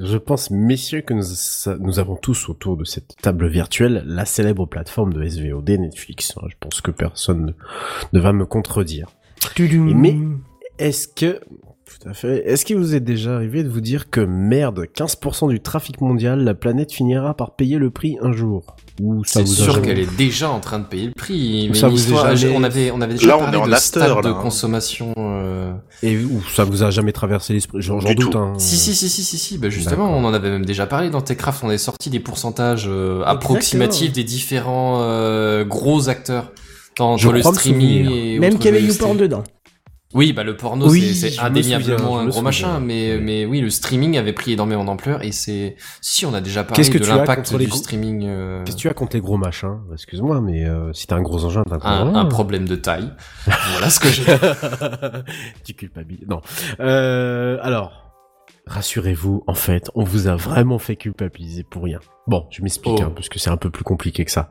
je pense, messieurs, que nous, avons tous autour de cette table virtuelle la célèbre plateforme de SVOD Netflix. Je pense que personne ne, ne va me contredire. Tudum. Mais- Est-ce que... Tout à fait. Est-ce qu'il vous est déjà arrivé de vous dire que merde, 15% du trafic mondial, la planète finira par payer le prix un jour? Ou ça C'est vous sûr qu'elle est déjà en train de payer le prix. Mais Ça vous est l'histoire- jamais- on avait, on avait déjà Là, on parlé est en de after, stade de là, hein. consommation. euh, Et ou ça vous a jamais traversé l'esprit J'en doute. tout. Hein. Si si si si si si. Bah justement, on en avait même déjà parlé dans Techcraft. On est sorti des pourcentages euh, approximatifs des différents euh, gros acteurs dans, dans le streaming et Même qu'il y avait. YouPorn dedans. Oui, bah le porno Oui, c'est- souviens, indéniablement un gros machin, mais Oui. mais oui, le streaming avait pris énormément d'ampleur et c'est si on a déjà parlé Qu'est-ce que de tu l'impact les du streaming. euh, Qu'est-ce que tu as contre les gros machins? Excuse-moi, mais euh, si t'as un gros engin, t'as un gros un, engin. un problème de taille. voilà ce que j'ai. tu culpabilises. Non. Euh, alors, rassurez-vous, en fait, on vous a vraiment fait culpabiliser pour rien. Bon, je m'explique, Oh. hein, parce que c'est un peu plus compliqué que ça.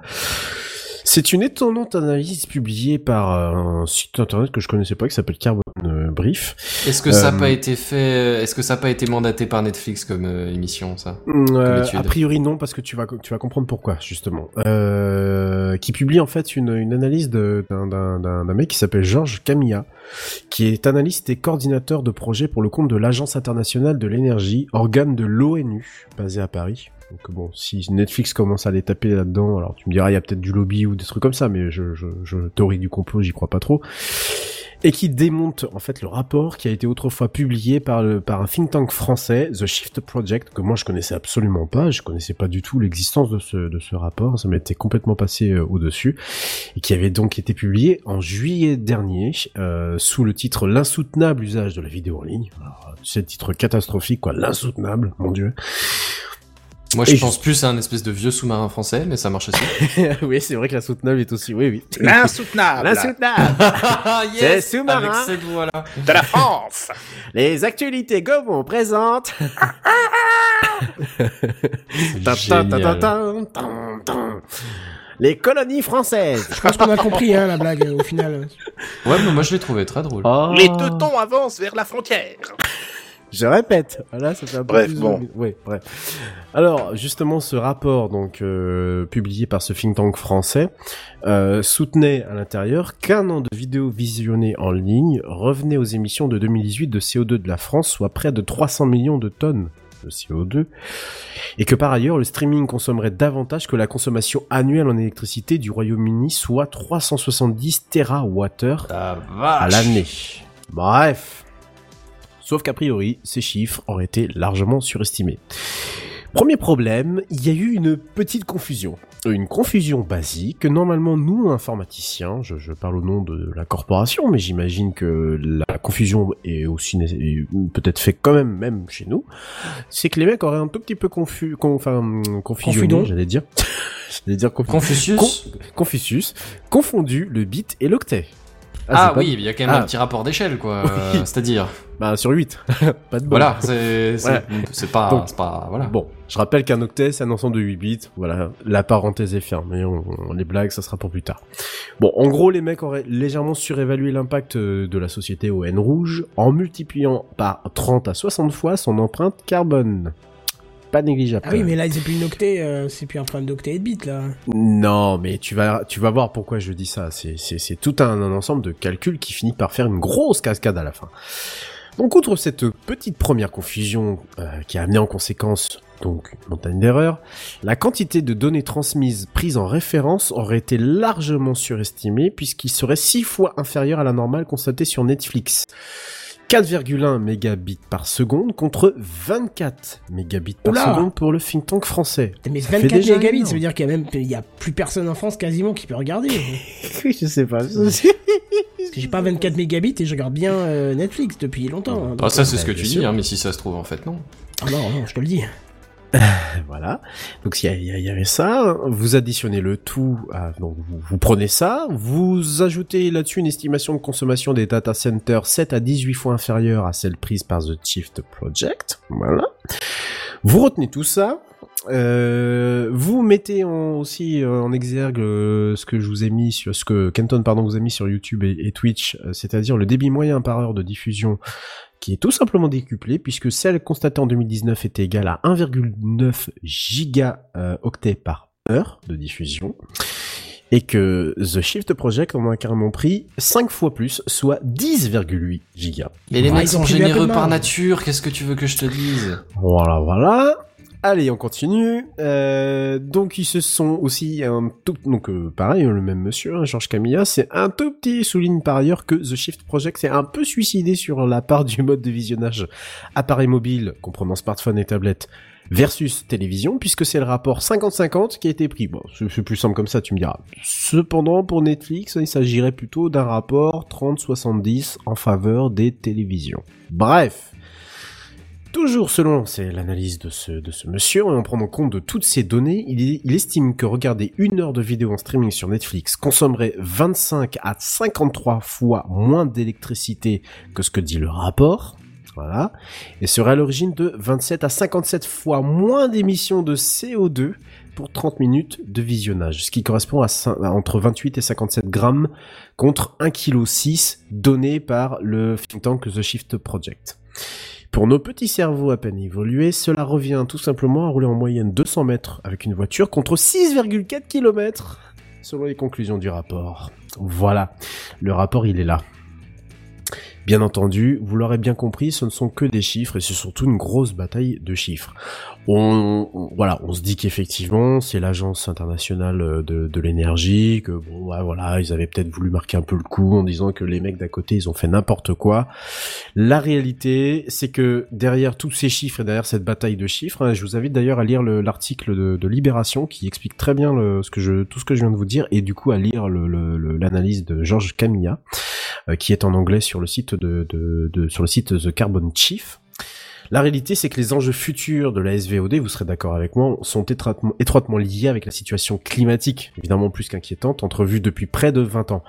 C'est une étonnante analyse publiée par euh, un site internet que je connaissais pas qui s'appelle Carbon euh, Brief. Est-ce que ça n'a Euh, pas été fait Est-ce que ça n'a pas été mandaté par Netflix comme euh, émission ça? Euh, étude. a priori non, parce que tu vas tu vas comprendre pourquoi justement. Euh, qui publie en fait une, une analyse d'un mec qui s'appelle Georges Camilla, qui est analyste et coordinateur de projet pour le compte de l'Agence internationale de l'énergie, organe de l'ONU basé à Paris. Donc bon, si Netflix commence à les taper là-dedans, alors tu me diras il y a peut-être du lobby ou des trucs comme ça, mais je, je, du complot, j'y crois pas trop et qui démonte en fait le rapport qui a été autrefois publié par un think tank français, The Shift Project, que moi je connaissais absolument pas, je connaissais pas du tout l'existence de ce rapport, ça m'était complètement passé euh, au dessus, et qui avait donc été publié en juillet dernier euh, sous le titre l'insoutenable usage de la vidéo en ligne. Alors, c'est le titre catastrophique quoi, l'insoutenable, mon dieu. Moi, Et je je- pense plus à un espèce de vieux sous-marin français, mais ça marche aussi. oui, c'est vrai que l'insoutenable est aussi, oui oui. L'insoutenable L'insoutenable. Ah, C'est sous-marin. Avec cette voix-là. de la France. Les actualités Gaumont présentent. Les colonies françaises. Je pense qu'on a compris, hein, la blague, au final. Ouais, mais moi je l'ai trouvé très drôle. Les teutons avancent vers la frontière. Je répète. Voilà, ça fait un peu Bref, plus bon. de- Ouais, bref. Alors, justement, ce rapport, donc euh, publié par ce think tank français, euh, soutenait à l'intérieur qu'un an de vidéos visionnées en ligne revenait aux émissions de 2018 de CO2 de la France, soit près de 300 millions de tonnes de CO2, et que par ailleurs, le streaming consommerait davantage que la consommation annuelle en électricité du Royaume-Uni, soit 370 TWh La à l'année. Bref. Sauf qu'a priori, ces chiffres auraient été largement surestimés. Premier problème, il y a eu une petite confusion. Une confusion basique que normalement nous, informaticiens, je, je parle au nom de la corporation, mais j'imagine que la confusion est aussi peut-être fait quand même même chez nous, c'est que les mecs auraient un tout petit peu confus, con- enfin j'allais dire, j'allais dire confu- Confucius Con- Confucius, confondu le bit et l'octet. Ah, pas- oui, il y a quand même Ah. un petit rapport d'échelle, quoi. Oui. C'est-à-dire, Bah sur 8. pas de bol. voilà, c'est c'est pas, Donc, c'est pas, voilà. Bon, je rappelle qu'un octet c'est un ensemble de 8 bits. Voilà, la parenthèse est fermée. On, on- les blagues, ça sera pour plus tard. Bon, en gros, les mecs auraient légèrement surévalué l'impact euh, de la société au N rouge en multipliant par 30 à 60 fois son empreinte carbone. Pas négligeable. Ah oui, mais là, c'est plus une octet, euh, c'est plus un problème d'octet et de bits, là. Non, mais tu vas, tu vas voir pourquoi je dis ça. C'est, c'est, c'est tout un, un ensemble de calculs qui finit par faire une grosse cascade à la fin. Donc, outre cette petite première confusion euh, qui a amené en conséquence donc une montagne d'erreurs, la quantité de données transmises prises en référence aurait été largement surestimée puisqu'il serait 6 fois inférieur à la normale constatée sur Netflix. 4,1 mégabits par seconde contre 24 mégabits par Oula seconde pour le think tank français. Mais Ça fait 24 déjà mégabits, énorme. ça veut dire qu'il y a même, il y a plus personne en France quasiment qui peut regarder. Oui, je sais pas. Parce que j'ai pas 24 mégabits et je regarde bien euh, Netflix depuis longtemps. hein, donc, Ah, ça, c'est bah, ce que bien tu dis, hein, mais si ça se trouve, en fait, non. Ah non, non, je te le dis. Voilà. Donc il y, avait ça. Vous additionnez le tout. donc vous, prenez ça. Vous ajoutez là-dessus une estimation de consommation des data centers 7 à 18 fois inférieure à celle prise par The Shift Project. Voilà. Vous retenez tout ça. Euh, vous mettez aussi euh, en exergue euh, ce que je vous ai mis sur ce que Kenton pardon vous a mis sur YouTube et, et Twitch, euh, c'est-à-dire le débit moyen par heure de diffusion qui est tout simplement décuplé puisque celle constatée en 2019 était égale à 1,9 gigaoctets par heure de diffusion et que The Shift Project en a carrément pris 5 fois plus, soit 10,8 gigas. Mais les mecs sont généreux par nature, qu'est-ce que tu veux que je te dise? Voilà, voilà. Allez, on continue. Euh, donc ils se sont aussi un tout, donc euh, pareil, le même monsieur, hein, Georges Camilla, c'est un tout petit souligne par ailleurs que The Shift Project s'est un peu suicidé sur la part du mode de visionnage appareil mobile, comprenant smartphone et tablette, versus télévision, puisque c'est le rapport 50-50 qui a été pris. Bon, c'est plus simple comme ça, tu me diras. Cependant, pour Netflix, il s'agirait plutôt d'un rapport 30-70 en faveur des télévisions. Bref. Toujours selon c'est l'analyse de ce, de ce monsieur, et en prenant compte de toutes ces données, il, est- il estime que regarder une heure de vidéo en streaming sur Netflix consommerait 25 à 53 fois moins d'électricité que ce que dit le rapport. Voilà. Et serait à l'origine de 27 à 57 fois moins d'émissions de CO2 pour 30 minutes de visionnage, ce qui correspond à, à entre 28 et 57 grammes contre 1,6 kg donné par le think tank The Shift Project. Pour nos petits cerveaux à peine évolués, cela revient tout simplement à rouler en moyenne 200 mètres avec une voiture contre 6,4 km selon les conclusions du rapport. Voilà, le rapport il est là. Bien entendu, vous l'aurez bien compris, ce ne sont que des chiffres et c'est surtout une grosse bataille de chiffres. On, voilà, on se dit qu'effectivement, c'est l'agence internationale euh, de, l'énergie, que bon, ouais, voilà, ils avaient peut-être voulu marquer un peu le coup en disant que les mecs d'à côté, ils ont fait n'importe quoi. La réalité, c'est que derrière tous ces chiffres et derrière cette bataille de chiffres, hein, je vous invite d'ailleurs à lire le- l'article de, Libération qui explique très bien ce que je, tout ce que je viens de vous dire et du coup à lire l'analyse de Georges Camilla qui est en anglais sur le site de, sur le site The Carbon Chief. La réalité, c'est que les enjeux futurs de la SVOD, vous serez d'accord avec moi, sont étroitement, étroitement liés avec la situation climatique, évidemment plus qu'inquiétante, entrevue depuis près de 20 ans.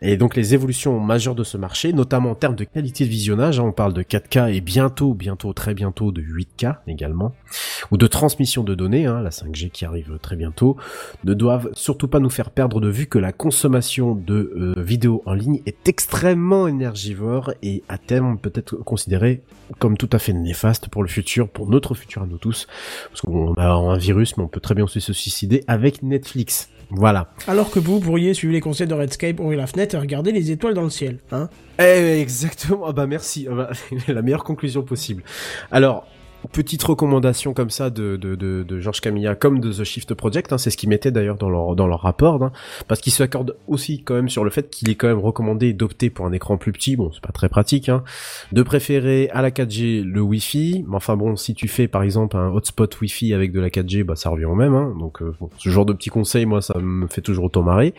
Et donc les évolutions majeures de ce marché, notamment en termes de qualité de visionnage, hein, on parle de 4K et bientôt, bientôt, très bientôt de 8K également, ou de transmission de données, hein, la 5G qui arrive très bientôt, ne doivent surtout pas nous faire perdre de vue que la consommation de euh, vidéos en ligne est extrêmement énergivore et à terme peut être considérée comme tout à fait néfaste pour le futur, pour notre futur à nous tous, parce qu'on a un virus, mais on peut très bien se suicider avec Netflix. Voilà. Alors que vous pourriez suivre les conseils de Redscape, ouvrir la fenêtre et regarder les étoiles dans le ciel. Hein? Eh, exactement. Ah bah merci. Ah bah, la meilleure conclusion possible. Alors, petite recommandation comme ça de, de, de, Georges Camilla comme de The Shift Project, hein, c'est ce qu'ils mettaient d'ailleurs dans leur, dans leur rapport, hein, parce qu'ils s'accordent aussi quand même sur le fait qu'il est quand même recommandé d'opter pour un écran plus petit, bon c'est pas très pratique, hein, de préférer à la 4G le Wi-Fi, mais enfin bon si tu fais par exemple un hotspot Wi-Fi avec de la 4G, bah ça revient au même, donc euh, bon, ce genre de petits conseils moi ça me fait toujours autant marrer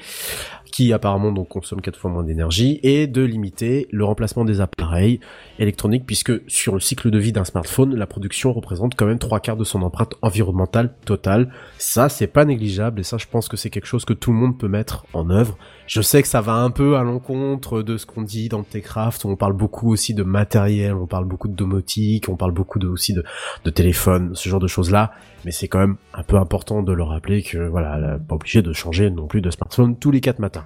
qui apparemment donc consomme quatre fois moins d'énergie, et de limiter le remplacement des appareils électroniques, puisque sur le cycle de vie d'un smartphone, la production représente quand même trois quarts de son empreinte environnementale totale. Ça, c'est pas négligeable, et ça, je pense que c'est quelque chose que tout le monde peut mettre en œuvre. Je sais que ça va un peu à l'encontre de ce qu'on dit dans Techcraft, où on parle beaucoup aussi de matériel, on parle beaucoup de domotique, on parle beaucoup de, aussi de, de téléphone, ce genre de choses-là, mais c'est quand même un peu important de le rappeler que, voilà, pas obligé de changer non plus de smartphone tous les quatre matins.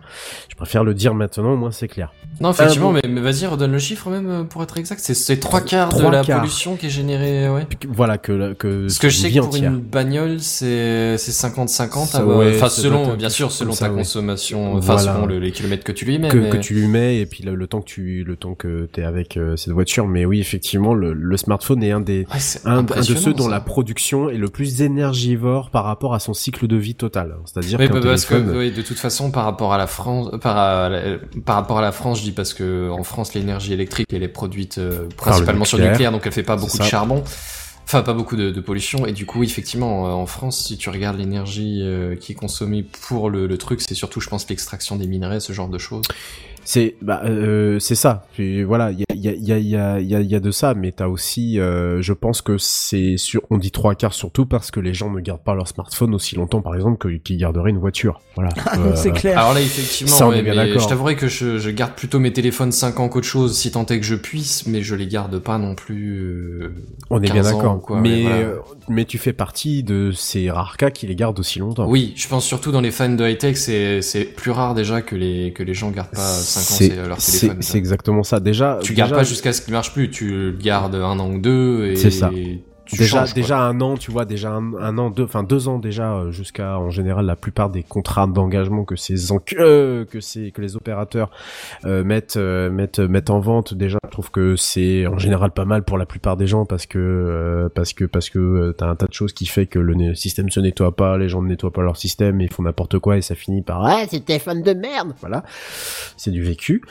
Je préfère le dire maintenant, au moins c'est clair. Non, effectivement, bon. mais, mais vas-y, redonne le chiffre même euh, pour être exact. C'est trois quarts de la quarts. pollution qui est générée ouais. voilà que que Parce que je sais que pour entière. une bagnole, c'est c'est 50-50. Ça, ah, ouais, doit selon, bien sûr, selon ça, ta ouais. consommation, enfin, Voilà. selon le- les kilomètres que tu lui mets. que, mais... que tu lui mets et puis le, le temps que tu le temps que t'es avec euh, cette voiture mais oui effectivement le, le smartphone est un des Ouais, un, un de ceux dont ça. la production est le plus énergivore par rapport à son cycle de vie total c'est-à-dire Oui, qu'un bah, parce que de toute façon, par rapport à la France, par, à la- par rapport à la France, je dis parce que en France, l'énergie électrique elle est produite euh, principalement sur le nucléaire. donc elle fait pas beaucoup de charbon, enfin pas beaucoup de, pollution. Et du coup, effectivement, euh, en France, si tu regardes l'énergie euh, qui est consommée pour le, le truc, c'est surtout, je pense, l'extraction des minerais, ce genre de choses. C'est bah euh, c'est ça. Puis voilà, il y a il y a il y a il y a de ça, mais t'as aussi, euh, je pense que c'est sur, on dit trois quarts surtout parce que les gens ne gardent pas leur smartphone aussi longtemps, par exemple, qu'ils garderaient une voiture. Voilà. Euh, c'est clair. Alors là, effectivement, Ça, on ouais, est bien mais d'accord. je t'avouerai que je, je garde plutôt mes téléphones 5 ans qu'autre chose, si tant est que je puisse, mais je les garde pas non plus. euh, on est bien 15 ans d'accord. mais ouais, voilà. euh, mais tu fais partie de ces rares cas qui les gardent aussi longtemps. Oui, je pense surtout dans les fans de high-tech, c'est c'est plus rare déjà que les que les gens gardent pas 5 ans C'est- c'est leur c'est téléphone. c'est exactement ça. Déjà, Tu déjà, gardes pas jusqu'à ce qu'il marche plus, tu le gardes un an ou deux et C'est ça. Tu déjà changes, déjà un an tu vois déjà un, un an deux enfin deux ans déjà euh, jusqu'à en général la plupart des contrats d'engagement que ces euh, que ces que les opérateurs euh, mettent euh, mettent mettent en vente déjà je trouve que c'est en général pas mal pour la plupart des gens parce que euh, parce que parce que euh, t'as un tas de choses qui fait que le système se nettoie pas les gens ne nettoient pas leur système et ils font n'importe quoi et ça finit par ouais c'est téléphone de merde voilà c'est du vécu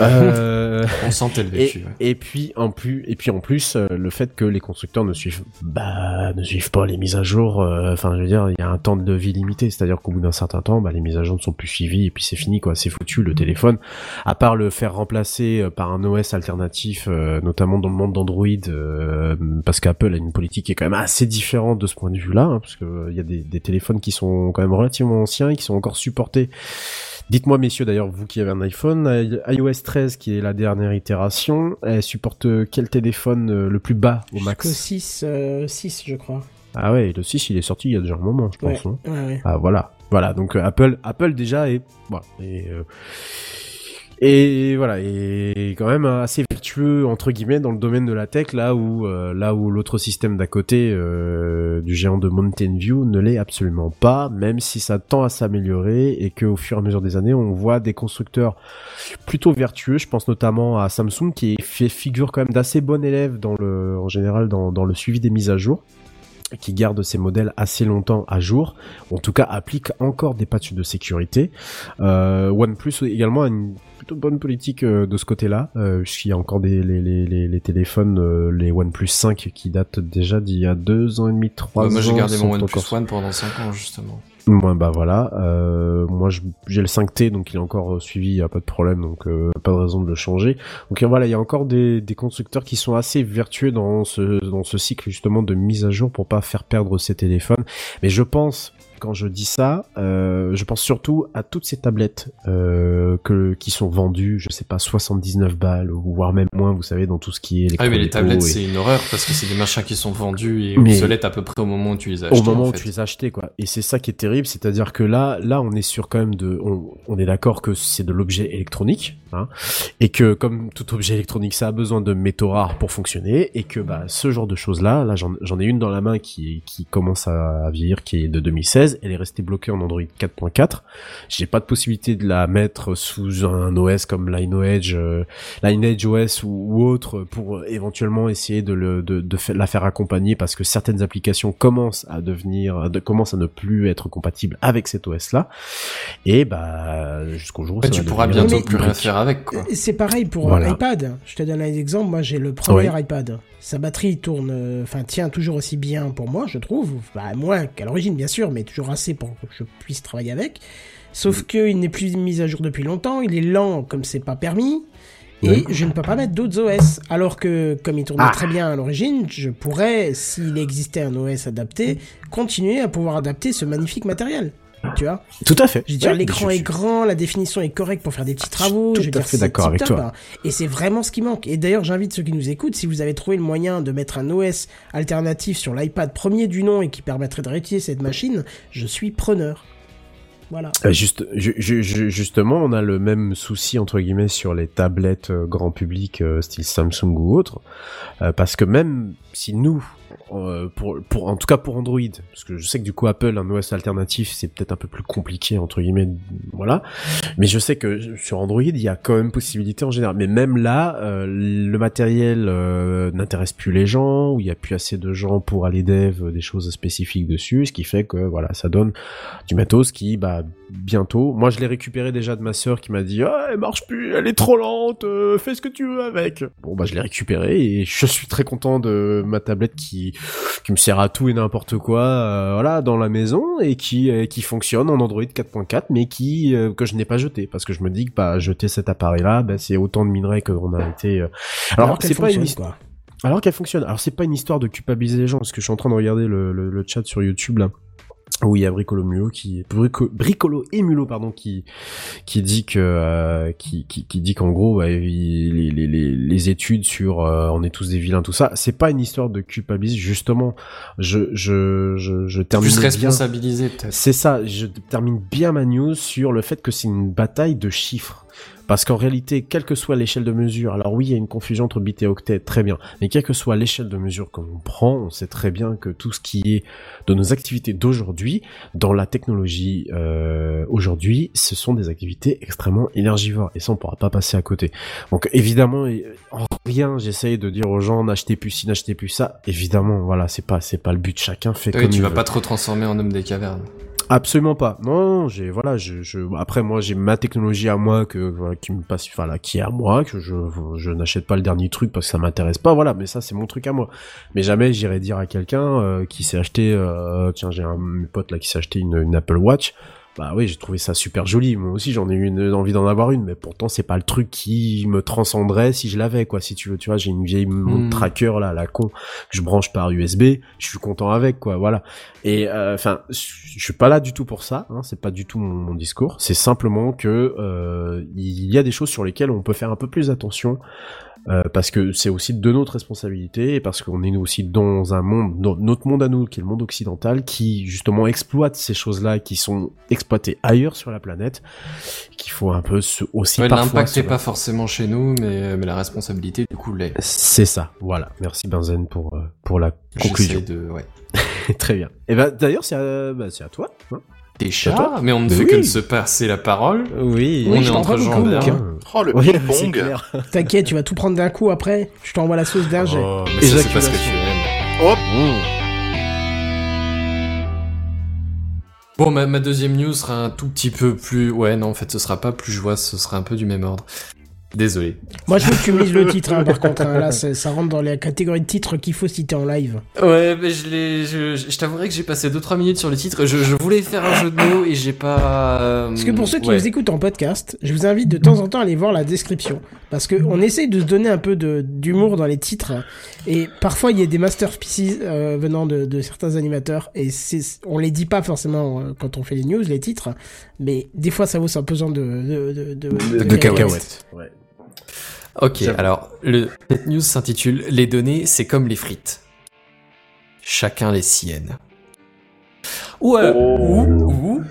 euh... On sentait le Et, vécu. ouais. et puis en plus, et puis en plus, euh, le fait que les constructeurs ne suivent, bah, ne suivent pas les mises à jour. euh, Enfin, je veux dire, il y a un temps de vie limité, c'est-à-dire qu'au bout d'un certain temps, bah, les mises à jour ne sont plus suivies et puis c'est fini, quoi. C'est foutu le téléphone. À part le faire remplacer euh, par un OS alternatif, euh, notamment dans le monde d'Android, euh, parce qu'Apple a une politique qui est quand même assez différente de ce point de vue-là, hein, parce euh, il y a des, des téléphones qui sont quand même relativement anciens et qui sont encore supportés Dites-moi, messieurs, d'ailleurs, vous qui avez un iPhone, iOS 13, qui est la dernière itération, elle supporte euh, quel téléphone euh, le plus bas au max? 6, euh, 6, je crois. Ah ouais, le 6, il est sorti il y a déjà un moment, je Ouais, pense. hein. ouais, ouais. Ah voilà, voilà. Donc euh, Apple, Apple déjà est voilà et euh, et voilà et quand même assez vertueux entre guillemets dans le domaine de la tech là où euh, là où l'autre système d'à côté euh, du géant de Mountain View ne l'est absolument pas, même si ça tend à s'améliorer et que au fur et à mesure des années on voit des constructeurs plutôt vertueux. Je pense notamment à Samsung qui fait figure quand même d'assez bon élève dans le en général dans dans le suivi des mises à jour qui garde ses modèles assez longtemps à jour, en tout cas applique encore des patchs de sécurité. Euh, OnePlus également a une plutôt bonne politique euh, de ce côté-là, euh, puisqu'il y a encore des les, les, les, les téléphones, euh, les OnePlus 5 qui datent déjà d'il y a deux ans et demi, trois Ouais, ans. moi j'ai gardé mon OnePlus encore- One pendant 5 ans justement. Moi bah voilà, euh, moi j'ai le 5T donc il est encore euh, suivi, y a pas de problème donc euh, pas de raison de le changer. Donc euh, voilà, il y a encore des, des constructeurs qui sont assez vertueux dans ce dans ce cycle justement de mise à jour pour pas faire perdre ces téléphones. Mais je pense quand je dis ça, euh, je pense surtout à toutes ces tablettes euh, que qui sont vendues, je sais pas 79 balles voire même moins, vous savez dans tout ce qui est Ah oui, mais les tablettes et- c'est une horreur parce que c'est des machins qui sont vendus et obsolètes à peu près au moment où tu les as au moment en où tu les as achetés quoi. Et c'est ça qui est terrible c'est-à-dire que là là on est sur quand même de on, on est d'accord que c'est de l'objet électronique hein, et que comme tout objet électronique ça a besoin de métaux rares pour fonctionner et que bah ce genre de choses là là j'en ai une dans la main qui qui commence à vieillir qui est de 2016 elle est restée bloquée en Android 4.4 j'ai pas de possibilité de la mettre sous un OS comme Lineage euh, Lineage OS ou, ou autre pour éventuellement essayer de, le, de, de fa- la faire accompagner parce que certaines applications commencent à devenir, de, commencent à ne plus être compatibles avec cet OS là. Et bah jusqu'au jour où Ouais, ça tu va pourras bientôt plus rien faire avec quoi. C'est pareil pour Voilà. iPad. Je te donne un exemple. Moi, j'ai le premier Ouais. iPad. Sa batterie tourne, euh, enfin, tient toujours aussi bien pour moi, je trouve. Bah, moins qu'à l'origine, bien sûr, mais toujours assez pour que je puisse travailler avec. Sauf que il n'est plus mis à jour depuis longtemps. Il est lent comme c'est pas permis. Et je ne peux pas mettre d'autres OS. Alors que, comme il tournait Ah. très bien à l'origine, je pourrais, s'il existait un OS adapté, continuer à pouvoir adapter ce magnifique matériel. Tu vois Tout à fait. je veux dire, Ouais, l'écran est grand, la définition est correcte pour faire des petits Je suis travaux. tout je à fait d'accord avec toi. hein. Et c'est vraiment ce qui manque. Et d'ailleurs, j'invite ceux qui nous écoutent, si vous avez trouvé le moyen de mettre un OS alternatif sur l'iPad premier du nom et qui permettrait de réutiliser cette machine, je suis preneur. Voilà. Euh, Juste, ju- ju- ju- justement, on a le même souci entre guillemets sur les tablettes euh, grand public, euh, style Samsung ou autre, euh, parce que même si nous, pour, pour, en tout cas pour Android, parce que je sais que du coup Apple, un OS alternatif, c'est peut-être un peu plus compliqué entre guillemets, voilà. Mais je sais que sur Android, il y a quand même possibilité en général. Mais même là, euh, le matériel euh, n'intéresse plus les gens, ou il y a plus assez de gens pour aller dev des choses spécifiques dessus, ce qui fait que voilà, ça donne du matos qui, bah, bientôt. Moi, je l'ai récupéré déjà de ma sœur qui m'a dit, ah, elle marche plus, elle est trop lente, euh, fais ce que tu veux avec. Bon, bah, je l'ai récupéré et je suis très content de ma tablette qui, qui me sert à tout et n'importe quoi, euh, voilà, dans la maison et qui, euh, qui fonctionne en Android 4.4, mais qui, euh, que je n'ai pas jeté parce que je me dis que, bah, jeter cet appareil-là, bah, c'est autant de minerais qu'on a été, alors, qu'elle c'est pas une histoire. Alors qu'elle fonctionne. Alors c'est pas une histoire de culpabiliser les gens parce que je suis en train de regarder le, le, le chat sur YouTube là. Où il y a Bricolo Mulot qui Brico- Bricolo et Mulot pardon qui qui dit que euh, qui, qui, qui dit qu'en gros bah, il- les, les, les, études sur euh, on est tous des vilains tout ça c'est pas une histoire de culpabiliser justement je je je, je termine responsabilisé peut-être. c'est ça, je termine bien ma news sur le fait que c'est une bataille de chiffres. Parce qu'en réalité, quelle que soit l'échelle de mesure, alors oui, il y a une confusion entre bit et octet, très bien, mais quelle que soit l'échelle de mesure que l'on prend, on sait très bien que tout ce qui est de nos activités d'aujourd'hui, dans la technologie euh, aujourd'hui, ce sont des activités extrêmement énergivores, et ça on pourra pas passer à côté. Donc évidemment, en rien, j'essaye de dire aux gens n'achetez plus ci, n'achetez plus ça. Évidemment, voilà, c'est pas c'est pas le but. Chacun fait Oui, comme tu il vas veut. pas te retransformer en homme des cavernes. Absolument pas. Non, j'ai voilà, je, après moi j'ai ma technologie à moi que voilà, qui me passe enfin qui est à moi que je je n'achète pas le dernier truc parce que ça m'intéresse pas voilà, mais ça c'est mon truc à moi. Mais jamais j'irai dire à quelqu'un euh, qui s'est acheté euh, tiens, j'ai un pote là qui s'est acheté une Apple Watch bah oui, j'ai trouvé ça super joli. Moi aussi, j'en ai eu une, envie d'en avoir une, mais pourtant, c'est pas le truc qui me transcenderait si je l'avais, quoi. Si tu veux, tu vois, j'ai une vieille montre Hmm. tracker, là, la con, que je branche par USB. Je suis content avec, quoi. Voilà. Et, euh, enfin, je suis pas là du tout pour ça. Hein, c'est pas du tout mon, mon discours. C'est simplement que euh, il y a des choses sur lesquelles on peut faire un peu plus attention. Euh, parce que c'est aussi de notre responsabilité et parce qu'on est nous aussi dans un monde, dans notre monde à nous, qui est le monde occidental, qui justement exploite ces choses-là qui sont exploitées ailleurs sur la planète, qu'il faut un peu se, aussi Ouais, L'impact se- est pas forcément chez nous, mais, mais la responsabilité du coup l'est. C'est ça, voilà. Merci Benzen pour euh, pour la conclusion. De, ouais. Très bien. Et ben d'ailleurs c'est à, bah, à toi. hein. Des toi chats, mais on ne Mais fait oui. que de se passer la parole. oui. on Oui, est entre gens hein. Oh, le Oui, ping-pong. T'inquiète, tu vas tout prendre d'un coup après. Je t'envoie la sauce d'un jet. Oh, mais ça, c'est parce que tu aimes. Hop Bon, ma, ma deuxième news sera un tout petit peu plus... Ouais, non, en fait, ce sera pas plus joyeux, ce sera un peu du même ordre. Désolé. Moi, je veux que tu me lises le titre, hein, par contre. hein. Là, ça rentre dans la catégorie de titres qu'il faut citer en live. Ouais, mais je l'ai... Je, je, je t'avouerai que j'ai passé 2-3 minutes sur le titre. Je, je voulais faire un jeu de mots et j'ai pas... euh, Parce que pour ceux qui ouais. nous écoutent en podcast, je vous invite de temps en temps à aller voir la description. Parce que on essaye de se donner un peu de- d'humour dans les titres. Et parfois, il y a des masterpieces euh, venant de, de certains animateurs. Et c'est- on les dit pas forcément euh, quand on fait les news, les titres. Mais des fois, ça vaut un pesant de, de, de, de, De cacahuètes. Ouais. Ok, alors, le, cette news s'intitule Les données, c'est comme les frites. Chacun les siennes. Ou, euh, Oh. ou, ou,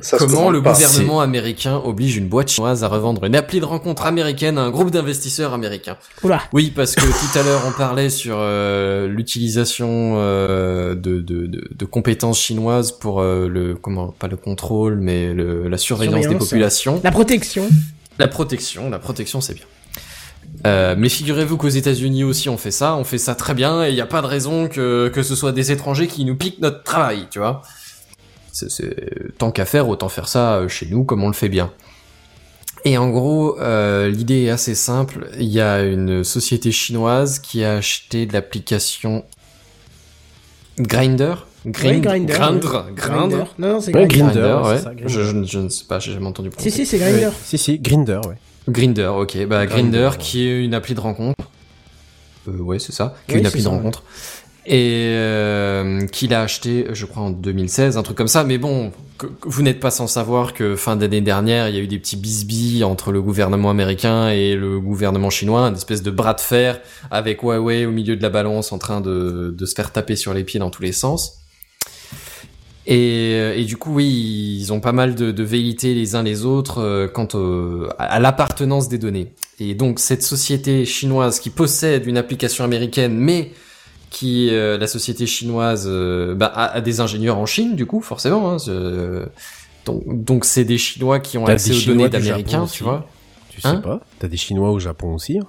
Ça se comment le pas. gouvernement américain oblige une boîte chinoise à revendre une appli de rencontre américaine à un groupe d'investisseurs américains. Oula. Oui, parce que tout à l'heure on parlait sur euh, l'utilisation euh, de, de, de, de compétences chinoises pour euh, le comment pas le contrôle mais le, la surveillance, des Surveillance. populations. La protection. La protection, la protection, c'est bien. Euh, mais figurez-vous qu'aux États-Unis aussi on fait ça, on fait ça très bien et il n'y a pas de raison que, ce soit des étrangers qui nous piquent notre travail, tu vois. C'est, c'est- tant qu'à faire, autant faire ça euh, chez nous comme on le fait bien. Et en gros, euh, l'idée est assez simple. Il y a une société chinoise qui a acheté de l'application Grinder. Oui, Grindr, Grindr. oui. Grindr. Non, non, c'est Ouais, Grindr. Grindr. Grinder, ouais, ça, Grindr. Je, je, je ne sais pas, j'ai jamais entendu Si, prononcer. si, c'est Grindr. Si si, Grinder, ouais. Grinder, ok. Bah, Grindr, Grinder, ouais. qui est une appli de rencontre. Euh, ouais, c'est ça. Qui est Oui, une appli de ouais. rencontre. Et euh, qu'il a acheté, je crois, en 2016, un truc comme ça. Mais bon, que- que vous n'êtes pas sans savoir que fin d'année dernière, il y a eu des petits bisbilles entre le gouvernement américain et le gouvernement chinois, une espèce de bras de fer avec Huawei au milieu de la balance en train de, de se faire taper sur les pieds dans tous les sens. Et, euh, et du coup, oui, ils ont pas mal de, de velléités les uns les autres euh, quant au- à l'appartenance des données. Et donc, cette société chinoise qui possède une application américaine, mais qui euh, la société chinoise euh, bah, a, a des ingénieurs en Chine du coup forcément. Hein, donc donc c'est des Chinois qui ont accès aux Chinois données d'Américains, tu vois. Tu sais Hein pas? T'as des Chinois au Japon aussi hein?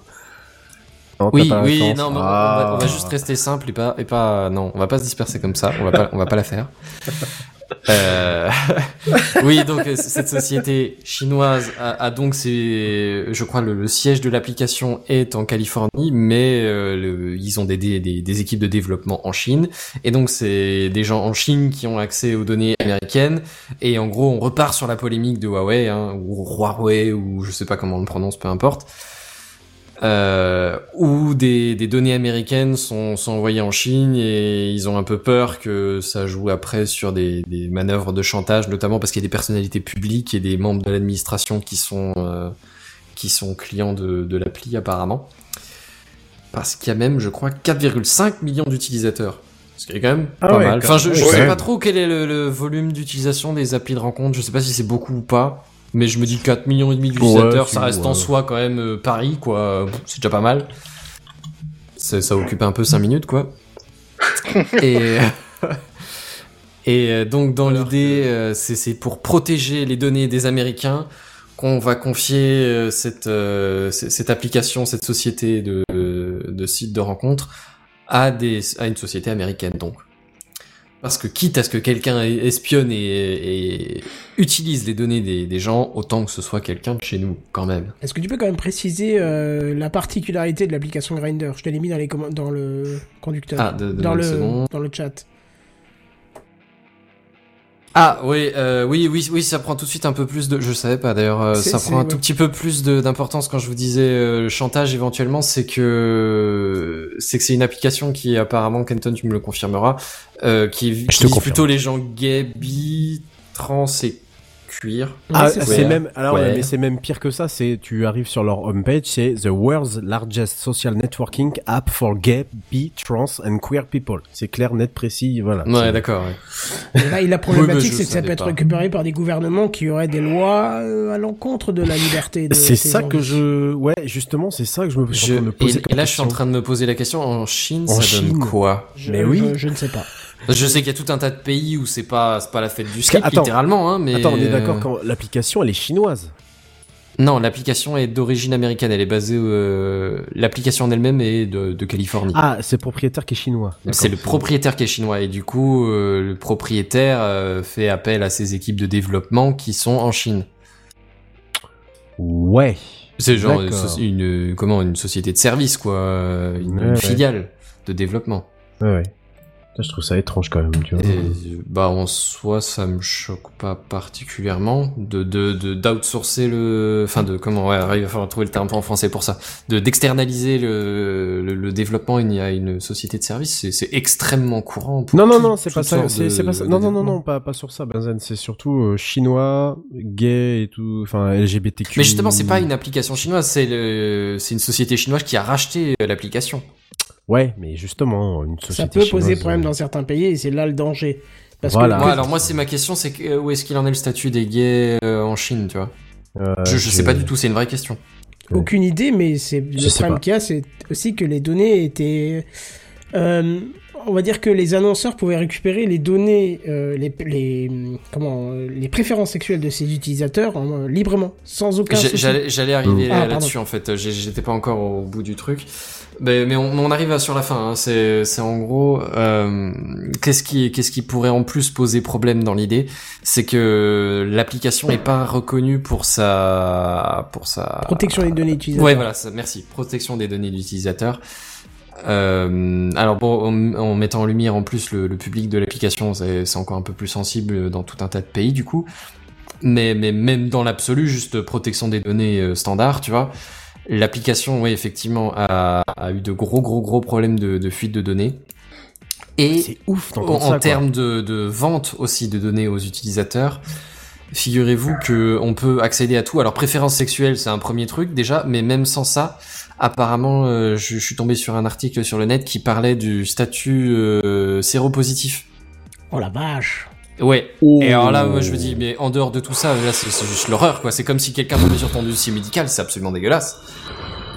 Non, Oui, oui, non, mais on, Ah. va, on va juste rester simple et pas, et pas, non, on va pas se disperser comme ça, on va pas, on va pas la faire. Euh... oui, donc euh, cette société chinoise a, a donc ses, je crois le, le siège de l'application est en Californie, mais euh, le- ils ont des, des, des, des équipes de développement en Chine, et donc c'est des gens en Chine qui ont accès aux données américaines, et en gros on repart sur la polémique de Huawei, hein, ou Huawei, ou je sais pas comment on le prononce, peu importe euh, où des, des données américaines sont, sont envoyées en Chine et ils ont un peu peur que ça joue après sur des, des manœuvres de chantage, notamment parce qu'il y a des personnalités publiques et des membres de l'administration qui sont euh, qui sont clients de, de l'appli apparemment. Parce qu'il y a même, je crois, 4,5 millions d'utilisateurs. Ce qui est quand même Ah pas ouais, mal. Enfin, je, je ouais. sais pas trop quel est le, le volume d'utilisation des applis de rencontre. Je sais pas si c'est beaucoup ou pas. Mais je me dis 4 millions et demi d'utilisateurs, Ouais, ça reste en soi quand même euh, Paris, quoi. C'est déjà pas mal. Ça, ça occupe un peu 5 minutes, quoi. et, et euh, donc, dans l'idée, euh, c'est c'est pour protéger les données des Américains qu'on va confier euh, cette, euh, cette application, cette société de, de sites de rencontres à, des, à une société américaine, donc. Parce que quitte à ce que quelqu'un espionne et, et utilise les données des, des gens, autant que ce soit quelqu'un de chez nous, quand même. Est-ce que tu peux quand même préciser euh, la particularité de l'application Grinder Je te l'ai mis dans, les dans le conducteur. Ah, de- de- dans, une le, seconde. dans le chat. Ah oui, euh, oui, oui, oui, ça prend tout de suite un peu plus de. Je savais pas d'ailleurs. euh, ça prend un ouais. tout petit peu plus de- d'importance quand je vous disais euh, le chantage éventuellement. C'est que c'est que c'est une application qui apparemment Kenton, tu me le confirmeras, euh, qui utilise confirme. plutôt les gens gays, bi, trans et cuir. Ah, c'est même alors Ouais. mais c'est même pire que ça, c'est tu arrives sur leur homepage, c'est the world's largest social networking app for gay, bi, trans and queer people. C'est clair, net, précis, voilà. Ouais, d'accord. ouais. Et là, et la problématique, c'est que ça peut être pas. récupéré par des gouvernements qui auraient des lois euh, à l'encontre de la liberté. C'est ces ça que je ouais, justement, c'est ça que je me, je me et, et là, je suis en train de me poser la question. En Chine, En ça donne quoi? Je, Mais oui. je, je ne sais pas. Je sais qu'il y a tout un tas de pays où c'est pas pas la fête du slip attends, littéralement, hein, mais Attends, on est d'accord euh, quand l'application elle est chinoise. Non, l'application est d'origine américaine. Elle est basée. euh, L'application en elle-même est de, de Californie. Ah, c'est le propriétaire qui est chinois. c'est le propriétaire qui est chinois et du coup euh, le propriétaire euh, fait appel à ses équipes de développement qui sont en Chine. Ouais. C'est genre une, comment une société de service quoi, une, Ouais, une ouais. filiale de développement. Ouais, ouais. Je trouve ça étrange quand même, tu vois. Et, bah en soi ça me choque pas particulièrement de de de d'outsourcer le enfin de comment ouais il va falloir trouver le terme en français pour ça de d'externaliser le, le le développement il y a une société de service c'est c'est extrêmement courant pour Non, non, non, c'est pas ça. C'est pas ça. Non, non, non, non, pas, pas sur ça, Benzen. C'est surtout euh, chinois, gay et tout, enfin LGBTQ. mais justement c'est pas une application chinoise c'est le c'est une société chinoise qui a racheté euh, l'application Ouais, mais justement, une société Ça peut poser problème euh, dans certains pays et c'est là le danger. Parce Voilà. que, Ouais, alors moi c'est ma question c'est que, euh, où est-ce qu'il en est le statut des gays euh, en Chine tu vois euh, je, je sais pas du tout c'est une vraie question Aucune idée, mais c'est le problème qu'il y a, c'est aussi que les données étaient. euh, on va dire que les annonceurs pouvaient récupérer les données, euh, les, les comment, euh, les préférences sexuelles de ces utilisateurs euh, librement, sans aucun souci. J'allais j'allais arriver Ah, là-dessus en fait. J'étais pas encore au bout du truc, mais, mais on, on arrive à- sur la fin. hein. C'est c'est en gros euh, qu'est-ce qui qu'est-ce qui pourrait en plus poser problème dans l'idée, c'est que l'application est pas reconnue pour sa pour sa Protection des données utilisateurs. Ouais, voilà, ça, merci. Protection des données d'utilisateur. Euh, alors bon, en, en mettant en lumière en plus le, le public de l'application, c'est c'est encore un peu plus sensible dans tout un tas de pays du coup. Mais, mais même dans l'absolu, juste protection des données euh, standard, tu vois. L'application, oui, effectivement, a, a eu de gros, gros, gros problèmes de, de fuite de données. Et C'est ouf en, en termes de, de vente aussi de données aux utilisateurs, figurez-vous que on peut accéder à tout. Alors préférence sexuelle, c'est un premier truc déjà, mais même sans ça, apparemment, euh, je, je suis tombé sur un article sur le net qui parlait du statut euh, séropositif. Oh la vache. Ouais. Oh. Et alors là, moi je me dis, mais en dehors de tout ça, là c'est c'est juste l'horreur, quoi. C'est comme si quelqu'un tombait sur ton dossier médical, c'est absolument dégueulasse.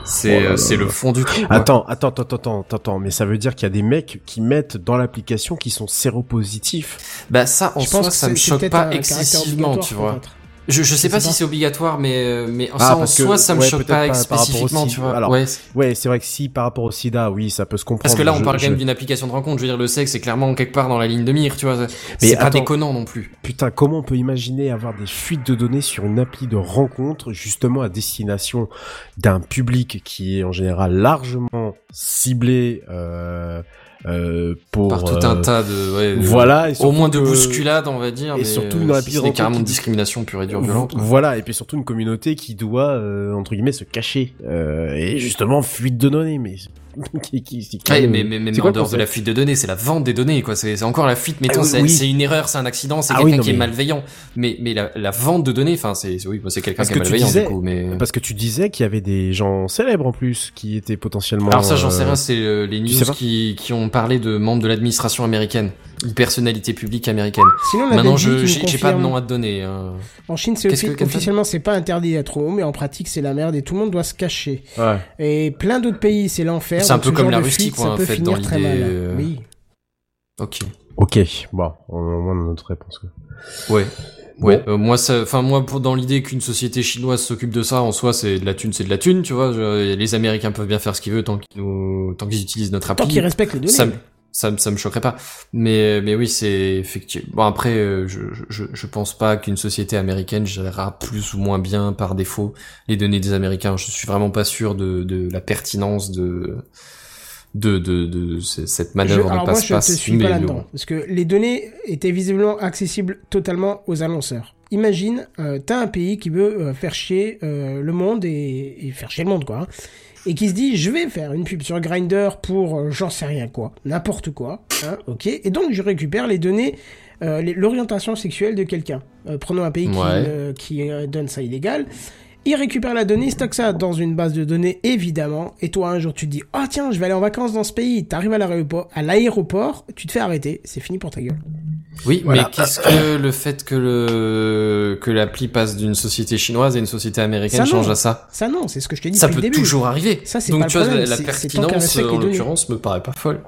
C'est Oh euh, c'est le fond du truc. quoi. Attends, attends, attends, attends, attends, mais ça veut dire qu'il y a des mecs qui mettent dans l'application qui sont séropositifs. Bah ça en Je soi pense que ça me choque pas excessivement, tu vois. Je, je sais pas si c'est obligatoire, mais euh, mais Ah, ça en que- soi ça me ouais, choque pas, pas spécifiquement, tu vois. Alors, ouais. Ouais, c'est vrai que si par rapport au sida, oui, ça peut se comprendre. Parce que là, on Je- parle quand même d'une application de rencontre. Je veux dire, le sexe, c'est clairement quelque part dans la ligne de mire, tu vois. Mais C'est pas déconnant non plus. Putain, comment on peut imaginer avoir des fuites de données sur une appli de rencontre justement à destination d'un public qui est en général largement ciblé euh, euh, pour Par tout un euh, tas de, ouais, voilà au moins de que- bousculades, on va dire. et mais, surtout euh, dans la si carrément de discrimination pure et dure violente. Voilà, et puis surtout une communauté qui doit euh, entre guillemets se cacher euh, et justement fuite de données, mais qui, qui, qui- Ouais, mais, mais, mais en dehors de la fuite de données, c'est la vente des données, quoi. C'est encore la fuite, mettons, Ah oui, c'est une erreur, c'est un accident, c'est Ah quelqu'un oui, qui est malveillant. Mais, mais la, la vente de données, enfin, c'est, oui, c'est quelqu'un qui est que malveillant, disais- du coup, mais. Parce que tu disais qu'il y avait des gens célèbres en plus qui étaient potentiellement. Alors ça, j'en euh, sais rien, c'est euh, les news qui, qui ont parlé de membres de l'administration américaine, une personnalité publique américaine. Sinon, Maintenant, je, j'ai pas de nom à te donner. hein. En Chine, c'est que- officiellement, c'est pas interdit d'être homo, mais en pratique, c'est la merde et tout le monde doit se cacher. Ouais. Et plein d'autres pays, c'est l'enfer. C'est un donc peu ce comme la Russie, quoi, ça en peut fait, finir dans très l'idée, mal. euh, Oui. Ok. Ok, bon, on a au moins notre réponse. quoi. Ouais. Ouais, euh, moi enfin moi pour dans l'idée qu'une société chinoise s'occupe de ça en soi c'est de la thune, c'est de la thune, tu vois, je- les américains peuvent bien faire ce qu'ils veulent tant qu'ils nous tant qu'ils utilisent notre Tant appli. qu'ils respectent les données. ça ça, me- ça me choquerait pas. Mais mais oui, c'est effectivement bon après euh, je, je je pense pas qu'une société américaine gérera plus ou moins bien par défaut les données des américains. Je suis vraiment pas sûr de de la pertinence de de de, de, ce- cette Je- manœuvre de alors moi, je te passe-passe. suis pas là-dedans. Parce que les données étaient visiblement accessibles totalement aux annonceurs. Imagine, euh, t'as un pays qui veut euh, faire chier euh, le monde et, et faire chier le monde, quoi. hein, et qui se dit, je vais faire une pub sur Grinder pour euh, j'en sais rien quoi, n'importe quoi, hein, ok. Et donc je récupère les données, euh, l'orientation sexuelle de quelqu'un. Euh, prenons un pays qui, Ouais. qui donne ça illégal. Il récupère la donnée, il stocke ça dans une base de données, évidemment. Et toi, un jour, tu te dis, ah tiens, je vais aller en vacances dans ce pays. T'arrives à l'aéroport, à l'aéroport, tu te fais arrêter. C'est fini pour ta gueule. Oui, Voilà. mais qu'est-ce que le fait que le que l'appli passe d'une société chinoise à une société américaine Ça, non. change à ça? Ça, non, c'est ce que je t'ai dit Ça peut le début. toujours arriver. Ça, c'est Donc pas le tu vois, problème, la, pertinence en l'occurrence me paraît pas folle.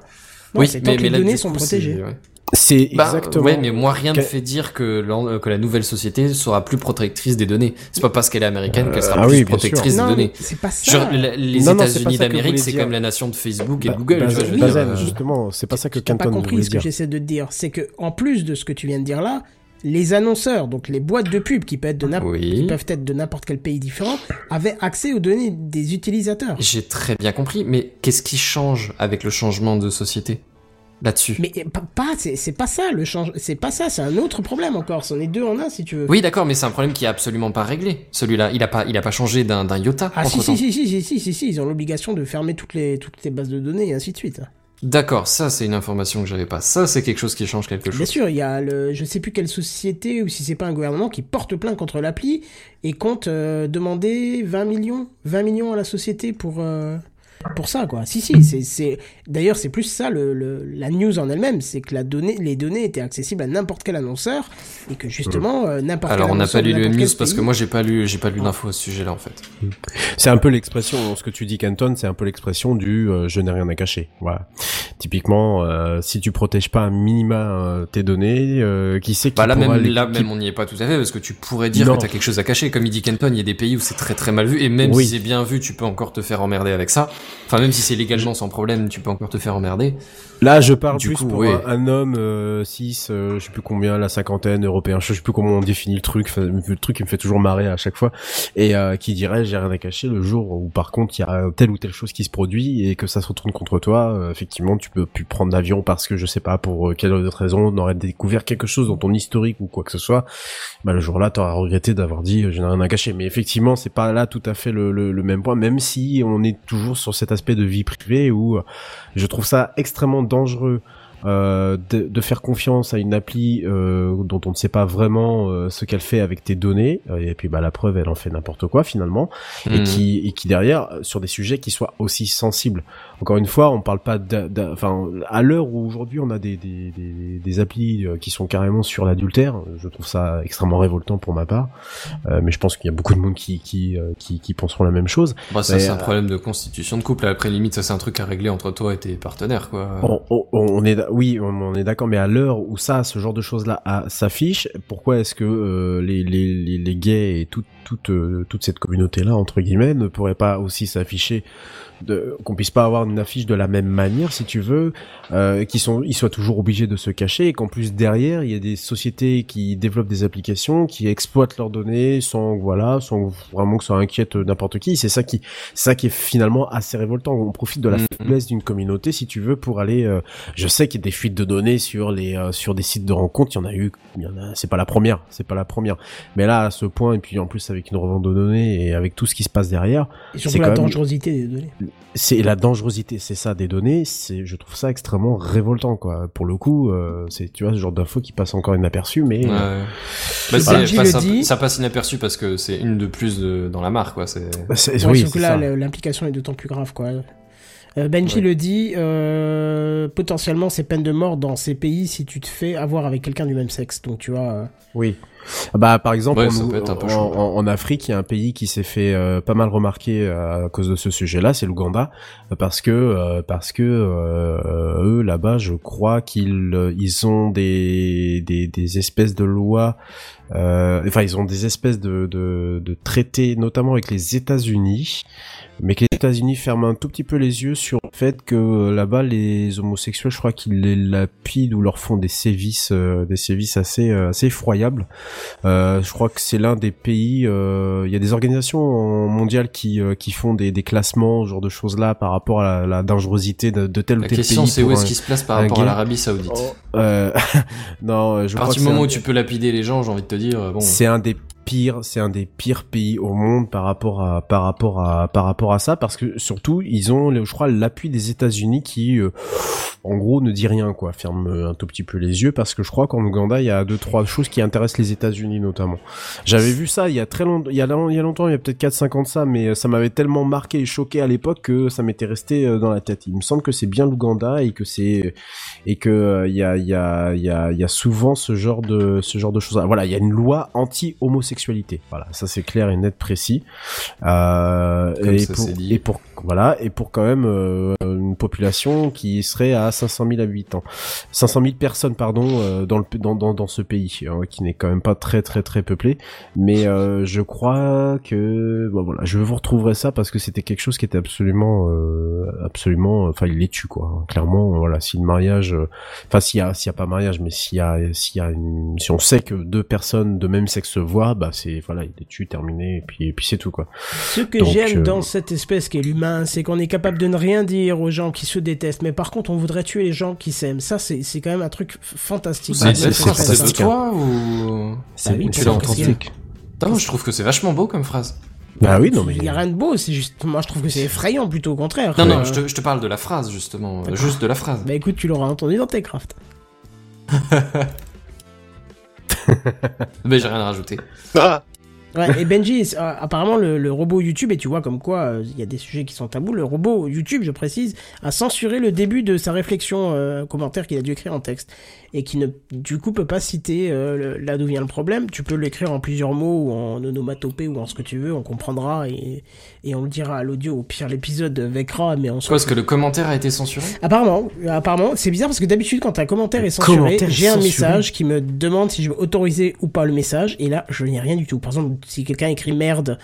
Non, tant que les là, données sont coup, protégées. ouais. C'est Bah, exactement. ouais, mais moi rien ne Que- fait dire que, la nouvelle société sera plus protectrice des données. C'est pas parce qu'elle est américaine qu'elle sera ah plus oui, protectrice Non, des données. mais c'est pas ça. Genre, la- les Non, non, États-Unis d'Amérique, c'est comme la nation de Facebook et Bah, de Google. Tu vois, je veux dire, euh, justement, c'est pas ça que T'as pas Canton compris ce que j'essaie de te dire. C'est que, en plus de ce que tu viens de dire là, les annonceurs, donc les boîtes de pub qui peuvent être de Oui. qui peuvent être de n'importe quel pays différent, avaient accès aux données des utilisateurs. J'ai très bien compris, mais qu'est-ce qui change avec le changement de société? Là-dessus Mais eh, pas, pas- c'est pas ça le change, c'est pas ça, c'est un autre problème encore. C'en est deux en un si tu veux. Oui, d'accord, mais c'est un problème qui est absolument pas réglé. Celui-là, il a pas, il a pas changé d'un d'un iota. Ah si si, si si si si si si, ils ont l'obligation de fermer toutes les toutes les bases de données et ainsi de suite. D'accord, ça c'est une information que j'avais pas. Ça c'est quelque chose qui change quelque Bien chose. sûr, il y a le, je sais plus quelle société ou si c'est pas un gouvernement qui porte plainte contre l'appli et compte euh, demander 20 millions, 20 millions à la société pour euh, pour ça quoi. Si si, c'est c'est d'ailleurs c'est plus ça le, le- la news en elle-même, c'est que la donnée, les données étaient accessibles à n'importe quel annonceur et que justement euh, n'importe quel Alors on n'a pas lu le news parce que moi j'ai pas lu, j'ai pas lu d'infos à ce sujet-là en fait. C'est un peu l'expression, ce que tu dis Canton, c'est un peu l'expression du euh, je n'ai rien à cacher. Voilà. Typiquement, euh, si tu protèges pas un minima euh, tes données, euh, qui sait qui Bah là pourra même, les- là même on n'y est pas tout à fait parce que tu pourrais dire Non. que t'as quelque chose à cacher. Comme il dit Kenton, il y a des pays où c'est très très mal vu et même Oui. si c'est bien vu, tu peux encore te faire emmerder avec ça. Enfin même si c'est légalement sans problème, tu peux encore te faire emmerder. Là, je parle Du plus coup, pour un, un homme euh, cis, euh, je sais plus combien, la cinquantaine, européen, je sais plus comment on définit le truc, le truc qui me fait toujours marrer à chaque fois, et euh, qui dirait j'ai rien à cacher le jour où par contre il y a telle ou telle chose qui se produit et que ça se retourne contre toi, euh, effectivement tu peux plus prendre d'avion parce que je sais pas pour euh, quelle autre raison on aurait découvert quelque chose dans ton historique ou quoi que ce soit, bah le jour-là t'auras regretté d'avoir dit euh, je n'ai rien à cacher. Mais effectivement c'est pas là tout à fait le, le, le même point, même si on est toujours sur cet aspect de vie privée où euh, je trouve ça extrêmement dangereux euh, de, de faire confiance à une appli euh, dont on ne sait pas vraiment euh, ce qu'elle fait avec tes données, euh, et puis bah la preuve, elle en fait n'importe quoi finalement, et Hmm. qui et qui derrière euh, sur des sujets qui soient aussi sensibles. Encore une fois, on parle pas enfin à l'heure où aujourd'hui on a des des, des, des applis euh, qui sont carrément sur l'adultère, je trouve ça extrêmement révoltant pour ma part, Euh, mais je pense qu'il y a beaucoup de monde qui qui qui, qui penseront la même chose. Bah, ça, c'est un problème de constitution de couple. Après, limite, ça, c'est un truc à régler entre toi et tes partenaires, quoi. On, on- on est, oui, on, est d'accord, mais à l'heure où ça, ce genre de choses-là ah, s'affiche, pourquoi est-ce que euh, les, gays et euh, toute cette communauté-là entre guillemets ne pourraient pas aussi s'afficher, de, qu'on puisse pas avoir une affiche de la même manière, si tu veux, euh, qu'ils sont, ils soient toujours obligés de se cacher, et qu'en plus derrière, il y a des sociétés qui développent des applications, qui exploitent leurs données sans, voilà, sans vraiment que ça inquiète n'importe qui. C'est ça qui, c'est ça qui est finalement assez révoltant. On profite de la Mhm. faiblesse d'une communauté, si tu veux, pour aller. euh, je sais qu'il y a des fuites de données sur les euh, sur des sites de rencontres. Il y en a eu. Il y en a. C'est pas la première. C'est pas la première. Mais là, à ce point, et puis en plus avec une revente de données et avec tout ce qui se passe derrière, Et C'est surtout la dangerosité des données. C'est la dangerosité. C'est ça des données. C'est, je trouve ça extrêmement révoltant, quoi. Pour le coup, euh, c'est tu vois ce genre d'info qui passe encore inaperçu, mais Ouais. euh, Bah, passe un- dit. ça passe inaperçu parce que c'est une de plus de- dans la marque, quoi. C'est. bah, c'est- Ouais, oui, là, l'implication est d'autant plus grave, quoi. Euh, Benji Ouais. le dit, euh, potentiellement c'est peine de mort dans ces pays si tu te fais avoir avec quelqu'un du même sexe. Donc tu vois, euh, Oui. Bah par exemple Ouais, en, Afrique, il y a un pays qui s'est fait euh, pas mal remarquer euh, à cause de ce sujet-là, c'est l'Ouganda, parce que euh, parce que euh, eux là-bas, je crois qu'ils euh, ils ont des, des des espèces de lois, euh, enfin ils ont des espèces de de, de traités, notamment avec les États-Unis. Mais que les États-Unis ferment un tout petit peu les yeux sur le fait que là-bas les homosexuels, je crois qu'ils les lapident ou leur font des sévices, des sévices assez assez effroyables. Euh, je crois que c'est l'un des pays. euh, Il y a des organisations mondiales qui euh, qui font des, des classements, ce genre de choses là, par rapport à la, la dangerosité de, de tel ou La tel question, pays. c'est pour où un- est-ce qu'il se place par rapport à l'Arabie Saoudite. Euh, non, je à partir du moment c'est où tu peux lapider les gens, j'ai envie de te dire, bon. c'est un des pires, c'est un des pires pays au monde par rapport à par rapport à par rapport à ça parce que surtout ils ont je crois l'appui des États-Unis qui euh, en gros ne dit rien quoi, ferme un tout petit peu les yeux parce que je crois qu'en Ouganda il y a deux trois choses qui intéressent les États-Unis notamment. J'avais vu ça il y a très longtemps il y a, longtemps, il y a peut-être 4 5 ans de ça mais euh, ça m'avait tellement marqué et choqué à l'époque que ça m'était resté euh, dans la tête. Il me semble que c'est bien l'Ouganda et que c'est et que euh, il y a il y a il y souvent ce genre de ce genre de choses. Voilà, il y a une loi Voilà, ça c'est clair et net précis. Euh, Comme et ça, pour c'est dit. et pour voilà et pour quand même euh, une population qui serait à 500 000 habitants, 500 000 personnes pardon euh, dans le dans dans, dans ce pays hein, qui n'est quand même pas très très très peuplé. Mais euh, je crois que bon voilà, je vous retrouverai ça parce que c'était quelque chose qui était absolument absolument enfin il les tue quoi. Clairement voilà, si le mariage enfin s'il y a s'il y a pas mariage mais s'il y a s'il y a une, si on sait que deux personnes de même sexe se voient, bah c'est voilà, il les tue terminé et puis et puis c'est tout quoi. Ce que j'aime euh, dans cette espèce qu'est l'humain, c'est qu'on est capable de ne rien dire aux gens qui se détestent, mais par contre on voudrait tuer les gens qui s'aiment. Ça c'est c'est quand même un truc fantastique. C'est Ah, une c'est- belle c'est fantastique, toi ou Ah je trouve que c'est vachement beau comme phrase. Bah oui, non mais Il y a rien de beau, c'est juste moi je trouve que c'est effrayant plutôt au contraire. Non, Euh, non, je te, je te parle de la phrase justement, juste de la phrase. Bah écoute, tu l'auras entendu dans Techcraft. Mais j'ai rien à rajouter. Ah, Ouais, et Benji, euh, apparemment le, le robot YouTube, et tu vois comme quoi euh, il y a des sujets qui sont tabous, le robot YouTube, je précise, a censuré le début de sa réflexion euh, commentaire qu'il a dû écrire en texte, et qui ne, du coup, peut pas citer euh, le- là d'où vient le problème. Tu peux l'écrire en plusieurs mots, ou en onomatopée, ou en ce que tu veux, on comprendra, et, et on le dira à l'audio, au pire l'épisode vecra, mais on se Quoi, est-ce que le commentaire a été censuré Apparemment, apparemment, c'est bizarre parce que d'habitude quand un commentaire est censuré, commentaire j'ai un message qui me demande si je veux autoriser ou pas le message, et là je n'ai rien du tout. Par exemple, si quelqu'un écrit merde,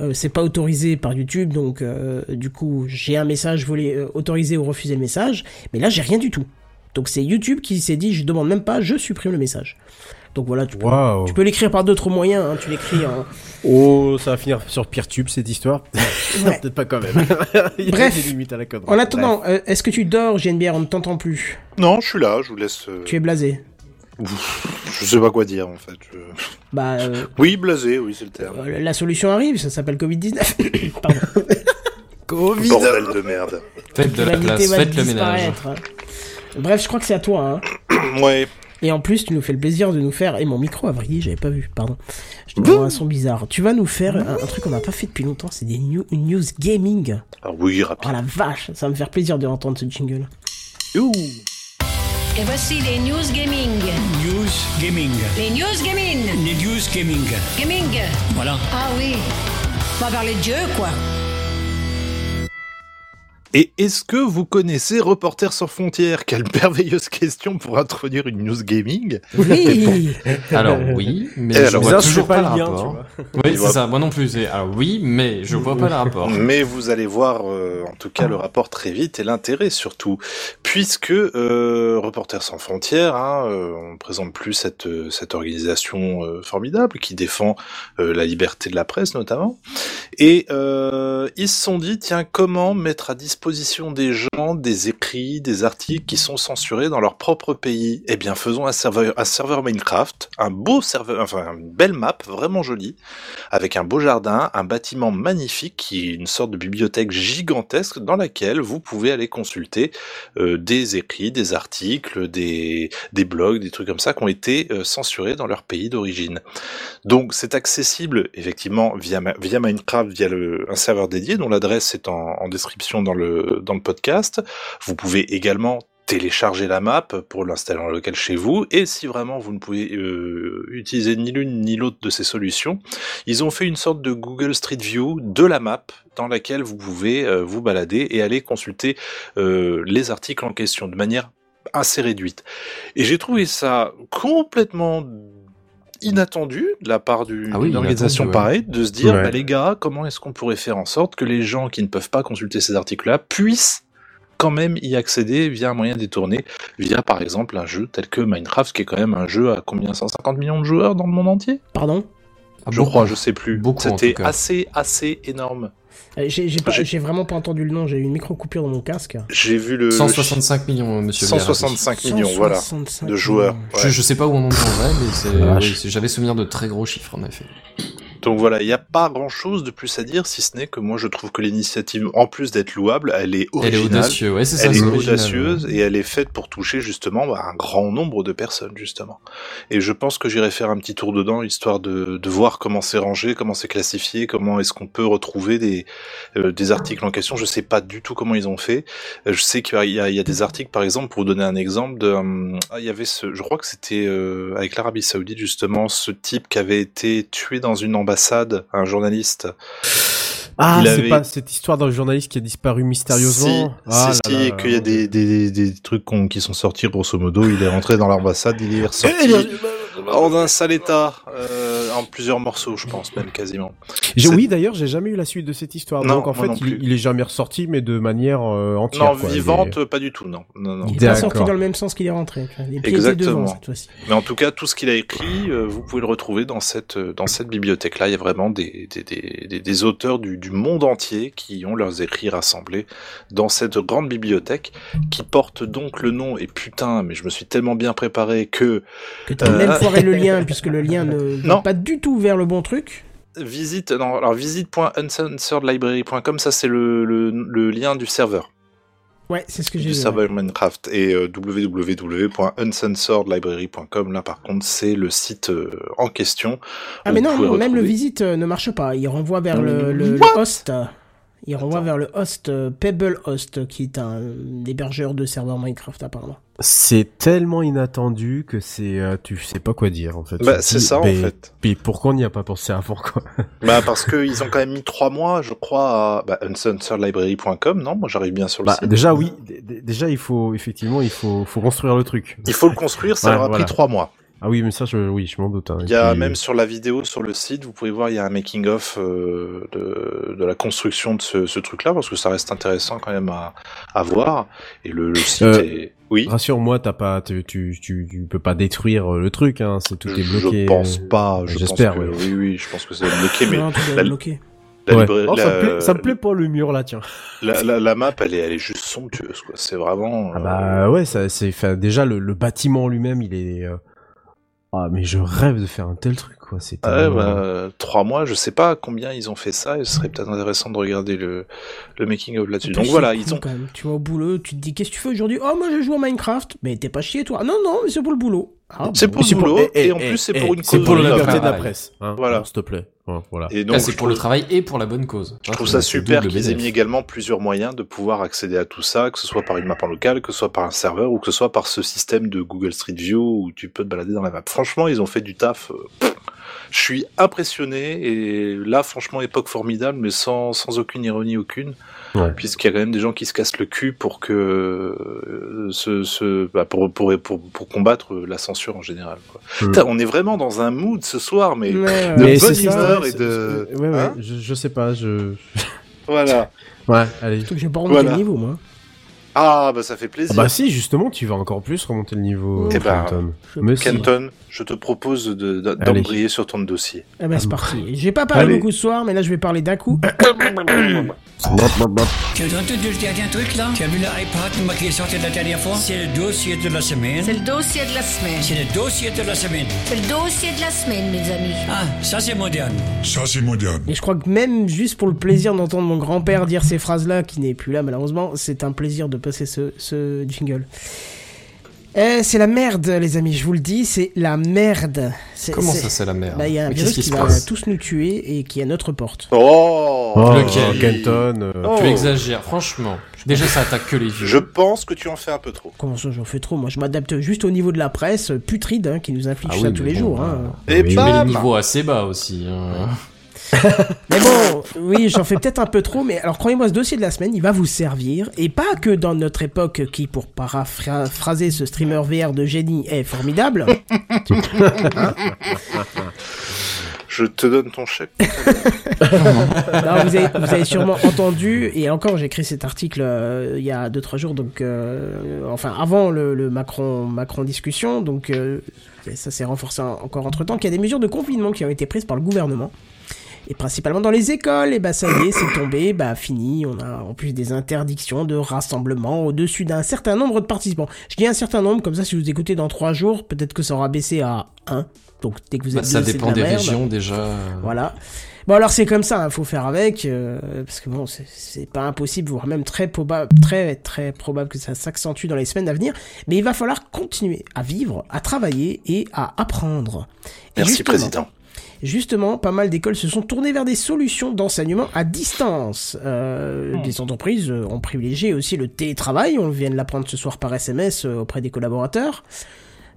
euh, c'est pas autorisé par YouTube, donc euh, du coup j'ai un message, je voulais euh, autoriser ou refuser le message, mais là j'ai rien du tout. Donc c'est YouTube qui s'est dit, je demande même pas, je supprime le message. Donc voilà, tu peux, Waouh. tu peux l'écrire par d'autres moyens, hein, tu l'écris en... Oh, ça va finir sur Peertube cette histoire. Ouais. Peut-être pas quand même. Il y a Bref. des limites à la connerie. En attendant, euh, est-ce que tu dors, JNBR, on ne t'entend plus non, je suis là, je vous laisse. euh, Tu es blasé Je sais pas quoi dire en fait. je- Bah... euh, Oui, blasé, oui, c'est le terme. Euh, La solution arrive, ça s'appelle Covid-19. Pardon. Covid. Bordel de merde. Faites de la place, faites le ménage. disparaître. Bref, je crois que c'est à toi. Hein. Ouais. Et en plus, tu nous fais le plaisir de nous faire. Et mon micro a vrillé, j'avais pas vu, pardon. Je te vois un son bizarre. Tu vas nous faire un, un truc qu'on n'a pas fait depuis longtemps, c'est des new- news gaming. Ah oui, Oh rapide. la vache, ça va me faire plaisir de entendre ce jingle. Ouh. Et voici les news gaming. News Gaming. Les news gaming. Les News Gaming. Gaming. Voilà. Ah oui. On va parler de Dieu, quoi. Et est-ce que vous connaissez Reporters sans frontières? Quelle merveilleuse question pour introduire une news gaming. Oui Alors oui, mais je alors, vois je toujours fais pas pas, le lien, rapport. tu Oui, c'est ça. Moi non plus. Alors oui, mais je vois pas le rapport. Mais vous allez voir, euh, en tout cas, le rapport très vite et l'intérêt surtout, puisque euh, Reporters sans frontières, hein, euh, on présente plus cette euh, cette organisation euh, formidable qui défend euh, la liberté de la presse notamment, et euh, ils se sont dit tiens comment mettre à disposition des gens des écrits, des articles qui sont censurés dans leur propre pays Eh bien, faisons un serveur Minecraft, un beau serveur, enfin une belle map vraiment jolie avec un beau jardin, un bâtiment magnifique qui est une sorte de bibliothèque gigantesque dans laquelle vous pouvez aller consulter euh, des écrits, des articles, des, des blogs, des trucs comme ça qui ont été euh, censurés dans leur pays d'origine. Donc c'est accessible effectivement via, via Minecraft, via un serveur dédié dont l'adresse est en description dans le, dans le podcast. Vous pouvez également télécharger la map pour l'installer en local chez vous et si vraiment vous ne pouvez euh, utiliser ni l'une ni l'autre de ces solutions, ils ont fait une sorte de Google Street View de la map dans laquelle vous pouvez euh, vous balader et aller consulter euh, les articles en question de manière assez réduite. Et j'ai trouvé ça complètement inattendu de la part Ah oui, d'une organisation pareille de se dire Ouais. bah, les gars comment est-ce qu'on pourrait faire en sorte que les gens qui ne peuvent pas consulter ces articles-là puissent quand même y accéder via un moyen détourné, via par exemple un jeu tel que Minecraft, qui est quand même un jeu à combien 150 millions de joueurs dans le monde entier? Pardon? Ah, Je beaucoup. crois, je sais plus. C'était assez, assez énorme. Euh, J'ai pas- vraiment pas entendu le nom, j'ai eu une micro-coupure dans mon casque. J'ai vu le 165 millions, monsieur. Biarritz. 165 millions, voilà, 165 de joueurs. Ouais. Je, je sais pas où on en est en vrai, mais oui, j'avais souvenir de très gros chiffres en effet. Donc voilà, il n'y a pas grand chose de plus à dire, si ce n'est que moi je trouve que l'initiative, en plus d'être louable, elle est Elle est originale. audacieuse, ouais, c'est ça. Elle est audacieuse ouais. et elle est faite pour toucher justement bah, un grand nombre de personnes justement. Et je pense que j'irai faire un petit tour dedans histoire de, de voir comment c'est rangé, comment c'est classifié, comment est-ce qu'on peut retrouver des, euh, des articles en question. Je sais pas du tout comment ils ont fait. Je sais qu'il y a, il y a des articles par exemple pour vous donner un exemple de, hum, ah, il y avait ce, je crois que c'était euh, avec l'Arabie Saoudite justement ce type qui avait été tué dans une ambassade, un journaliste. Ah, c'est avait- pas cette histoire d'un journaliste qui a disparu mystérieusement. Si, ah, si, si, qu'il y a des, des, des trucs qui sont sortis grosso modo. Il est rentré dans l'ambassade, il est ressorti en un sale état, euh, en plusieurs morceaux, je pense même quasiment. Oui, d'ailleurs, j'ai jamais eu la suite de cette histoire. Non, Donc en fait, il, il est jamais ressorti, mais de manière euh, entière. Non, quoi. Il est- vivante, pas du tout, non. non, non. Il est pas sorti dans le même sens qu'il est rentré. pieds étaient Exactement. devant cette fois-ci. Mais en tout cas, tout ce qu'il a écrit, euh, vous pouvez le retrouver dans cette euh, dans cette bibliothèque-là. Il y a vraiment des des, des, des, des auteurs du, du monde entier qui ont leurs écrits rassemblés dans cette grande bibliothèque qui porte donc le nom. Et putain, mais je me suis tellement bien préparé que Que Euh, même foiré le lien, puisque le lien ne va Non. pas du tout vers le bon truc. visite non alors visite.uncensoredlibrary.com ça c'est le, le le lien du serveur. Ouais, c'est ce que j'ai du vu. serveur Minecraft et euh, www.uncensoredlibrary.com là par contre c'est le site euh, en question. Ah mais non, même le visite euh, ne marche pas. Il renvoie vers le, le- le What host. Il renvoie vers le host euh, Pebble Host, qui est un hébergeur de serveurs Minecraft apparemment. C'est tellement inattendu que c'est, euh, tu sais pas quoi dire en fait. Bah, c'est ça en fait. Puis pourquoi on n'y a pas pensé avant quoi? Bah parce que ils ont quand même mis trois mois je crois à bah, uncensoredlibrary.com non? Moi j'arrive bien sur le Bah, site. déjà oui, déjà il faut effectivement il faut faut construire le truc. Il faut le construire ça Ouais, leur a voilà. pris trois mois. Ah oui, mais ça je oui, je m'en doute. hein. Il y a Puis- même sur la vidéo sur le site, vous pouvez voir, il y a un making of euh, de, de la construction de ce, ce truc-là parce que ça reste intéressant quand même à, à voir. Et le, le site Euh, est oui. Rassure-moi, t'as pas, tu, tu, tu, tu peux pas détruire euh, le truc, hein. C'est tout est bloqué. Je pense pas. Je J'espère, ouais. Oui, oui, je pense que c'est bloqué, mais Non, la- bloqué. la, Ouais. Oh, ça, me la- plaît, ça me plaît pas le mur là, tiens. la, la- la map, elle est, elle est juste somptueuse. quoi. C'est vraiment. Ah euh, bah ouais, ça, c'est, enfin, déjà le, le bâtiment lui-même, il est, euh, Ah, mais je rêve de faire un tel truc, quoi. C'est Ouais, tellement- bah, trois mois, je sais pas combien ils ont fait ça, et ce serait peut-être intéressant de regarder le, le making of là-dessus. Donc voilà, ils ont. quand même. Tu vas au boulot, tu te dis qu'est-ce que tu fais aujourd'hui? Oh, moi je joue à Minecraft. Mais t'es pas chier toi. Non, non, mais c'est pour le boulot. Ah, C'est bon. pour le C'est pour- boulot, eh, et eh, en eh, plus c'est eh, pour une C'est cause. pour la liberté de la presse. Hein, Voilà. S'il te plaît. Ouais, voilà. Et Là, donc, c'est je pour le trouve- travail et pour la bonne cause. Je trouve ça super qu'ils aient mis également plusieurs moyens de pouvoir accéder à tout ça, que ce soit par une map en local, que ce soit par un serveur, ou que ce soit par ce système de Google Street View où tu peux te balader dans la map. Franchement, ils ont fait du taf. euh, Je suis impressionné, et là, franchement, époque formidable, mais sans, sans aucune ironie aucune, Ouais. puisqu'il y a quand même des gens qui se cassent le cul pour que euh, ce, ce, bah, pour, pour, pour, pour combattre la censure en général. Quoi. Mm. Putain, On est vraiment dans un mood ce soir, mais Ouais, de Mais bonne ça, humeur et de. Ouais, ouais, Hein je, je sais pas, je. voilà. Ouais, allez. Surtout que j'ai pas remonté Voilà. le niveau, moi. Ah, bah ça fait Ah plaisir. bah si, justement, tu vas encore plus remonter le niveau, Eh ben, Kenton. je-. Kenton, je te propose de- de- Allez. d'embrayer sur ton dossier. Eh ben, c'est parti. J'ai pas parlé Allez. beaucoup ce soir, mais là, je vais parler d'un coup. Tu as entendu le dernier truc là? Tu as vu l'iPad qui est sorti la dernière fois? C'est le dossier de la semaine. C'est le dossier de la semaine. C'est le dossier de la semaine. C'est le dossier de la semaine, mes amis. Ah, ça c'est moderne. Ça, c'est moderne. Et je crois que même juste pour le plaisir d'entendre mon grand-père dire ces phrases-là, qui n'est plus là malheureusement, c'est un plaisir de passer ce, ce jingle. Eh, c'est la merde, les amis, je vous le dis, c'est la merde. C'est- Comment ça, c'est la merde Bah, il y a un virus qu'est-ce qui, va tous nous tuer et qui est à notre porte. Oh, Oh, Lequel Kenton. euh, Oh. Tu exagères, franchement. Déjà, ça attaque que les vieux. Je pense que tu en fais un peu trop. Comment ça, j'en fais trop? Moi, je m'adapte juste au niveau de la presse euh, putride hein, qui nous inflige Ah ça oui, tous les bon, jours. bah, hein. Et oui. Tu mets bam les niveaux assez bas aussi. hein. Mais bon, oui, j'en fais peut-être un peu trop, mais alors croyez-moi, ce dossier de la semaine, il va vous servir, et pas que dans notre époque qui, pour paraphraser ce streamer VR de génie, est formidable. Je te donne ton chèque. Non, vous, avez, vous avez sûrement entendu, et encore, j'ai écrit cet article euh, il y a 2-3 jours, donc, euh, enfin, avant le, le Macron, Macron discussion, donc euh, ça s'est renforcé en- encore entre temps, qu'il y a des mesures de confinement qui ont été prises par le gouvernement. Et principalement dans les écoles, et bah ça y est, c'est tombé, bah fini, on a en plus des interdictions de rassemblement au-dessus d'un certain nombre de participants. Je dis un certain nombre, comme ça si vous écoutez dans 3 jours, peut-être que ça aura baissé à 1. Donc dès que vous Bah, êtes ça deux, de dépend des merde. régions déjà. Voilà. Bon alors c'est comme ça, il faut faire avec, euh, parce que bon, c'est- pas impossible, voire même très probable, très très probable que ça s'accentue dans les semaines à venir. Mais il va falloir continuer à vivre, à travailler et à apprendre. Et Merci, président. Justement, pas mal d'écoles se sont tournées vers des solutions d'enseignement à distance. Euh, Des entreprises euh, ont privilégié aussi le télétravail, on vient de l'apprendre ce soir par SMS euh, auprès des collaborateurs.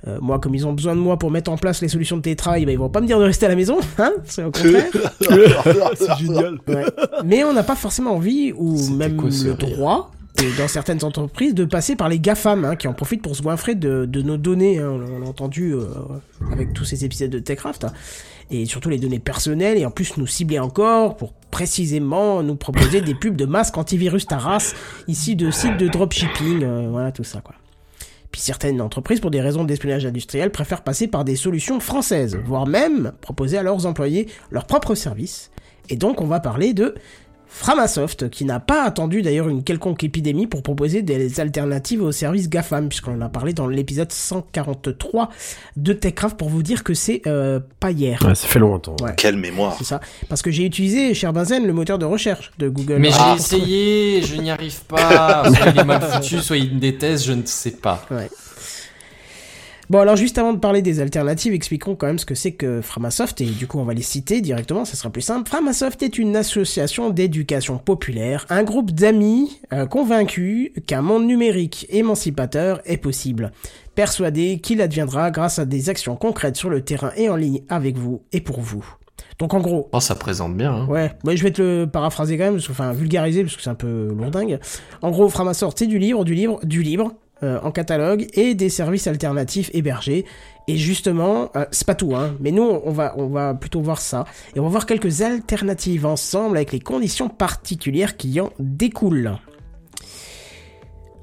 Euh, moi, comme ils ont besoin de moi pour mettre en place les solutions de télétravail, bah, ils vont pas me dire de rester à la maison, hein C'est au contraire. C'est génial. Ouais. Mais on n'a pas forcément envie, ou même quoi, le droit, et dans certaines entreprises, de passer par les GAFAM, hein, qui en profitent pour se goinfrer de, de nos données. hein. on l'a entendu euh, avec tous ces épisodes de TechCraft. Et surtout les données personnelles, et en plus nous cibler encore pour précisément nous proposer des pubs de masques antivirus Taras, ici de sites de dropshipping, euh, voilà tout ça quoi. Puis certaines entreprises, pour des raisons d'espionnage industriel, préfèrent passer par des solutions françaises, voire même proposer à leurs employés leur propre service. Et donc on va parler de Framasoft, qui n'a pas attendu d'ailleurs une quelconque épidémie pour proposer des alternatives aux services GAFAM, puisqu'on en a parlé dans l'épisode 143 de TechCraft pour vous dire que c'est euh, pas hier. Ouais, ça fait longtemps. Ouais. Quelle mémoire. C'est ça. Parce que j'ai utilisé, cher Benzen, le moteur de recherche de Google. Mais Ah, j'ai essayé, je n'y arrive pas. Soit il est mal foutu, soit il me déteste, je ne sais pas. Ouais. Bon, alors juste avant de parler des alternatives, expliquons quand même ce que c'est que Framasoft, et du coup on va les citer directement, ça sera plus simple. Framasoft est une association d'éducation populaire, un groupe d'amis euh, convaincus qu'un monde numérique émancipateur est possible, persuadés qu'il adviendra grâce à des actions concrètes sur le terrain et en ligne avec vous et pour vous. Donc en gros, Oh, ça présente bien. Hein. Ouais, ouais, je vais te le paraphraser quand même, enfin vulgariser parce que c'est un peu lourdingue. En gros, Framasoft, c'est du livre, du livre, du livre euh, en catalogue et des services alternatifs hébergés. Et justement, euh, c'est pas tout, hein, mais nous on va on va plutôt voir ça et on va voir quelques alternatives ensemble avec les conditions particulières qui en découlent.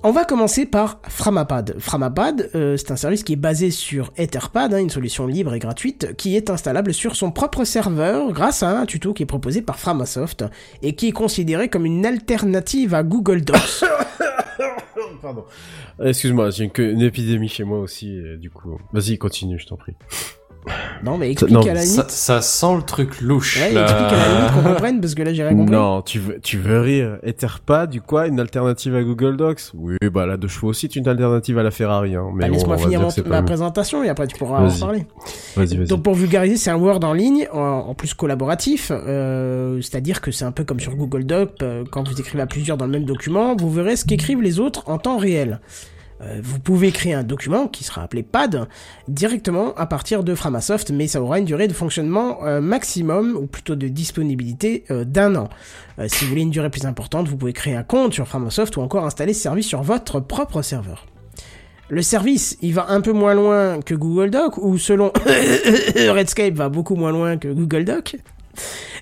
On va commencer par Framapad. Framapad, euh, c'est un service qui est basé sur Etherpad, hein, une solution libre et gratuite, qui est installable sur son propre serveur grâce à un tuto qui est proposé par Framasoft et qui est considéré comme une alternative à Google Docs. Pardon. Excuse-moi, j'ai une, une épidémie chez moi aussi, et du coup. Vas-y, continue, je t'en prie. Non, mais explique Non, à la limite. Ça, ça sent le truc louche. Ouais, là. explique à la limite qu'on comprenne parce que là j'ai rien compris. Non, tu veux, tu veux rire. Etherpad, du quoi Une alternative à Google Docs? Oui, bah la deux chevaux aussi est une alternative à la Ferrari. Hein. Mais Bah, Laisse-moi finir mon- c'est ma présentation et après tu pourras en parler. Vas-y, vas-y. Donc pour vulgariser, c'est un Word en ligne, en, en plus collaboratif, euh, c'est-à-dire que c'est un peu comme sur Google Doc, euh, quand vous écrivez à plusieurs dans le même document, vous verrez ce qu'écrivent les autres en temps réel. Euh, vous pouvez créer un document qui sera appelé PAD directement à partir de Framasoft, mais ça aura une durée de fonctionnement euh, maximum, ou plutôt de disponibilité, euh, d'un an. Euh, si vous voulez une durée plus importante, vous pouvez créer un compte sur Framasoft ou encore installer ce service sur votre propre serveur. Le service, il va un peu moins loin que Google Doc, ou selon Redscape va beaucoup moins loin que Google Doc.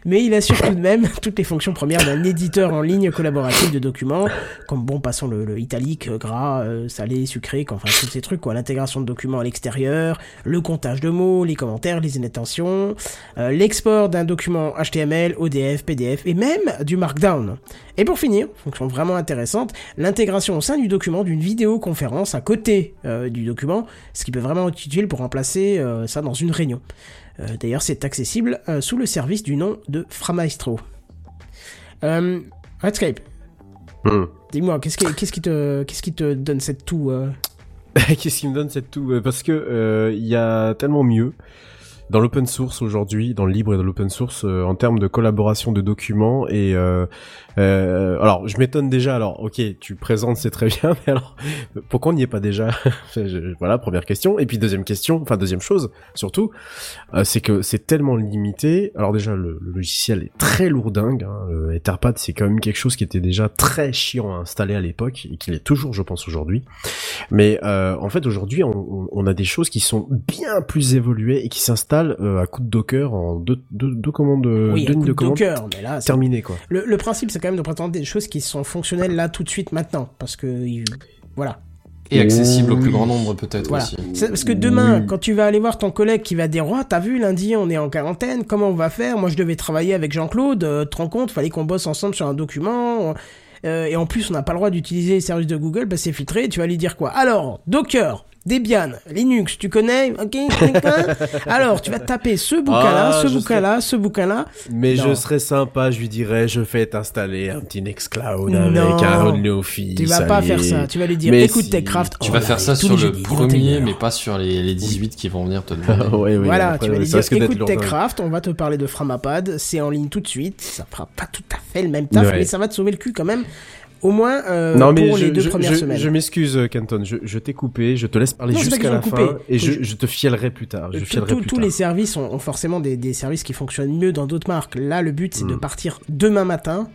Mais il assure tout de même toutes les fonctions premières d'un éditeur en ligne collaboratif de documents, comme bon, passons le, italique, euh, gras, euh, salé, sucré, enfin tous ces trucs, quoi, l'intégration de documents à l'extérieur, le comptage de mots, les commentaires, les annotations, euh, l'export d'un document HTML, ODF, PDF et même du Markdown. Et pour finir, fonction vraiment intéressante, l'intégration au sein du document d'une vidéoconférence à côté du document, ce qui peut vraiment être utile pour remplacer ça dans une réunion. Euh, D'ailleurs, c'est accessible euh, sous le service du nom de Framaestro. Euh, Redscape, Hmm. dis-moi, qu'est-ce qui, qu'est-ce qui te, qu'est-ce qui te donne cette toux euh? Qu'est-ce qui me donne cette tout Parce que euh, il y a tellement mieux dans l'open source aujourd'hui, dans le libre et dans l'open source, euh, en termes de collaboration de documents. Et euh, euh, alors, je m'étonne déjà. Alors, ok, tu présentes, c'est très bien, mais alors, pourquoi on n'y est pas déjà Voilà, première question. Et puis deuxième question, enfin deuxième chose, surtout, euh, c'est que c'est tellement limité. Alors déjà, le, logiciel est très lourdingue. Hein. Etherpad, c'est quand même quelque chose qui était déjà très chiant à installer à l'époque et qui l'est toujours, je pense, aujourd'hui. Mais euh, en fait, aujourd'hui, on, on- on a des choses qui sont bien plus évoluées et qui s'installent euh, à coup de Docker en deux, deux, deux commandes, Oui, deux lignes de de commande Docker, mais là, c'est- terminées, quoi. le, le principe, c'est quand même de présenter des choses qui sont fonctionnelles là tout de suite maintenant, parce que il- voilà. Et accessible au plus grand nombre peut-être Voilà. aussi. Parce que demain, Oui. quand tu vas aller voir ton collègue qui va dire, oh, t'as vu, lundi, on est en quarantaine, comment on va faire? Moi, je devais travailler avec Jean-Claude, euh, te rends compte, fallait qu'on bosse ensemble sur un document, euh, et en plus, on n'a pas le droit d'utiliser les services de Google, bah, c'est filtré, tu vas lui dire quoi? Alors, Docker, Debian, Linux, tu connais Ok, Alors, tu vas taper ce bouquin-là, Ah, ce bouquin-là, ce bouquin-là, Mais Non. je serais sympa, je lui dirais, je fais t'installer un petit Nextcloud Non. avec un OnlyOffice. tu vas pas faire ça, tu vas lui dire, Mais écoute si. TechCraft, Tu vas faire live, ça sur le premier, 21h. mais pas sur les, les 18 qui vont venir te demander. ouais, oui, Voilà, après, tu vas lui ça dire, écoute lourdingue. TechCraft, on va te parler de Framapad, c'est en ligne tout de suite, ça fera pas tout à fait le même taf, Ouais. mais ça va te sauver le cul quand même, au moins euh, non mais pour je, les deux je- premières je- semaines. je m'excuse Canton, je, t'ai coupé, je te laisse parler jusqu'à la je fin et je, te fielerai plus tard. Je Tous- fielerai tous- plus tous tard. les services ont, ont forcément des, des services qui fonctionnent mieux dans d'autres marques. Là, le but, c'est de Mm. partir demain matin.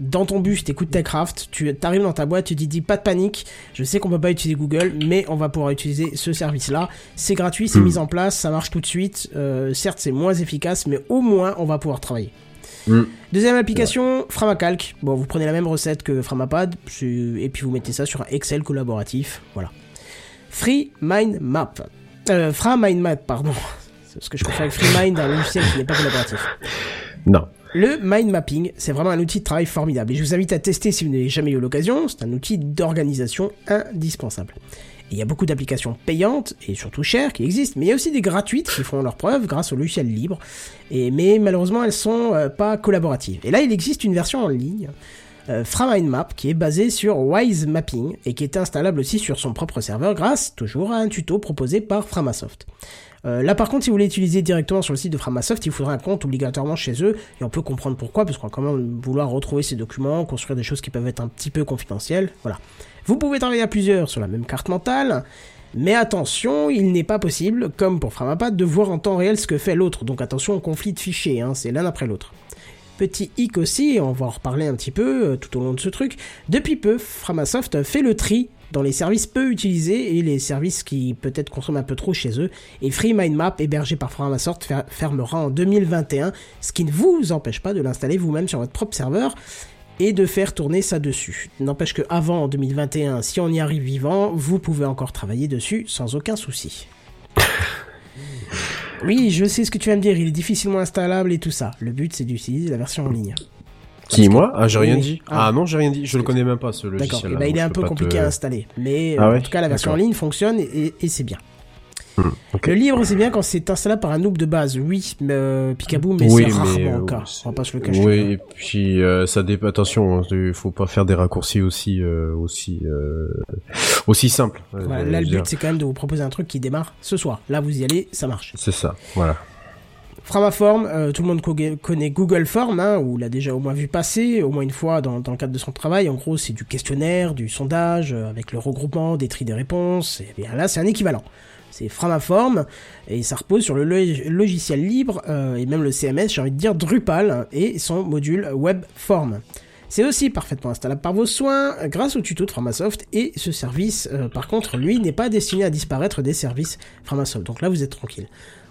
Dans ton bus, t'écoutes TechCraft, tu arrives dans ta boîte, tu te dis pas de panique. Je sais qu'on peut pas utiliser Google, mais on va pouvoir utiliser ce service-là. C'est gratuit, c'est Mm. mis en place, ça marche tout de suite. Euh, certes, c'est moins efficace, mais au moins, on va pouvoir travailler. Mm. Deuxième application, Framacalc. Bon, vous prenez la même recette que Framapad, et puis vous mettez ça sur un Excel collaboratif. Voilà. Free Mind Map. Euh, Mind Map, pardon. C'est parce que je préfère avec Free Mind, un logiciel qui n'est pas collaboratif. Non. Le mind mapping, c'est vraiment un outil de travail formidable et je vous invite à tester si vous n'avez jamais eu l'occasion, c'est un outil d'organisation indispensable. Il y a beaucoup d'applications payantes et surtout chères qui existent, mais il y a aussi des gratuites qui font leur preuve grâce au logiciel libre, mais malheureusement elles sont euh, pas collaboratives. Et là il existe une version en ligne, euh, qui est basée sur Wise Mapping et qui est installable aussi sur son propre serveur grâce toujours à un tuto proposé par Framasoft. Euh, là par contre, si vous voulez utiliser directement sur le site de Framasoft, il faudra un compte obligatoirement chez eux, et on peut comprendre pourquoi, parce qu'on va quand même vouloir retrouver ces documents, construire des choses qui peuvent être un petit peu confidentielles, voilà. Vous pouvez travailler à plusieurs sur la même carte mentale, mais attention, il n'est pas possible, comme pour Framapad, de voir en temps réel ce que fait l'autre, donc attention au conflit de fichiers, hein, c'est l'un après l'autre. Petit hic aussi, on va en reparler un petit peu euh, tout au long de ce truc. Depuis peu, Framasoft fait le tri dans les services peu utilisés et les services qui peut-être consomment un peu trop chez eux. Et Free Mind hébergé par Framasoft, fer- fermera en 2021, ce qui ne vous empêche pas de l'installer vous-même sur votre propre serveur et de faire tourner ça dessus. N'empêche que avant en 2021, si on y arrive vivant, vous pouvez encore travailler dessus sans aucun souci. Oui, je sais ce que tu vas me dire, il est difficilement installable et tout ça. Le but c'est d'utiliser la version en ligne. Qui moi? Ah j'ai rien Oui. dit. Ah. Ah, non j'ai rien dit. Je le connais même pas ce D'accord. logiciel. Eh ben, il est un peu compliqué à installer, mais Ah ouais? en tout cas la version en D'accord. ligne fonctionne et, et c'est bien. Ok. Le livre c'est bien quand c'est installable par un noob de base, oui, mais, euh, Picaboo, mais Oui, c'est rarement euh, le cas. c'est- On va pas se le cacher. Oui, et puis euh, ça dépend. Attention, il faut pas faire des raccourcis aussi euh, aussi aussi simples. Voilà, là, le dire. but c'est quand même de vous proposer un truc qui démarre ce soir. Là, vous y allez, ça marche. C'est ça. Voilà. Framaform, euh, tout le monde co- connaît Google Form, hein, ou l'a déjà au moins vu passer, au moins une fois dans, dans le cadre de son travail. En gros, c'est du questionnaire, du sondage, euh, avec le regroupement, des tri des réponses. Et bien là, c'est un équivalent. C'est Framaform, et ça repose sur le lo- logiciel libre, euh, et même le CMS, j'ai envie de dire Drupal, et son module Webform. C'est aussi parfaitement installable par vos soins grâce au tuto de Framasoft et ce service, euh, par contre, lui, n'est pas destiné à disparaître des services Framasoft. Donc là, vous êtes tranquille.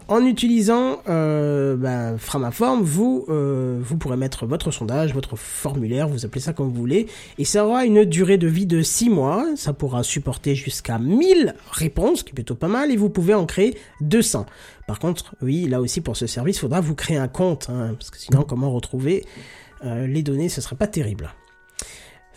En utilisant euh, ben, Framaform, vous, euh, vous pourrez mettre votre sondage, votre formulaire, vous appelez ça comme vous voulez, et ça aura une durée de vie de 6 mois, ça pourra supporter jusqu'à 1000 réponses, qui est plutôt pas mal, et vous pouvez en créer 200. Par contre, oui, là aussi pour ce service, il faudra vous créer un compte, hein, parce que sinon comment retrouver euh, les données, ce serait pas terrible.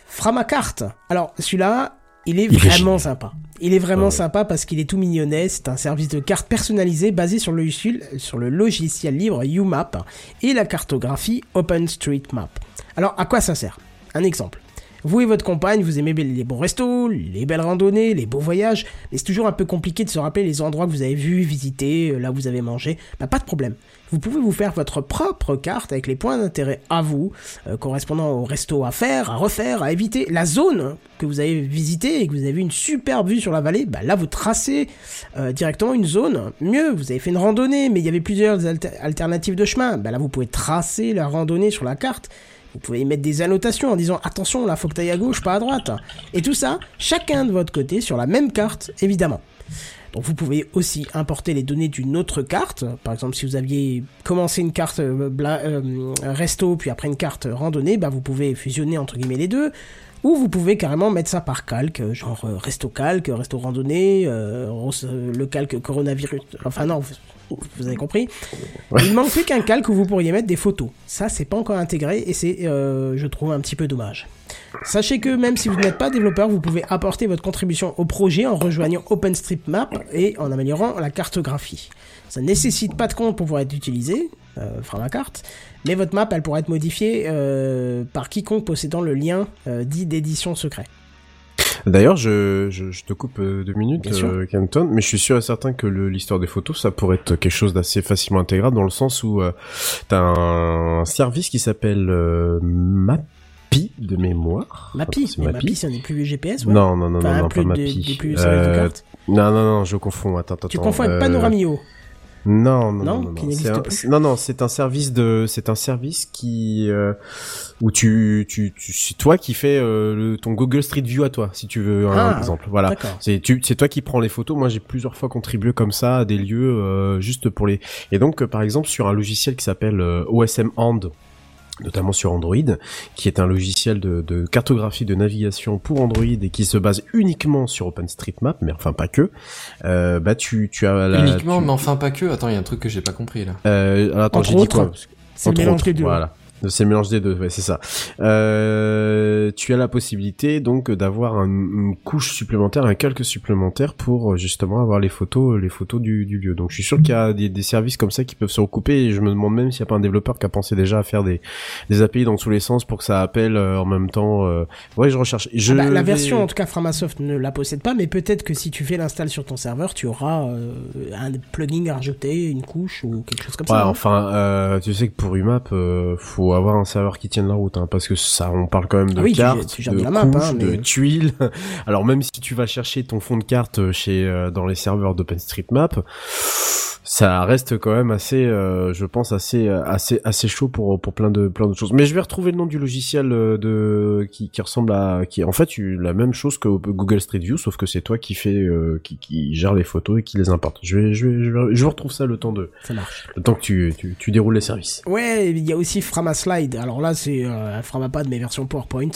Framacarte, alors celui-là, il est Il vraiment sympa. Il est vraiment ouais. sympa parce qu'il est tout mignonnet. C'est un service de cartes personnalisé basé sur le, logiciel- sur le logiciel libre UMAP et la cartographie OpenStreetMap. Alors, à quoi ça sert? Un exemple. Vous et votre compagne, vous aimez les bons restos, les belles randonnées, les beaux voyages, mais c'est toujours un peu compliqué de se rappeler les endroits que vous avez vus, visités, euh, là où vous avez mangé. Bah, pas de problème. Vous pouvez vous faire votre propre carte avec les points d'intérêt à vous, euh, correspondant au resto à faire, à refaire, à éviter. La zone que vous avez visitée et que vous avez une superbe vue sur la vallée, bah là vous tracez euh, directement une zone. Mieux, vous avez fait une randonnée, mais il y avait plusieurs alter- alternatives de chemin. Bah là vous pouvez tracer la randonnée sur la carte. Vous pouvez y mettre des annotations en disant attention là faut que t'ailles à gauche, pas à droite. Et tout ça, chacun de votre côté sur la même carte, évidemment. Donc vous pouvez aussi importer les données d'une autre carte. Par exemple, si vous aviez commencé une carte euh, euh, resto, puis après une carte randonnée, bah vous pouvez fusionner entre guillemets les deux. Ou vous pouvez carrément mettre ça par calque, genre euh, resto calque, resto randonnée, le calque coronavirus. Enfin non, vous, avez compris. Il manque plus qu'un calque où vous pourriez mettre des photos. Ça, c'est pas encore intégré et c'est, euh, je trouve, un petit peu dommage. Sachez que même si vous n'êtes pas développeur, vous pouvez apporter votre contribution au projet en rejoignant OpenStreetMap et en améliorant la cartographie. Ça ne nécessite pas de compte pour pouvoir être utilisé, euh, Framacarte, mais votre map, elle pourra être modifiée euh, par quiconque possédant le lien dit d'édition secret. D'ailleurs, je, je, je te coupe euh, deux minutes, euh, Canton, mais je suis sûr et certain que l'histoire des photos, ça pourrait être quelque chose d'assez facilement intégrable dans le sens où euh, t'as un service qui s'appelle euh, Mappy de mémoire. Mappy, C'est mais Mappy. C'est n'est plus GPS, ouais. Non, non, non, Enfin, non, non, plus pas des- Mappy. des plus services de Euh, non, non, non, je confonds. Attends, attends. Tu confonds avec euh, Panoramio. Non, Non, non, non, non, non. C'est un- plus. c'est- non, non, c'est un service de, c'est un service qui euh, où tu, tu, tu c'est toi qui fais euh, le, ton Google Street View à toi, si tu veux un Ah, exemple. Voilà. D'accord. C'est tu, c'est toi qui prends les photos. Moi, j'ai plusieurs fois contribué comme ça à des lieux euh, juste pour les. Et donc, euh, par exemple, sur un logiciel qui s'appelle euh, OSM Hand notamment sur Android, qui est un logiciel de, de cartographie de navigation pour Android et qui se base uniquement sur OpenStreetMap, mais enfin pas que. Euh, bah tu, tu as la, Uniquement, tu- mais enfin pas que. Attends, il y a un truc que j'ai pas compris là. euh, alors, attends, j'ai dit quoi? C'est le entre mélange autres, des deux. Voilà. C'est le mélange des deux, ouais, c'est ça. Euh, tu as la possibilité donc d'avoir un- une couche supplémentaire, un calque supplémentaire pour euh, justement avoir les photos, les photos du, du lieu. Donc je suis sûr qu'il y a des, des services comme ça qui peuvent se recouper et je me demande même s'il n'y a pas un développeur qui a pensé déjà à faire des, des API dans tous les sens pour que ça appelle euh, en même temps. euh, Ouais, je recherche. Je Ah bah, la vais- version, en tout cas, Framasoft ne la possède pas, mais peut-être que si tu fais l'install sur ton serveur, tu auras euh, un plugin à rajouter, une couche ou quelque chose comme Ouais, ça. enfin, euh, tu sais que pour UMAP, euh, faut avoir un serveur qui tienne la route, hein, parce que ça, on parle quand même de Ah oui, cartes, tu de de la map, couches, hein, de tuiles. Alors même si tu vas chercher ton fond de carte chez euh, dans les serveurs d'OpenStreetMap, ça reste quand même assez, euh, je pense assez assez assez chaud pour pour plein de plein d'autres choses. Mais je vais retrouver le nom du logiciel euh, de qui, qui ressemble à qui est en fait la même chose que Google Street View, sauf que c'est toi qui fait euh, qui, qui gère les photos et qui les importe. Je vais je vais je, vais, je retrouve ça le temps de Ça marche. le temps que tu tu, tu déroules les services. Ouais, il y a aussi Alors là, c'est euh, un Framapad, mais version PowerPoint.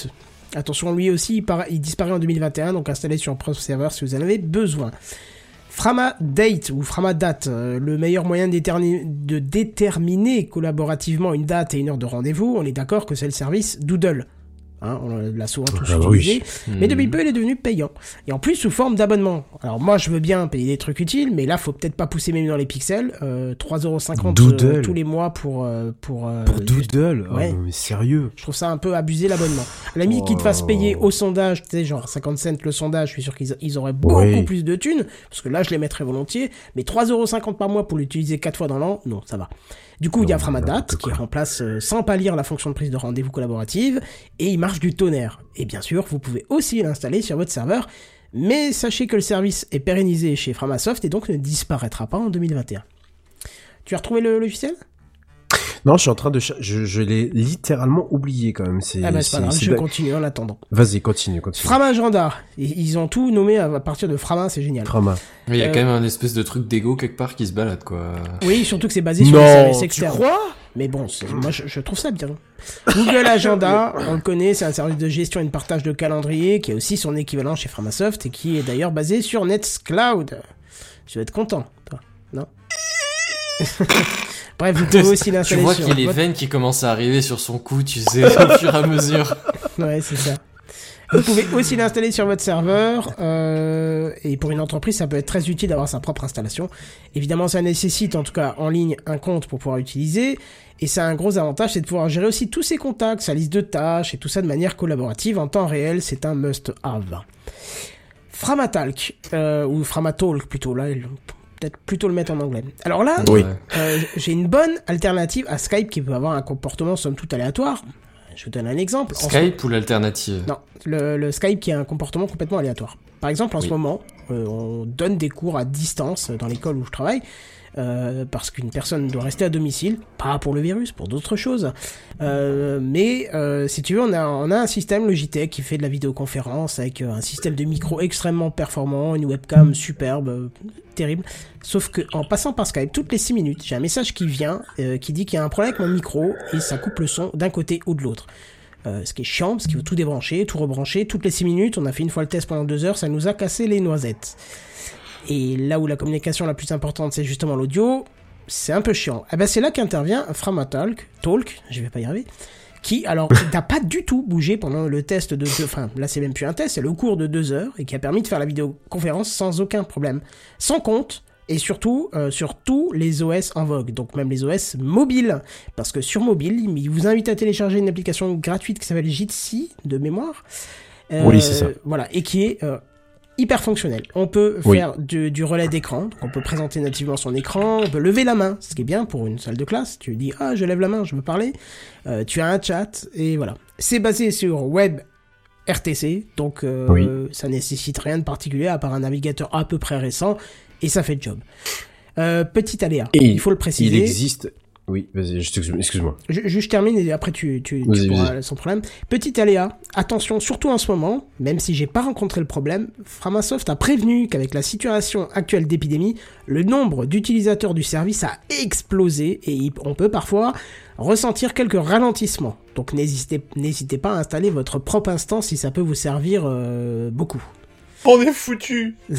Attention, lui aussi, il, para- il disparaît en 2021, donc installé sur un propre serveur si vous en avez besoin. Framadate ou Framadate, euh, le meilleur moyen de déterminer collaborativement une date et une heure de rendez-vous, on est d'accord que c'est le service Doodle. Hein, on l'a souvent tous Ah bah oui. utilisé. Mais depuis peu, il est devenu payant. Et en plus, sous forme d'abonnement. Alors moi, je veux bien payer des trucs utiles, mais là, faut peut-être pas pousser même dans les pixels. Euh, 3,50€ Doodle. euh, tous les mois pour... euh, pour, euh, Pour Doodle? Ouais. Oh, mais sérieux? Je trouve ça un peu abusé l'abonnement. À la limite qu'ils te fassent payer au sondage, tu sais, genre 50 cents le sondage, je suis sûr qu'ils ils auraient beaucoup Oui. plus de thunes, parce que là je les mettrais volontiers, mais 3,50€ par mois pour l'utiliser 4 fois dans l'an, non, ça va. Du coup, il y a Non, Framadat n'importe qui remplace euh, sans pâlir la fonction de prise de rendez-vous collaborative, et il marche du tonnerre. Et bien sûr, vous pouvez aussi l'installer sur votre serveur, mais sachez que le service est pérennisé chez Framasoft et donc ne disparaîtra pas en 2021. Tu as retrouvé le logiciel? Non, je suis en train de... Je, je l'ai littéralement oublié quand même. C'est, Ah bah c'est pas grave, je da- continue en attendant. Vas-y, continue, continue. Framagenda. Ils ils ont tout nommé à partir de Frama, c'est génial. Frama. Mais il y a Euh, quand même un espèce de truc d'ego quelque part qui se balade, quoi. Oui, surtout que c'est basé sur Non, les services tu externes. crois? Mais bon, c'est- moi je, je trouve ça bien. Google Agenda, on le connaît, c'est un service de gestion et de partage de calendrier qui a aussi son équivalent chez Framasoft et qui est d'ailleurs basé sur Nextcloud. Tu vas être content, toi, non? Bref, vous pouvez aussi Tu l'installer vois sur qu'il y a les veines qui commencent à arriver sur son cou, tu sais, au fur et à mesure. Ouais, c'est ça. Vous pouvez aussi l'installer sur votre serveur euh, et pour une entreprise, ça peut être très utile d'avoir sa propre installation. Évidemment, ça nécessite en tout cas en ligne un compte pour pouvoir l'utiliser et ça a un gros avantage, c'est de pouvoir gérer aussi tous ses contacts, sa liste de tâches et tout ça de manière collaborative en temps réel. C'est un must-have. Framatalk euh, ou Framatalk plutôt là. Peut-être plutôt le mettre en anglais. Alors là, Oui. euh, j'ai une bonne alternative à Skype qui peut avoir un comportement somme toute aléatoire. Je vous donne un exemple. En Skype ou l'alternative? Non, le, le Skype qui a un comportement complètement aléatoire. Par exemple, en Oui. ce moment, euh, on donne des cours à distance dans l'école où je travaille, euh, parce qu'une personne doit rester à domicile, pas pour le virus, pour d'autres choses. Euh, mais euh, si tu veux, on a, on a un système Logitech qui fait de la vidéoconférence avec euh, un système de micro extrêmement performant, une webcam superbe, terrible. Sauf que en passant par Skype, toutes les 6 minutes, j'ai un message qui vient qui dit qu'il y a un problème avec mon micro et ça coupe le son d'un côté ou de l'autre. Euh, ce qui est chiant, parce qu'il faut tout débrancher, tout rebrancher. Toutes les 6 minutes, on a fait une fois le test pendant 2 heures, ça nous a cassé les noisettes. Et là où la communication la plus importante, c'est justement l'audio, c'est un peu chiant. Eh ben, c'est là qu'intervient Framatalk, Talk, je vais pas y arriver, qui, alors, n'a pas du tout bougé pendant le test de deux, enfin, là, c'est même plus un test, c'est le cours de 2 heures, et qui a permis de faire la vidéoconférence sans aucun problème. Sans compte, et surtout euh, sur tous les OS en vogue, donc même les OS mobiles. Parce que sur mobile, il vous invite à télécharger une application gratuite qui s'appelle Jitsi, de mémoire. Euh, Oui, c'est ça. Voilà, et qui est euh, hyper fonctionnel. On peut Oui. faire du, du relais d'écran, donc on peut présenter nativement son écran, on peut lever la main, ce qui est bien pour une salle de classe. Tu dis, ah, je lève la main, je veux parler. Euh, tu as un chat, et voilà. C'est basé sur Web RTC, donc euh, Oui. ça nécessite rien de particulier à part un navigateur à peu près récent, et ça fait le job. Euh, petit aléa, Et il faut le préciser. Il existe... Oui, vas-y, excuse-moi. Je, je- je termine et après tu, tu, pourras sans problème. Petit aléa, attention, surtout en ce moment, même si j'ai pas rencontré le problème, Framasoft a prévenu qu'avec la situation actuelle d'épidémie, le nombre d'utilisateurs du service a explosé et on peut parfois ressentir quelques ralentissements. Donc n'hésitez n'hésitez pas à installer votre propre instance si ça peut vous servir euh, beaucoup. On est foutu.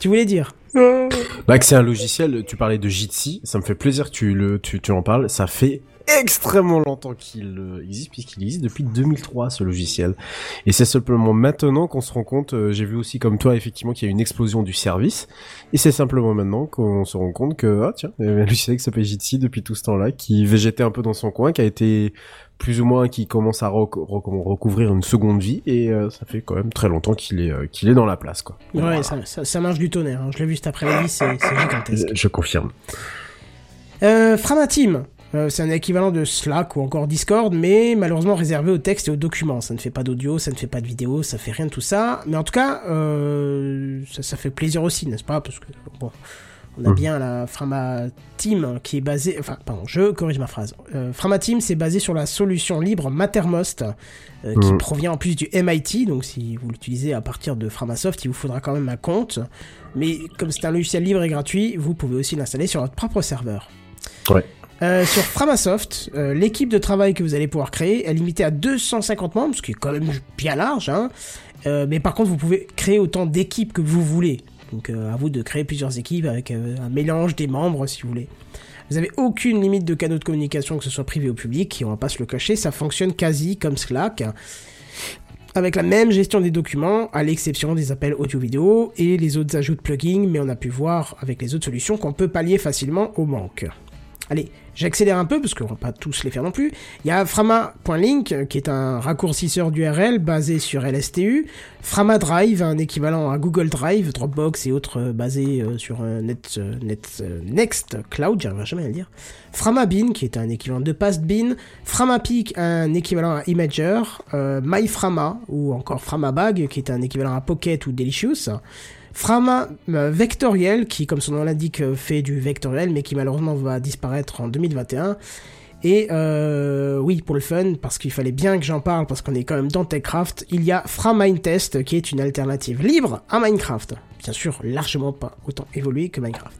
Tu voulais dire? Là que c'est un logiciel, tu parlais de Jitsi, ça me fait plaisir que tu, le, tu, tu en parles. Ça fait extrêmement longtemps qu'il euh, existe, puisqu'il existe depuis 2003 ce logiciel. Et c'est simplement maintenant qu'on se rend compte, euh, j'ai vu aussi comme toi effectivement qu'il y a une explosion du service. Et c'est simplement maintenant qu'on se rend compte que, ah tiens, il y avait un logiciel qui s'appelle Jitsi depuis tout ce temps-là, qui végétait un peu dans son coin, qui a été plus ou moins, qui commence à rec- rec- recouvrir une seconde vie. Et euh, ça fait quand même très longtemps qu'il est, euh, qu'il est dans la place, quoi. Ouais, Voilà. ça, ça, ça marche du tonnerre. hein. Je l'ai vu cet après-midi, c'est c'est gigantesque. je, je confirme. Euh, Framateam, euh, c'est un équivalent de Slack ou encore Discord, mais malheureusement réservé au texte et aux documents. Ça ne fait pas d'audio, ça ne fait pas de vidéo, ça fait rien de tout ça. Mais en tout cas, ça, ça fait plaisir aussi, n'est-ce pas? Parce que bon, on a Mhm. bien la Framateam qui est basée, enfin, pardon, je corrige ma phrase. Euh, c'est basé sur la solution libre Mattermost, euh, qui Mhm. provient en plus du MIT. Donc, si vous l'utilisez à partir de Framasoft, il vous faudra quand même un compte. Mais comme c'est un logiciel libre et gratuit, vous pouvez aussi l'installer sur votre propre serveur. Ouais. Euh, sur Framasoft, euh, l'équipe de travail que vous allez pouvoir créer est limitée à 250 membres, ce qui est quand même bien large. Hein. Euh, mais par contre, vous pouvez créer autant d'équipes que vous voulez. Donc euh, à vous de créer plusieurs équipes avec euh, un mélange des membres si vous voulez. Vous avez aucune limite de canaux de communication, que ce soit privé ou public, et on va pas se le cacher, ça fonctionne quasi comme Slack, avec la même gestion des documents, à l'exception des appels audio-vidéo et les autres ajouts de plugins, mais on a pu voir avec les autres solutions qu'on peut pallier facilement au manque. Allez, j'accélère un peu parce qu'on va pas tous les faire non plus. Il y a Frama.link euh, qui est un raccourcisseur d'URL basé sur LSTU. Frama Drive, un équivalent à Google Drive, Dropbox et autres euh, basés euh, sur Net, Net, Next Cloud, j'arriverai jamais à le dire. FramaBin qui est un équivalent de PastBin. FramaPeak, un équivalent à Imager. MyFrama ou encore FramaBag qui est un équivalent à Pocket ou Delicious. Frama euh, Vectoriel, qui, comme son nom l'indique, euh, fait du vectoriel, mais qui malheureusement va disparaître en 2021. Et euh, oui, pour le fun, parce qu'il fallait bien que j'en parle, parce qu'on est quand même dans TechCraft, il y a FraMindTest, qui est une alternative libre à Minecraft. Bien sûr, largement pas autant évolué que Minecraft.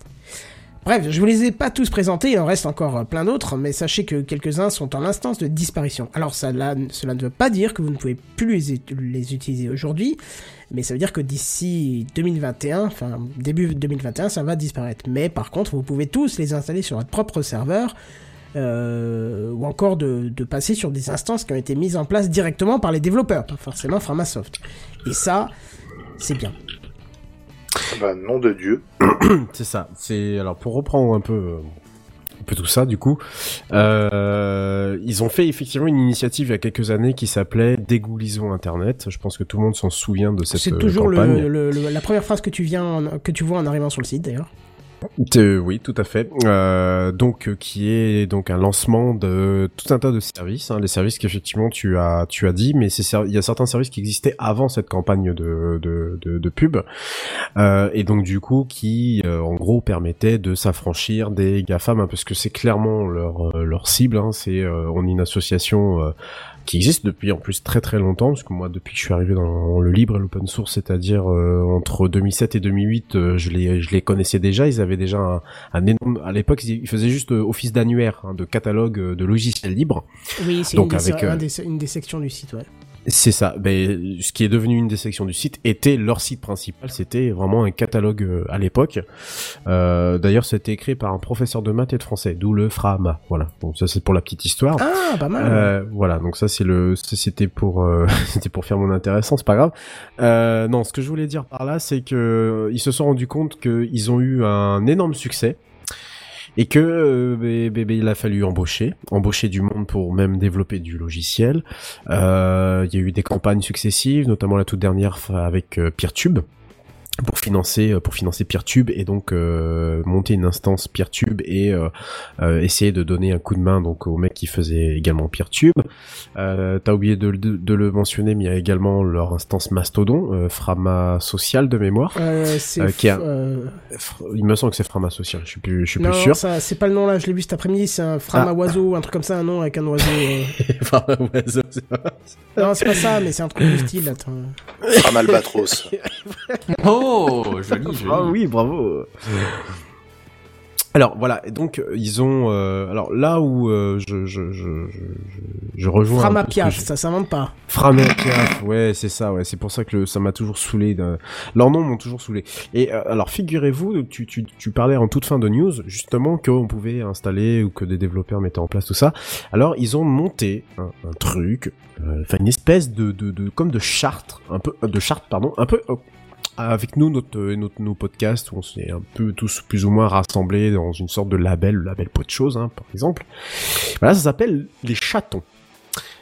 Bref, je vous les ai pas tous présentés, il en reste encore euh, plein d'autres, mais sachez que quelques-uns sont en instance de disparition. Alors cela ne veut pas dire que vous ne pouvez plus les utiliser aujourd'hui, mais ça veut dire que d'ici 2021, enfin début 2021, ça va disparaître. Mais par contre, vous pouvez tous les installer sur votre propre serveur, euh, ou encore de, de passer sur des instances qui ont été mises en place directement par les développeurs, pas forcément Framasoft. Et ça, c'est bien. Bah, nom de Dieu. C'est ça. C'est alors pour reprendre un peu euh, un peu tout ça du coup, euh, ils ont fait effectivement une initiative il y a quelques années qui s'appelait Dégoulisons Internet. Je pense que tout le monde s'en souvient de cette C'est toujours campagne. le, le- le- la première phrase que tu viens en- que tu vois en arrivant sur le site d'ailleurs. Oui, tout à fait. Euh, donc, euh, qui est donc un lancement de tout un tas de services, hein, les services qu'effectivement tu as tu as dit, mais il y a certains services qui existaient avant cette campagne de de, de, de pub, euh, et donc du coup qui euh, en gros permettaient de s'affranchir des gafam, hein, parce que c'est clairement leur euh, leur cible. Hein, c'est on est une association. Qui existe depuis en plus très très longtemps, parce que moi depuis que je suis arrivé dans le libre et l'open source, c'est-à-dire euh, entre 2007 et 2008, euh, je les je les connaissais déjà. Ils avaient déjà un, un énorme. À l'époque, ils faisaient juste euh, office d'annuaire hein, de catalogue euh, de logiciels libres. Oui, c'est une, avec, euh, des- une des sections du site, ouais. C'est ça. Ben, ce qui est devenu une des sections du site était leur site principal. C'était vraiment un catalogue euh, à l'époque. Euh, D'ailleurs, c'était écrit par un professeur de maths et de français, d'où le FRAMA. Voilà. Donc ça, c'est pour la petite histoire. Ah, pas mal. Euh, voilà, donc ça c'est le, c'était pour, euh, c'était pour faire mon intéressant, c'est pas grave. Euh, non, ce que je voulais dire par là, c'est que euh, ils se sont rendus compte qu'ils ont eu un énorme succès et que euh, il a fallu embaucher, embaucher du monde pour même développer du logiciel. Euh, Il y a eu des campagnes successives, notamment la toute dernière avec euh, PeerTube pour financer euh, pour financer PeerTube et donc euh, monter une instance PeerTube et euh, euh, essayer de donner un coup de main donc au mec qui faisait également PeerTube. Euh, T'as oublié de, de, de le mentionner, mais il y a également leur instance Mastodon, euh, Frama Social de mémoire. Euh, c'est euh, qui a- euh, Il me semble que c'est Frama Social, je suis plus, je suis non, plus sûr. ça, c'est pas le nom là, je l'ai vu cet après-midi, c'est un frama Ah. oiseau, un truc comme ça, un nom avec un oiseau. euh. Frama Oiseau, c'est pas- Non, c'est pas ça, mais c'est un truc du style, attends. Fram Albatros. Oh, joli, joli. Ah oui, bravo. Alors voilà, donc ils ont euh, alors là où euh, je, je, je, je, rejoins un Frama Piaf, je- ça s'invente pas. Framapiaf, ouais, c'est ça, ouais, c'est pour ça que le- ça m'a toujours saoulé. De... Leurs noms m'ont toujours saoulé. Et euh, alors, figurez-vous, tu, tu, tu parlais en toute fin de news, justement, qu'on pouvait installer ou que des développeurs mettaient en place tout ça. Alors, ils ont monté un, un truc, euh, enfin une espèce de, de, de, comme de charte, un peu, de charte, pardon, un peu. Avec nous, notre, euh, notre, nos podcasts, où on s'est un peu tous plus ou moins rassemblés dans une sorte de label, le label Pot de choses, hein, par exemple. Voilà, ça s'appelle les chatons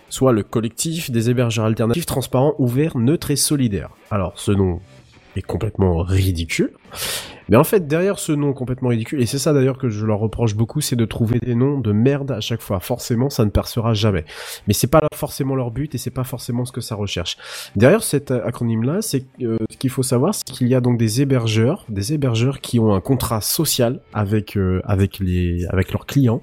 soit le collectif des hébergeurs alternatifs transparents, ouverts, neutres et solidaires. Alors, ce nom complètement ridicule. Mais en fait, derrière ce nom complètement ridicule, et c'est ça d'ailleurs que je leur reproche beaucoup, c'est de trouver des noms de merde à chaque fois. Forcément, ça ne percera jamais. Mais c'est pas forcément leur but et c'est pas forcément ce que ça recherche. Derrière cet acronyme-là, c'est euh, ce qu'il faut savoir, c'est qu'il y a donc des hébergeurs, des hébergeurs qui ont un contrat social avec euh, avec les avec leurs clients.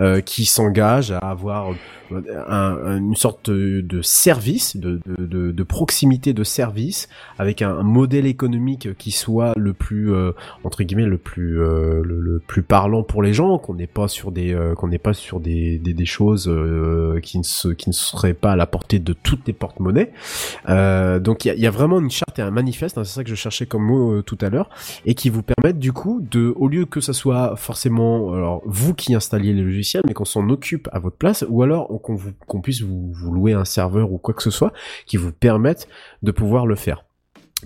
euh, qui s'engage à avoir un- un- une sorte de service, de, proximité de service, avec un, modèle économique qui soit le plus euh, entre guillemets le plus euh, le, plus parlant pour les gens, qu'on n'est pas sur des euh, qu'on n'est pas sur des, des, choses qui ne se, qui ne seraient pas à la portée de toutes les porte-monnaies. Donc il y a, vraiment une charte et un manifeste, hein, c'est ça que je cherchais comme mot tout à l'heure, et qui vous permettent du coup de, au lieu que ça soit forcément alors vous qui installiez les logiciels, mais qu'on s'en occupe à votre place, ou alors qu'on puisse vous, vous louer un serveur ou quoi que ce soit, qui vous permettent de pouvoir le faire.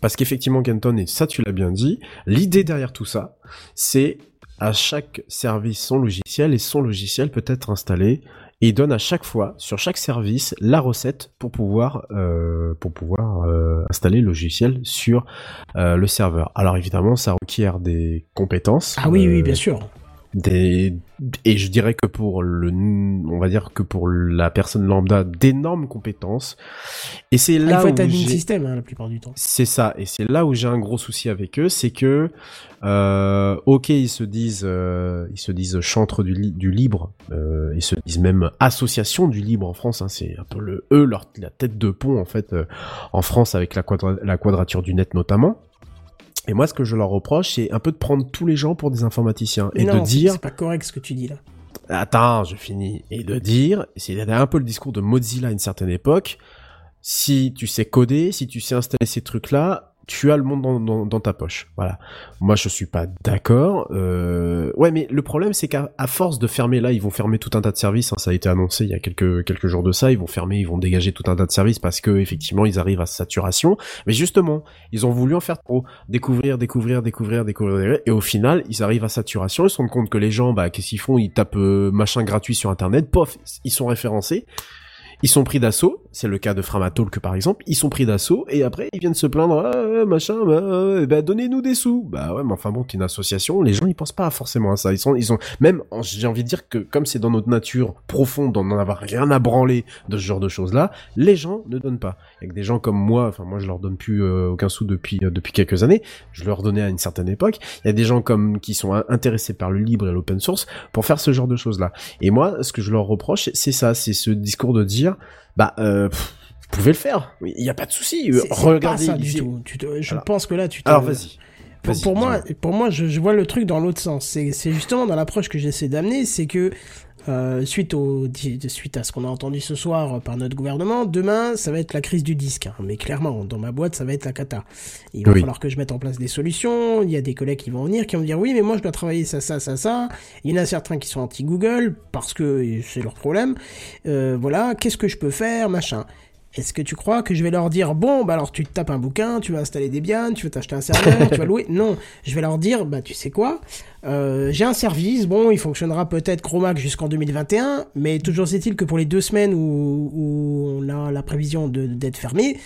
Parce qu'effectivement, Kenton, et ça tu l'as bien dit, l'idée derrière tout ça, c'est à chaque service son logiciel et son logiciel peut être installé et il donne à chaque fois sur chaque service la recette pour pouvoir euh, pour pouvoir euh, installer le logiciel sur euh, le serveur. Alors évidemment, ça requiert des compétences. Ah oui, oui, bien sûr. Des et je dirais que pour le on va dire que pour la personne lambda d'énormes compétences et c'est Ah, là il faut où j'ai- système hein, la plupart du temps. c'est ça, et c'est là où j'ai un gros souci avec eux, c'est que, euh, ok, ils se disent, euh, ils se disent chantre du, li- du libre, euh, ils se disent même association du libre en France. Hein, c'est un peu le eux, leur la tête de pont en fait euh, en France avec la, quadra- la quadrature du net notamment. Et moi, ce que je leur reproche, c'est un peu de prendre tous les gens pour des informaticiens et non, de dire, c'est pas correct ce que tu dis là. Attends, je finis. Et de dire, c'est un peu le discours de Mozilla à une certaine époque, si tu sais coder, si tu sais installer ces trucs-là, tu as le monde dans, ta poche. Voilà. Moi, je suis pas d'accord. Euh... Ouais, mais le problème, c'est qu'à force de fermer, là, ils vont fermer tout un tas de services. hein, ça a été annoncé il y a quelques quelques jours de ça. Ils vont fermer, ils vont dégager tout un tas de services parce que effectivement, ils arrivent à saturation. Mais justement, ils ont voulu en faire trop, découvrir, découvrir, découvrir, découvrir, et au final, ils arrivent à saturation. Ils se rendent compte que les gens, bah, qu'est-ce qu'ils font? Ils tapent euh, machin gratuit sur Internet, pof, ils sont référencés. Ils sont pris d'assaut, c'est le cas de Framatalk par exemple, ils sont pris d'assaut et après ils viennent se plaindre, ah, euh, machin, bah, euh, bah, donnez-nous des sous. Bah ouais, mais enfin bon, t'es une association, les gens ils pensent pas forcément à ça. Ils sont, ils ont, même, j'ai envie de dire que comme c'est dans notre nature profonde d'en avoir rien à branler de ce genre de choses là, les gens ne donnent pas. Il y a que des gens comme moi, enfin moi je leur donne plus euh, aucun sou depuis depuis quelques années, je leur donnais à une certaine époque. Il y a des gens comme qui sont in- intéressés par le libre et l'open source pour faire ce genre de choses là. Et moi, ce que je leur reproche, c'est ça, c'est ce discours de dire, bah, euh, pff, vous pouvez le faire, il y a pas de souci. Regardez pas ça du tout. Tu te- je Alors- pense que là, tu te- Alors vas-y. Pour, moi, dis-moi. pour moi, je, je vois le truc dans l'autre sens. C'est justement dans l'approche que j'essaie d'amener, c'est que euh, suite au suite à ce qu'on a entendu ce soir par notre gouvernement, demain ça va être la crise du disque. hein. Mais clairement, dans ma boîte, ça va être la cata. Il va Oui. falloir que je mette en place des solutions. Il y a des collègues qui vont venir, qui vont me dire oui, mais moi je dois travailler ça, ça, ça, ça. Il y en a certains qui sont anti Google parce que c'est leur problème. Euh, voilà, qu'est-ce que je peux faire, machin. Est-ce que tu crois que je vais leur dire bon bah alors tu te tapes un bouquin, tu vas installer des biens, tu vas t'acheter un serveur, tu vas louer? Non, je vais leur dire bah tu sais quoi, euh, j'ai un service, bon il fonctionnera peut-être max jusqu'en 2021, mais toujours est-il que pour les deux semaines où, où on a la prévision de- d'être fermé,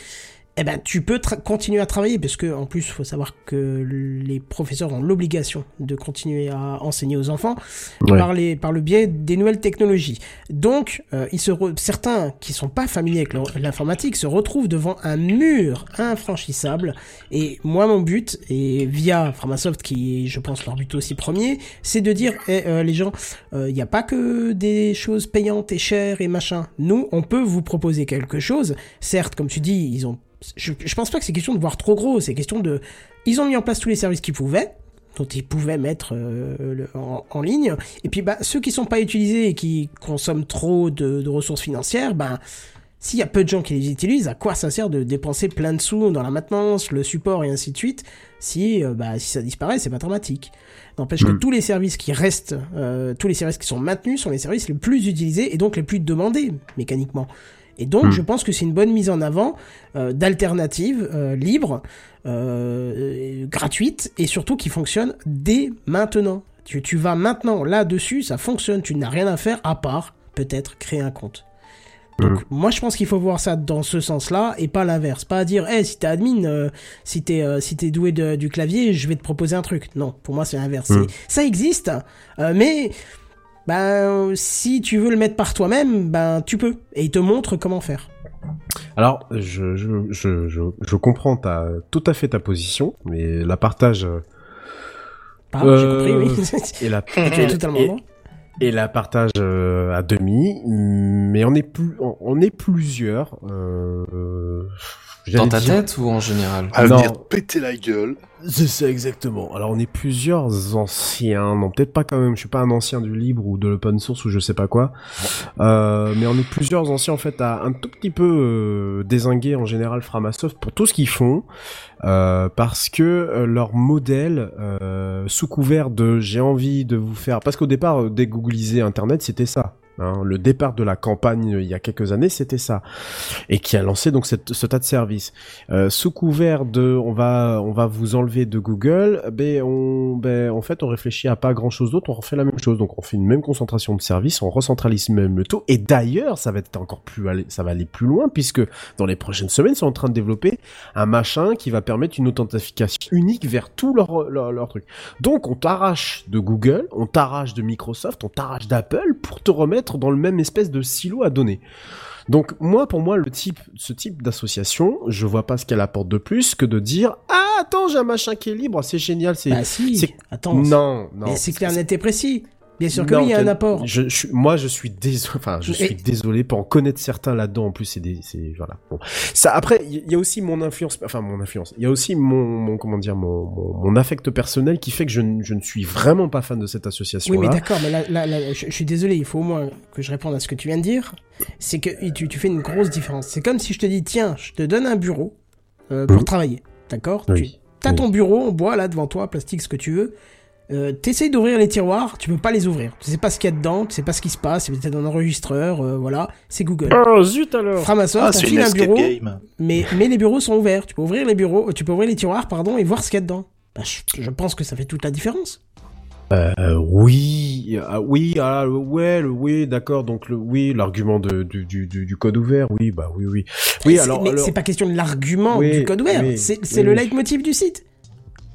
eh ben tu peux continuer à travailler parce que en plus faut savoir que les professeurs ont l'obligation de continuer à enseigner aux enfants Ouais. par les par le biais des nouvelles technologies. Donc euh, ils se re- certains qui sont pas familiers avec l'informatique se retrouvent devant un mur infranchissable et moi mon but et via Framasoft qui est je pense leur but aussi premier, c'est de dire eh, euh, les gens il n'y a pas que des choses payantes et chères et machin. Nous on peut vous proposer quelque chose. Certes comme tu dis, ils ont je, je pense pas que c'est question de voir trop gros, c'est question de ils ont mis en place tous les services qu'ils pouvaient dont ils pouvaient mettre euh, le- en, en ligne. Et puis bah, ceux qui sont pas utilisés et qui consomment trop de, de ressources financières, ben s'il y a peu de gens qui les utilisent, à quoi ça sert de dépenser plein de sous dans la maintenance, le support et ainsi de suite si euh, bah si ça disparaît, c'est pas dramatique. N'empêche que Mm. tous les services qui restent, euh, tous les services qui sont maintenus sont les services les plus utilisés et donc les plus demandés mécaniquement. Et donc, Mm. je pense que c'est une bonne mise en avant euh, d'alternatives euh, libres, euh, gratuites et surtout qui fonctionnent dès maintenant. Tu, tu vas maintenant là-dessus, ça fonctionne, tu n'as rien à faire à part peut-être créer un compte. Donc moi je pense qu'il faut voir ça dans ce sens-là et pas l'inverse. Pas dire, hey, si t'es admin, si t'es si t'es doué de- du clavier, je vais te proposer un truc. Non, pour moi c'est l'inverse. Mm. C'est- Ça existe, mais ben si tu veux le mettre par toi-même, ben tu peux et il te montre comment faire. Alors, je, je, je, je, je comprends ta, tout à fait ta position, mais la partage euh, Pardon, j'ai Euh, compris, oui. et la tu totalement et- la partage euh, à demi, mais on est plus, on, on est plusieurs. Euh, Dans ta dire- tête ou en général À Non. venir péter la gueule. C'est ça exactement. Alors on est plusieurs anciens, non peut-être pas quand même. Je suis pas un ancien du libre ou de l'open source ou je sais pas quoi, euh, mais on est plusieurs anciens en fait à un tout petit peu euh, désinguer en général Framasoft pour tout ce qu'ils font, euh, parce que euh, leur modèle euh, sous couvert de j'ai envie de vous faire, parce qu'au départ euh, dégoogliser Internet c'était ça. Hein. le départ de la campagne euh, il y a quelques années, c'était ça, et qui a lancé donc ce tas de services. Euh, sous couvert de on va on va vous enlever de Google, ben on ben en fait on réfléchit à pas grand chose d'autre, on refait la même chose. Donc on fait une même concentration de services, on recentralise même le taux et d'ailleurs, ça va être encore plus aller ça va aller plus loin puisque dans les prochaines semaines, ils sont en train de développer un machin qui va permettre une authentification unique vers tout leur leur, leur truc. Donc on t'arrache de Google, on t'arrache de Microsoft, on t'arrache d'Apple pour te remettre dans le même espèce de silo à données. Donc moi, pour moi, le type, ce type d'association, je vois pas ce qu'elle apporte de plus que de dire ah attends j'ai un machin qui est libre, c'est génial, c'est Bah si, c'est- attends. non non. C'est clair, net et précis. Bien sûr que non, oui, il y a un apport. Je, je- moi, je suis désolé. Enfin, je désolé pour en connaître certains là-dedans. En plus, c'est des, c'est voilà. Bon. Ça. Après, il y, a aussi mon influence. Enfin, mon influence. Il y a aussi mon, mon comment dire, mon, mon, mon affect personnel qui fait que je, ne- je ne suis vraiment pas fan de cette association. Oui, mais d'accord, mais là, là, là, je, suis désolé, il faut au moins que je réponde à ce que tu viens de dire. C'est que tu, tu fais une grosse différence. C'est comme si je te dis, tiens, je te donne un bureau euh, pour travailler, d'accord? Oui. Tu as Oui. ton bureau en bois là devant toi, plastique, ce que tu veux. Euh, T'essayes d'ouvrir les tiroirs, tu peux pas les ouvrir. Tu sais pas ce qu'il y a dedans, tu sais pas ce qui se passe, c'est peut-être un enregistreur, euh, voilà, c'est Google. Oh zut alors. Framasoft, Ah, une un bureau, game. mais, mais les bureaux sont ouverts. Tu peux ouvrir les bureaux, tu peux ouvrir les tiroirs, pardon, et voir ce qu'il y a dedans. Bah, je, je pense que ça fait toute la différence. Euh, oui, ah, oui, ah, ouais, le- oui, d'accord. Donc le, oui, l'argument de, du, du, du, du code ouvert, oui, bah oui, oui, oui. Alors, mais alors- c'est pas question de l'argument Oui, du code ouvert, oui, c'est c'est oui, le oui. leitmotiv du site.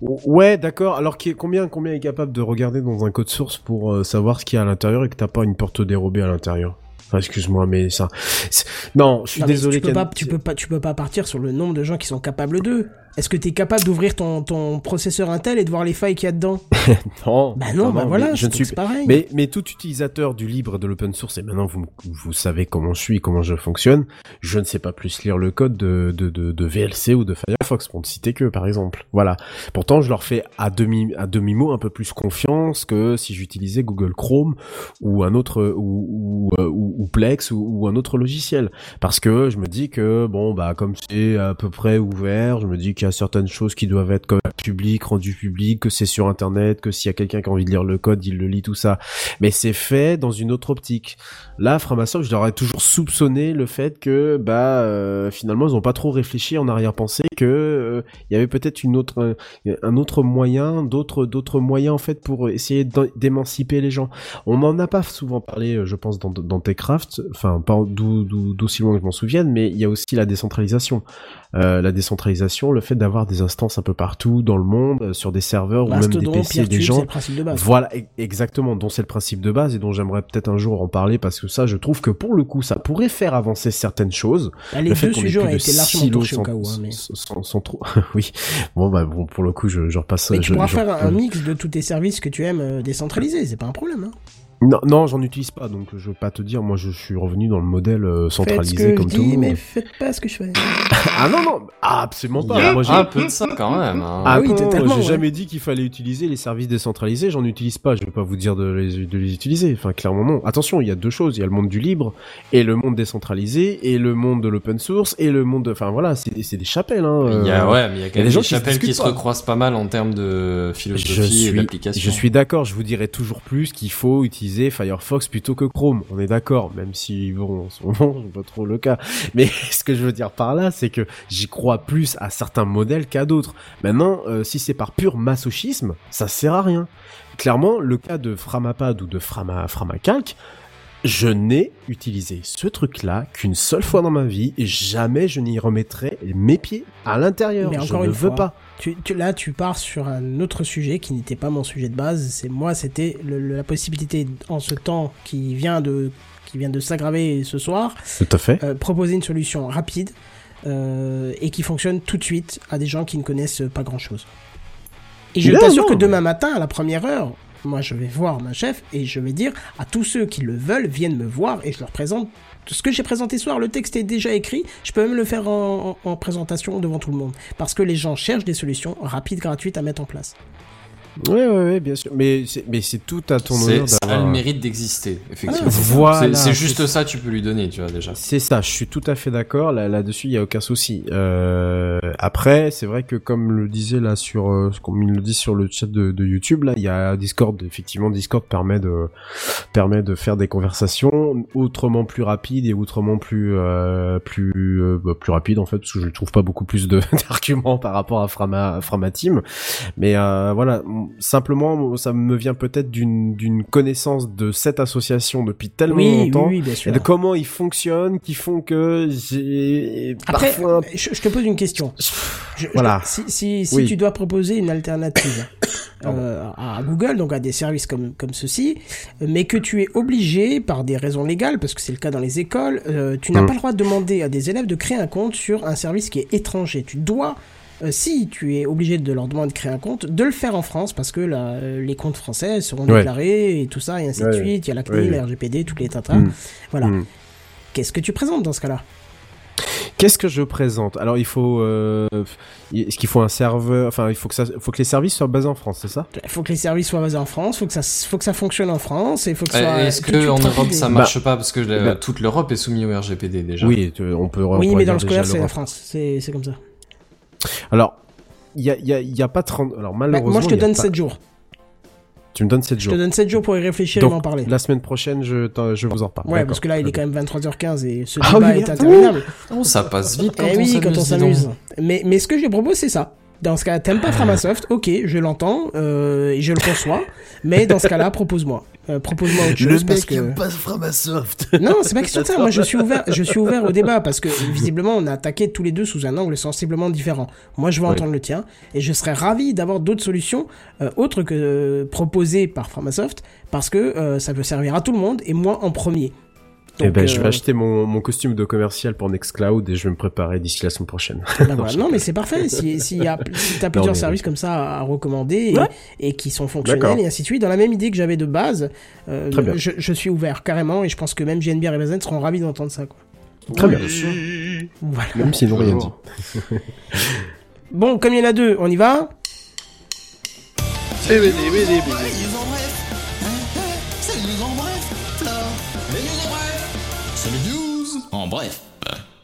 Ouais, d'accord. Alors qui est- combien combien est capable de regarder dans un code source pour euh, savoir ce qu'il y a à l'intérieur et que t'as pas une porte dérobée à l'intérieur? Enfin, excuse-moi, mais ça. Non, je suis Non, désolé. tu peux, pas, tu, peux pas, tu peux pas partir sur le nombre de gens qui sont capables d'eux. Est-ce que tu es capable d'ouvrir ton, ton processeur Intel et de voir les failles qu'il y a dedans Non. Bah non, bah voilà, Je ne suis pareil. Mais, mais tout utilisateur du libre et de l'open source, et maintenant vous, vous savez comment je suis, comment je fonctionne, je ne sais pas plus lire le code de, de, de, de VLC ou de Firefox, pour ne citer que, par exemple. Voilà. Pourtant, je leur fais à demi, à demi-mot un peu plus confiance que si j'utilisais Google Chrome ou un autre, ou, ou, euh, ou, ou Plex ou, ou un autre logiciel. Parce que je me dis que, bon, bah, comme c'est à peu près ouvert, je me dis certaines choses qui doivent être public, rendues publiques, que c'est sur Internet, que s'il y a quelqu'un qui a envie de lire le code, il le lit, tout ça. Mais c'est fait dans une autre optique. Là, Framasoft, je leur ai toujours soupçonné le fait que, bah, euh, finalement, ils ont pas trop réfléchi en arrière-pensée que euh, il y avait peut-être une autre, un, un autre moyen, d'autres, d'autres moyens en fait pour essayer d'émanciper les gens. On n'en a pas souvent parlé, euh, je pense, dans, dans Techcraft, enfin, pas d'aussi loin que je m'en souvienne, mais il y a aussi la décentralisation. Euh, la décentralisation, le fait d'avoir des instances un peu partout dans le monde, euh, sur des serveurs ou même des PC, des gens. c'est le principe de base. Voilà, e- exactement, dont c'est le principe de base et dont j'aimerais peut-être un jour en parler parce que ça, je trouve que pour le coup, ça pourrait faire avancer certaines choses. Bah, les le fait deux sujets ont été largement touchés au cas où. hein, mais... sans, sans- sans trop. oui. Bon bah bon, pour le coup, je, je repasse. mais je, tu pourras je- faire un, un mix de tous tes services que tu aimes euh, décentralisés, c'est pas un problème. Hein. Non, non, j'en utilise pas, donc je veux pas te dire. Moi, je suis revenu dans le modèle euh, Faites ce centralisé que comme je tout le dis, monde. mais faites pas ce que je fais. Ah non non, ah, absolument Il y pas. a Moi, j'ai- un peu de ça quand même. hein. Ah oui, non, totalement, j'ai ouais. jamais dit qu'il fallait utiliser les services décentralisés, j'en utilise pas, je vais pas vous dire de les, de les utiliser, enfin clairement non. Attention, il y a deux choses, il y a le monde du libre et le monde décentralisé et le monde de l'open source et le monde de... Enfin voilà, c'est des chapelles. Hein, Il y a, euh, ouais, mais il y a il y quand a même des gens des qui se chapelles qui se pas. recroisent pas mal en termes de Je philosophie et suis, d'application. je suis d'accord, je vous dirais toujours plus qu'il faut utiliser Firefox plutôt que Chrome. On est d'accord, même si bon, en ce moment, c'est pas trop le cas. Mais ce que je veux dire par là, c'est que j'y crois plus à certains modèles qu'à d'autres. Maintenant, euh, si c'est par pur masochisme, ça sert à rien. Clairement, le cas de Framapad ou de Frama, Framacalc, je n'ai utilisé ce truc-là qu'une seule fois dans ma vie et jamais je n'y remettrai mes pieds à l'intérieur. Je ne veux fois, pas. Tu, tu- là, tu pars sur un autre sujet qui n'était pas mon sujet de base. C'est moi, c'était la possibilité en ce temps qui vient de qui vient de s'aggraver ce soir, Tout à fait. euh, proposer une solution rapide euh, et qui fonctionne tout de suite à des gens qui ne connaissent pas grand chose. Et je Non, t'assure non, que demain matin, à la première heure, Moi, je vais voir ma chef et je vais dire à tous ceux qui le veulent, viennent me voir et je leur présente ce que j'ai présenté ce soir. Le texte est déjà écrit. Je peux même le faire en, en- en présentation devant tout le monde. Parce que les gens cherchent des solutions rapides, gratuites à mettre en place. Ouais, ouais, ouais, bien sûr. Mais c'est, mais c'est tout à ton honneur Ça a le mérite d'exister, effectivement. Ah, Voilà. C'est- juste ça, tu peux lui donner, tu vois, déjà. C'est ça, je suis tout à fait d'accord. Là, là-dessus, il y a aucun souci. Euh, après, c'est vrai que comme le disait là sur, euh, comme il le dit sur le chat de, de YouTube, là, il y a Discord. Effectivement, Discord permet de permet de faire des conversations autrement plus rapides et autrement plus euh, plus euh, bah, plus rapides en fait, parce que je ne trouve pas beaucoup plus de d'arguments par rapport à Frama Frama Team. Mais euh, voilà, simplement, ça me vient peut-être d'une connaissance de cette association depuis tellement Oui, oui, longtemps oui, bien et sûr. de comment ils fonctionnent qui font que j'ai Après, parfois je, je te pose une question. Je- Voilà. je- si si, si Oui. tu dois proposer une alternative euh, à Google, donc à des services comme, comme ceci, mais que tu es obligé, par des raisons légales, parce que c'est le cas dans les écoles, euh, tu n'as Mm. pas le droit de demander à des élèves de créer un compte sur un service qui est étranger. Tu dois, euh, si tu es obligé de leur demander de créer un compte, de le faire en France, parce que là, euh, les comptes français seront Ouais. déclarés, et tout ça, et ainsi de suite. Il y a la CNIL, Ouais. la RGPD, tous les tatas. Mm. Voilà. Mm. Qu'est-ce que tu présentes dans ce cas-là? Qu'est-ce que je présente? Alors il faut, euh, est-ce qu'il faut un serveur? Enfin, il faut que ça, faut que les services soient basés en France, c'est ça? Il faut que les services soient basés en France, faut que ça, faut que ça fonctionne en France, et faut que. Euh, Est-ce que en Europe ça marche pas? Parce que la- Bah. toute l'Europe est soumise au RGPD déjà Oui, on peut. on Oui, mais dans le scolaire, c'est la. France. C'est comme ça. Alors, il y a, y a, il y a pas 30. Alors Bah, malheureusement. moi, je te donne pas- 7 jours. Tu me donnes 7 Je jours. te donne 7 jours pour y réfléchir Donc, et m'en parler. La semaine prochaine, je, je vous en reparle. Ouais, parce que là, il est quand même 23h15 et ce Ah débat oui, est merde. interminable. Oh, ça passe vite quand Eh on oui, s'amuse. quand on dis donc. s'amuse. Mais, mais ce que je propose, c'est ça. Dans ce cas, t'aimes pas Framasoft, ok, je l'entends, euh, et je le conçois, mais dans ce cas-là, propose-moi. Euh, propose-moi autre chose, parce que... pas Framasoft. Non, c'est pas question de ça. Moi, je suis ouvert, je suis ouvert au débat parce que visiblement, on a attaqué tous les deux sous un angle sensiblement différent. Moi, je veux Oui. entendre le tien et je serais ravi d'avoir d'autres solutions euh, autres que euh, proposées par Framasoft parce que ça peut servir à tout le monde et moi en premier. Eh Donc, ben, je vais euh, acheter mon, mon costume de commercial pour Nextcloud et je vais me préparer d'ici la semaine prochaine. bah voilà. Non, mais c'est parfait. Si, si, y a, si t'as plusieurs mais- services comme ça à recommander et, Ouais. et qui sont fonctionnels et ainsi de suite, dans la même idée que j'avais de base, euh, je, je suis ouvert carrément et je pense que même GNBR et Bazen seront ravis d'entendre ça. Quoi. Très bien. Voilà. Même s'ils n'ont rien dit. Bon, comme il y en a deux, on y va? Eh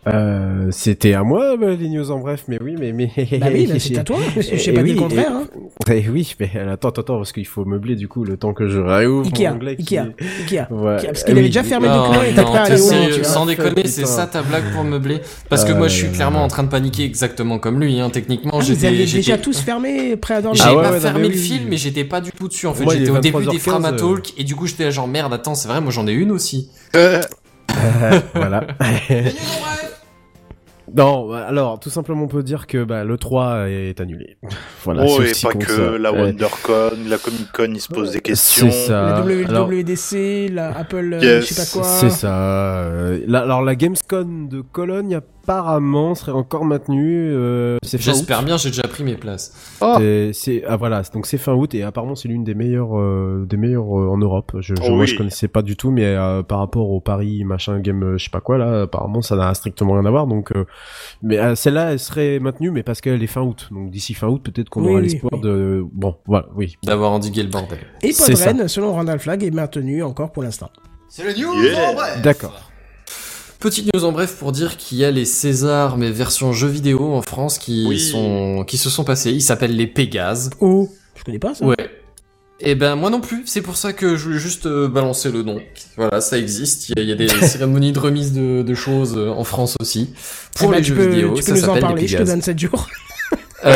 Euh, c'était à moi, bah, les news en bref, mais oui, mais, mais... Bah oui, bah c'est à toi. Je sais pas oui, dit le contraire. et- Hein. Eh oui, mais attends, attends, attends, parce qu'il faut meubler du coup le temps que je réouvre Ikea, mon anglais. qui- Ikea, Ikea. Ouais. Ikea, Parce qu'il avait oui, déjà fermé le Non, document et non, prêt à aller sérieux, sans déconner, c'est ça ta blague pour meubler? Parce que moi, je suis clairement en train de paniquer exactement comme lui. Hein. Techniquement, Ah, vous j'étais, déjà tous fermé, prêt à dormir. J'ai Ah ouais, pas ouais, fermé le film, mais j'étais pas du tout dessus. En fait, j'étais au début 23h15, des euh. Framatalk, et du coup, j'étais là genre merde. Attends, c'est vrai, moi j'en ai une aussi. Euh, voilà. non, bah, alors, tout simplement, on peut dire que bah, le 3 est annulé. voilà, oh, et pas que ça. la Ouais. WonderCon, la Comic Con, ils se posent des questions. C'est ça. La W- Alors, WDC, la Apple, euh, Yes. je sais pas quoi. C'est ça. euh, la- alors, la Gamescom de Cologne, apparemment, serait encore maintenue. euh. J'espère bien, j'ai déjà pris mes places. Oh. C'est- ah voilà donc c'est fin août et apparemment c'est l'une des meilleures euh, des meilleures euh, en Europe. Je, je, Oh moi oui. je connaissais pas du tout mais euh, par rapport au Paris machin game euh, je sais pas quoi là apparemment ça n'a strictement rien à voir donc euh, mais euh, celle-là elle serait maintenue mais parce qu'elle est fin août donc d'ici fin août peut-être qu'on Oui, aura oui, l'espoir oui. de bon voilà oui D'avoir endigué le bordel. Et. Podren, selon Randall Flagg, est maintenu encore pour l'instant. C'est le news. Yeah. D'accord Petite news en bref pour dire qu'il y a les Césars, mais version jeux vidéo en France, qui Oui. sont, qui se sont passés. Ils s'appellent les Pégases. Oh, je connais pas ça. Ouais. Et ben moi non plus, c'est pour ça que je voulais juste euh, balancer le nom. Voilà, ça existe, il y a, il y a des cérémonies de remise de, de choses euh, en France aussi. Eh Pour ben, les jeux peux, vidéo, tu ça peux nous en s'appelle les parler, je te donne 7 jours. Euh,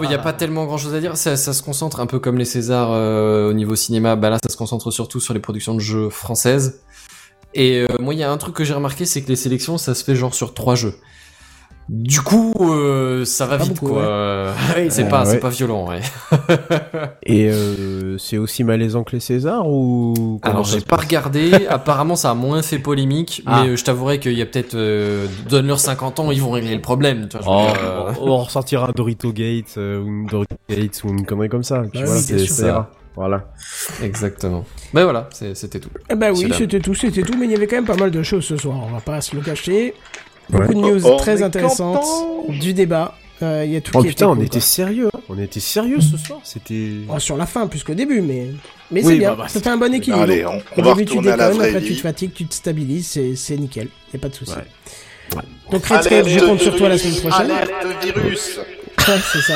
ouais, il y a pas tellement grand chose à dire. Ça, ça se concentre un peu comme les Césars euh, au niveau cinéma. Bah là, ça se concentre surtout sur les productions de jeux françaises. Et euh, moi, il y a un truc que j'ai remarqué, c'est que les sélections, ça se fait genre sur trois jeux. Du coup, euh, ça va Pas vite, beaucoup, quoi. c'est Euh, pas, ouais. c'est pas violent, ouais. et euh, c'est aussi malaisant que les Césars ou comment Alors, j'ai pas regardé. Apparemment, ça a moins fait polémique. Ah. Mais euh, je t'avouerais qu'il y a peut-être, euh, donne-leur 50 ans, ils vont régler le problème. Tu vois, Oh, euh, on ressortira un Dorito Gate euh, ou une Dorito Gate ou une connerie comme ça. C'est ça. Voilà. Exactement. Ben voilà, c'était tout. Eh ben oui, c'était tout, c'était tout, mais il y avait quand même pas mal de choses ce soir, on va pas se le cacher. Beaucoup de Ouais. news Oh, on très intéressantes, du débat, euh, il y a tout Oh qui putain, était on cool, était sérieux. hein. On était sérieux ce soir. C'était. Oh, sur la fin plus qu'au début, mais, mais Oui, c'est bien, bah, bah, ça fait un bon équilibre. Allez, on, Au on va début, tu retourner à la déconnes, vraie après tu te fatigues, tu te stabilises, c'est, nickel, y a pas de souci. Ouais. Donc Redscape, je compte sur toi la semaine prochaine. Alerte virus. Ouais, c'est ça.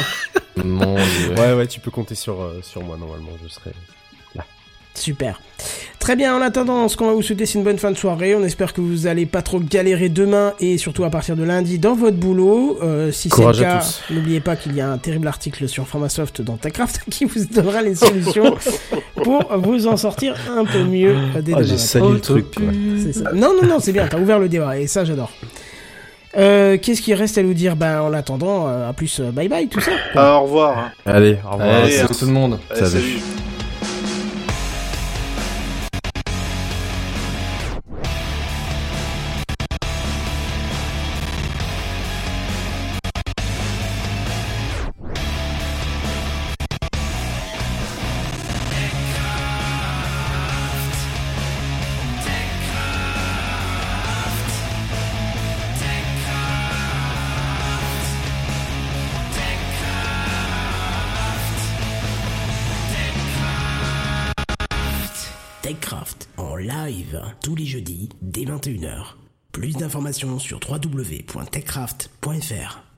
Mon dieu. Ouais, ouais, tu peux compter sur, euh, sur moi normalement. Je serai. Super. Très bien, en attendant, ce qu'on va vous souhaiter, c'est une bonne fin de soirée. On espère que vous allez pas trop galérer demain et surtout à partir de lundi dans votre boulot. Euh, si c'est le cas, n'oubliez pas qu'il y a un terrible article sur Pharmasoft dans TechCraft qui vous donnera les solutions pour vous en sortir un peu mieux euh, dès Ah, demain j'ai sali le truc. ça. Non, non, non, c'est bien, t'as ouvert le débat et ça, j'adore. Euh, Qu'est-ce qu'il reste à nous dire? Ben, en attendant, euh, à plus, euh, bye bye, tout ça. Ah, au revoir. Allez, au revoir. Allez, Allez, salut tout le monde. Allez, Salut. salut. 21h. Plus d'informations sur www.techcraft.fr.